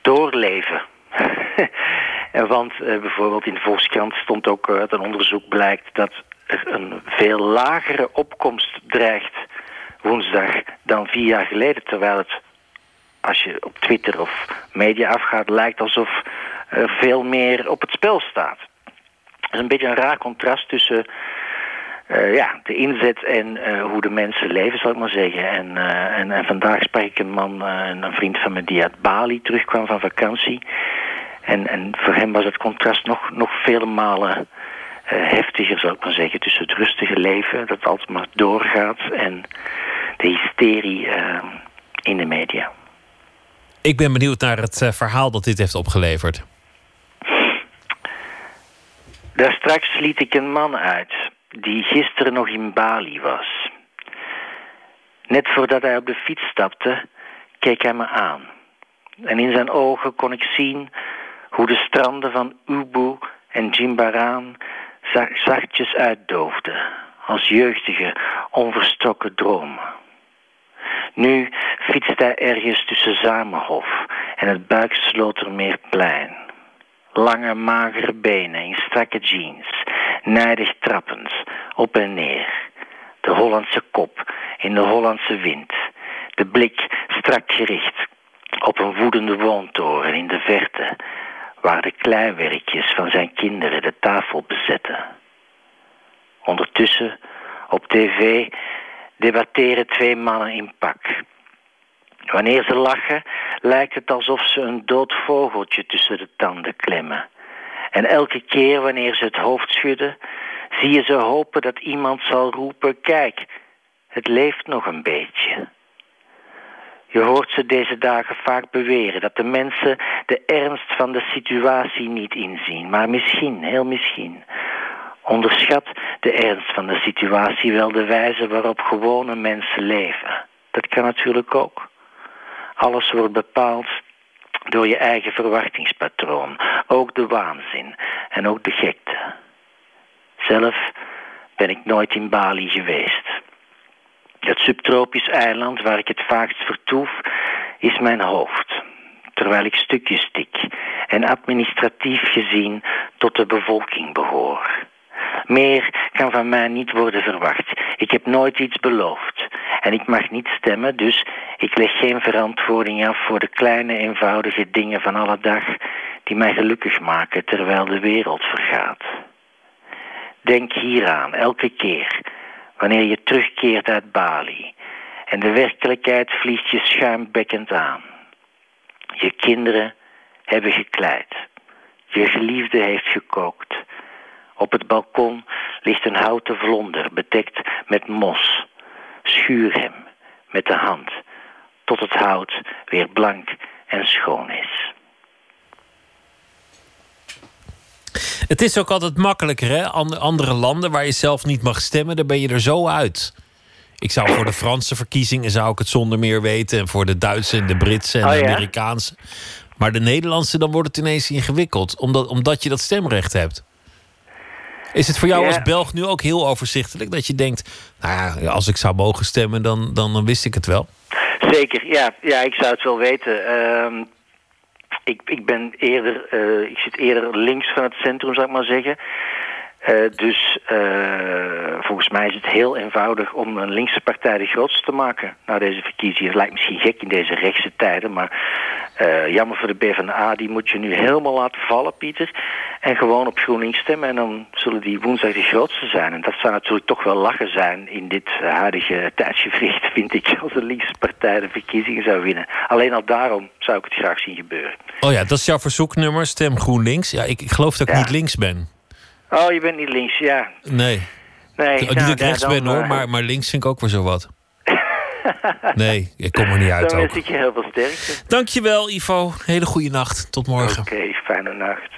doorleven. want eh, bijvoorbeeld in de Volkskrant stond ook uit een onderzoek blijkt dat er een veel lagere opkomst dreigt woensdag dan vier jaar geleden. Terwijl het, als je op Twitter of media afgaat, lijkt alsof er veel meer op het spel staat. Het is een beetje een raar contrast tussen eh, ja, de inzet en eh, hoe de mensen leven, zal ik maar zeggen. En, eh, en, en vandaag sprak ik een man, een vriend van me, die uit Bali terugkwam van vakantie. En, en voor hem was het contrast nog, nog vele malen heftiger, zal ik maar zeggen. Tussen het rustige leven, dat altijd maar doorgaat, en de hysterie in de media. Ik ben benieuwd naar het verhaal dat dit heeft opgeleverd. Daar straks liet ik een man uit die gisteren nog in Bali was. Net voordat hij op de fiets stapte, keek hij me aan. En in zijn ogen kon ik zien hoe de stranden van Ubu en Jimbaran za- zachtjes uitdoofden, als jeugdige, onverstokken dromen. Nu fietst hij ergens tussen Zamenhof en het Buikslotermeerplein. Lange, magere benen in strakke jeans, nijdig trappend, op en neer. De Hollandse kop in de Hollandse wind. De blik strak gericht op een woedende woontoren in de verte, waar de kleinwerkjes van zijn kinderen de tafel bezetten. Ondertussen, op tv, debatteren twee mannen in pak. Wanneer ze lachen, lijkt het alsof ze een dood vogeltje tussen de tanden klemmen. En elke keer wanneer ze het hoofd schudden, zie je ze hopen dat iemand zal roepen: Kijk, het leeft nog een beetje. Je hoort ze deze dagen vaak beweren dat de mensen de ernst van de situatie niet inzien, maar misschien, heel misschien, onderschat de ernst van de situatie wel de wijze waarop gewone mensen leven. Dat kan natuurlijk ook. Alles wordt bepaald door je eigen verwachtingspatroon, ook de waanzin en ook de gekte. Zelf ben ik nooit in Bali geweest. Het subtropisch eiland waar ik het vaakst vertoef is mijn hoofd, terwijl ik stukjes stik en administratief gezien tot de bevolking behoor. Meer kan van mij niet worden verwacht. Ik heb nooit iets beloofd. En ik mag niet stemmen, dus ik leg geen verantwoording af voor de kleine, eenvoudige dingen van alle dag die mij gelukkig maken terwijl de wereld vergaat. Denk hieraan elke keer wanneer je terugkeert uit Bali en de werkelijkheid vliegt je schuimbekkend aan. Je kinderen hebben gekleid. Je geliefde heeft gekookt. Op het balkon ligt een houten vlonder bedekt met mos. Schuur hem met de hand tot het hout weer blank en schoon is. Het is ook altijd makkelijker, hè? An- Andere landen waar je zelf niet mag stemmen, daar ben je er zo uit. Ik zou voor de Franse verkiezingen zou ik het zonder meer weten. En voor de Duitse en de Britse en Oh de ja? Amerikaanse. Maar de Nederlandse, dan wordt het ineens ingewikkeld. Omdat, omdat je dat stemrecht hebt. Is het voor jou als Belg nu ook heel overzichtelijk? Dat je denkt, nou ja, als ik zou mogen stemmen, dan, dan, dan wist ik het wel. Zeker, ja, ja, ik zou het wel weten. Ehm, ik, ik ben eerder, eh, ik zit eerder links van het centrum, zou ik maar zeggen. Eh, dus eh, volgens mij is het heel eenvoudig om een linkse partij de grootste te maken na deze verkiezingen. Het lijkt misschien gek in deze rechtse tijden, maar eh, jammer voor de PvdA, die moet je nu helemaal laten vallen, Pieter. En gewoon op GroenLinks stemmen en dan zullen die woensdag de grootste zijn. En dat zou natuurlijk toch wel lachen zijn in dit huidige tijdsgevricht, vind ik, als de linkse partij de verkiezingen zou winnen. Alleen al daarom zou ik het graag zien gebeuren. Oh ja, dat is jouw verzoeknummer, stem GroenLinks. Ja, ik, ik geloof dat ik niet links ben. Oh, je bent niet links, ja. Nee. Nee, niet nou, dat ik rechts ben hoor, eh, maar, maar links vind ik ook weer zo wat. Nee, ik kom er niet uit Dan wens ik je heel veel sterkte. Dankjewel Ivo, hele goede nacht. Tot morgen. Oké, fijne nacht.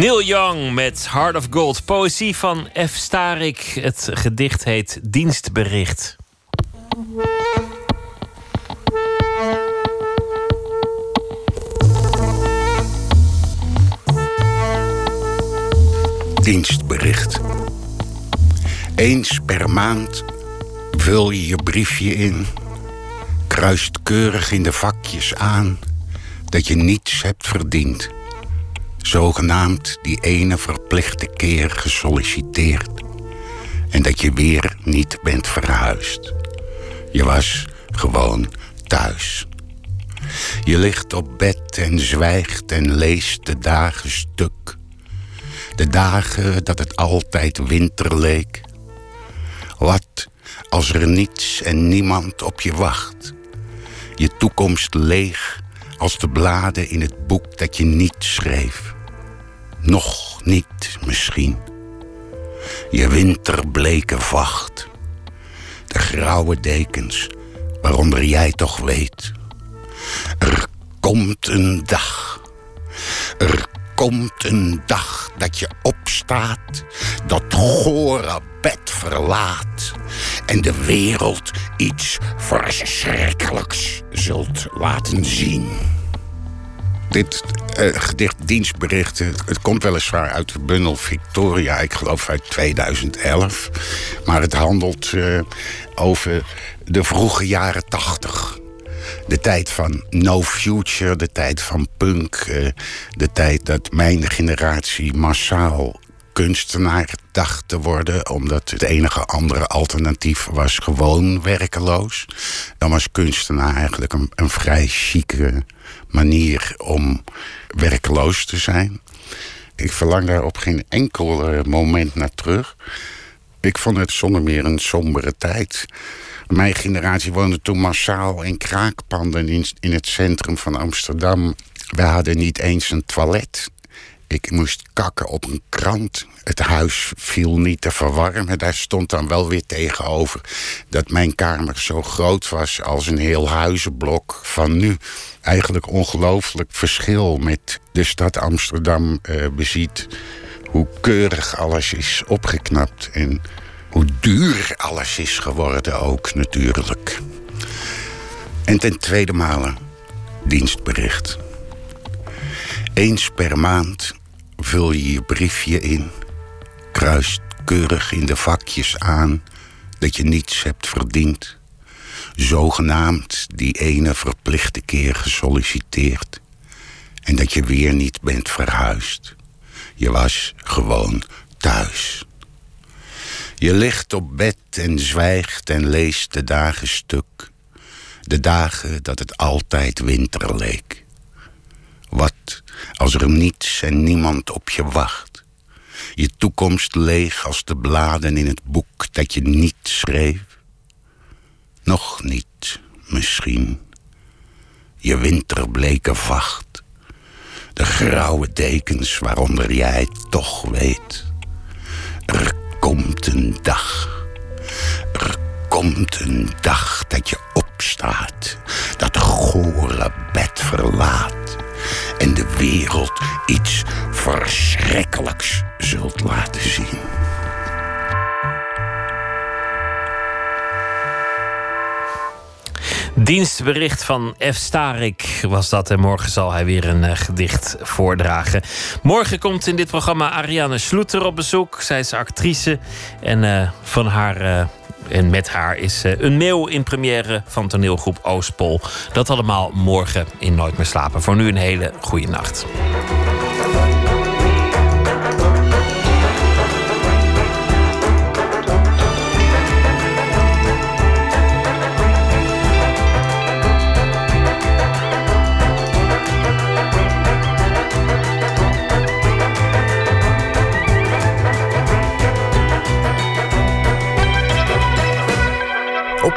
Neil Young met Heart of Gold. Poëzie van F. Starik. Het gedicht heet Dienstbericht. Dienstbericht. Eens per maand vul je je briefje in, kruist keurig in de vakjes aan dat je niets hebt verdiend. Zogenaamd die ene verplichte keer gesolliciteerd. En dat je weer niet bent verhuisd. Je was gewoon thuis. Je ligt op bed en zwijgt en leest de dagen stuk. De dagen dat het altijd winter leek. Wat als er niets en niemand op je wacht? Je toekomst leeg als de bladen in het boek dat je niet schreef. Nog niet misschien. Je winterbleke vacht. De grauwe dekens waaronder jij toch weet. Er komt een dag. Er komt een dag dat je opstaat, dat gore bed verlaat en de wereld iets verschrikkelijks zult laten zien. Dit eh, gedicht dienstberichten, het komt weliswaar uit de bundel Victoria, ik geloof uit 2011. Maar het handelt eh, over de vroege jaren 80. De tijd van No Future, de tijd van punk. eh, de tijd dat mijn generatie massaal kunstenaar dacht te worden... omdat het enige andere alternatief was gewoon werkeloos. Dan was kunstenaar eigenlijk een, een vrij chique manier om werkeloos te zijn. Ik verlang daar op geen enkel eh, moment naar terug. Ik vond het zonder meer een sombere tijd. Mijn generatie woonde toen massaal in kraakpanden in het centrum van Amsterdam. We hadden niet eens een toilet. Ik moest kakken op een krant. Het huis viel niet te verwarmen. Daar stond dan wel weer tegenover dat mijn kamer zo groot was als een heel huizenblok van nu. Eigenlijk ongelooflijk verschil met de stad Amsterdam eh, beziet. Hoe keurig alles is opgeknapt en hoe duur alles is geworden ook natuurlijk. En ten tweede male dienstbericht. Eens per maand vul je je briefje in, kruist keurig in de vakjes aan dat je niets hebt verdiend, zogenaamd die ene verplichte keer gesolliciteerd en dat je weer niet bent verhuisd. Je was gewoon thuis. Je ligt op bed en zwijgt en leest de dagen stuk. De dagen dat het altijd winter leek. Wat als er niets en niemand op je wacht? Je toekomst leeg als de bladen in het boek dat je niet schreef? Nog niet, misschien. Je winterbleke vacht. De grauwe dekens waaronder jij toch weet. Er komt een dag. Er komt een dag dat je opstaat. Dat gore bed verlaat. En de wereld iets verschrikkelijks zult laten zien. Dienstbericht van F. Starik was dat. En morgen zal hij weer een eh, gedicht voordragen. Morgen komt in dit programma Ariane Sloeter op bezoek. Zij is actrice. En eh, van haar. eh, en met haar is een mail in première van toneelgroep Oostpol. Dat allemaal morgen in Nooit meer slapen. Voor nu een hele goede nacht.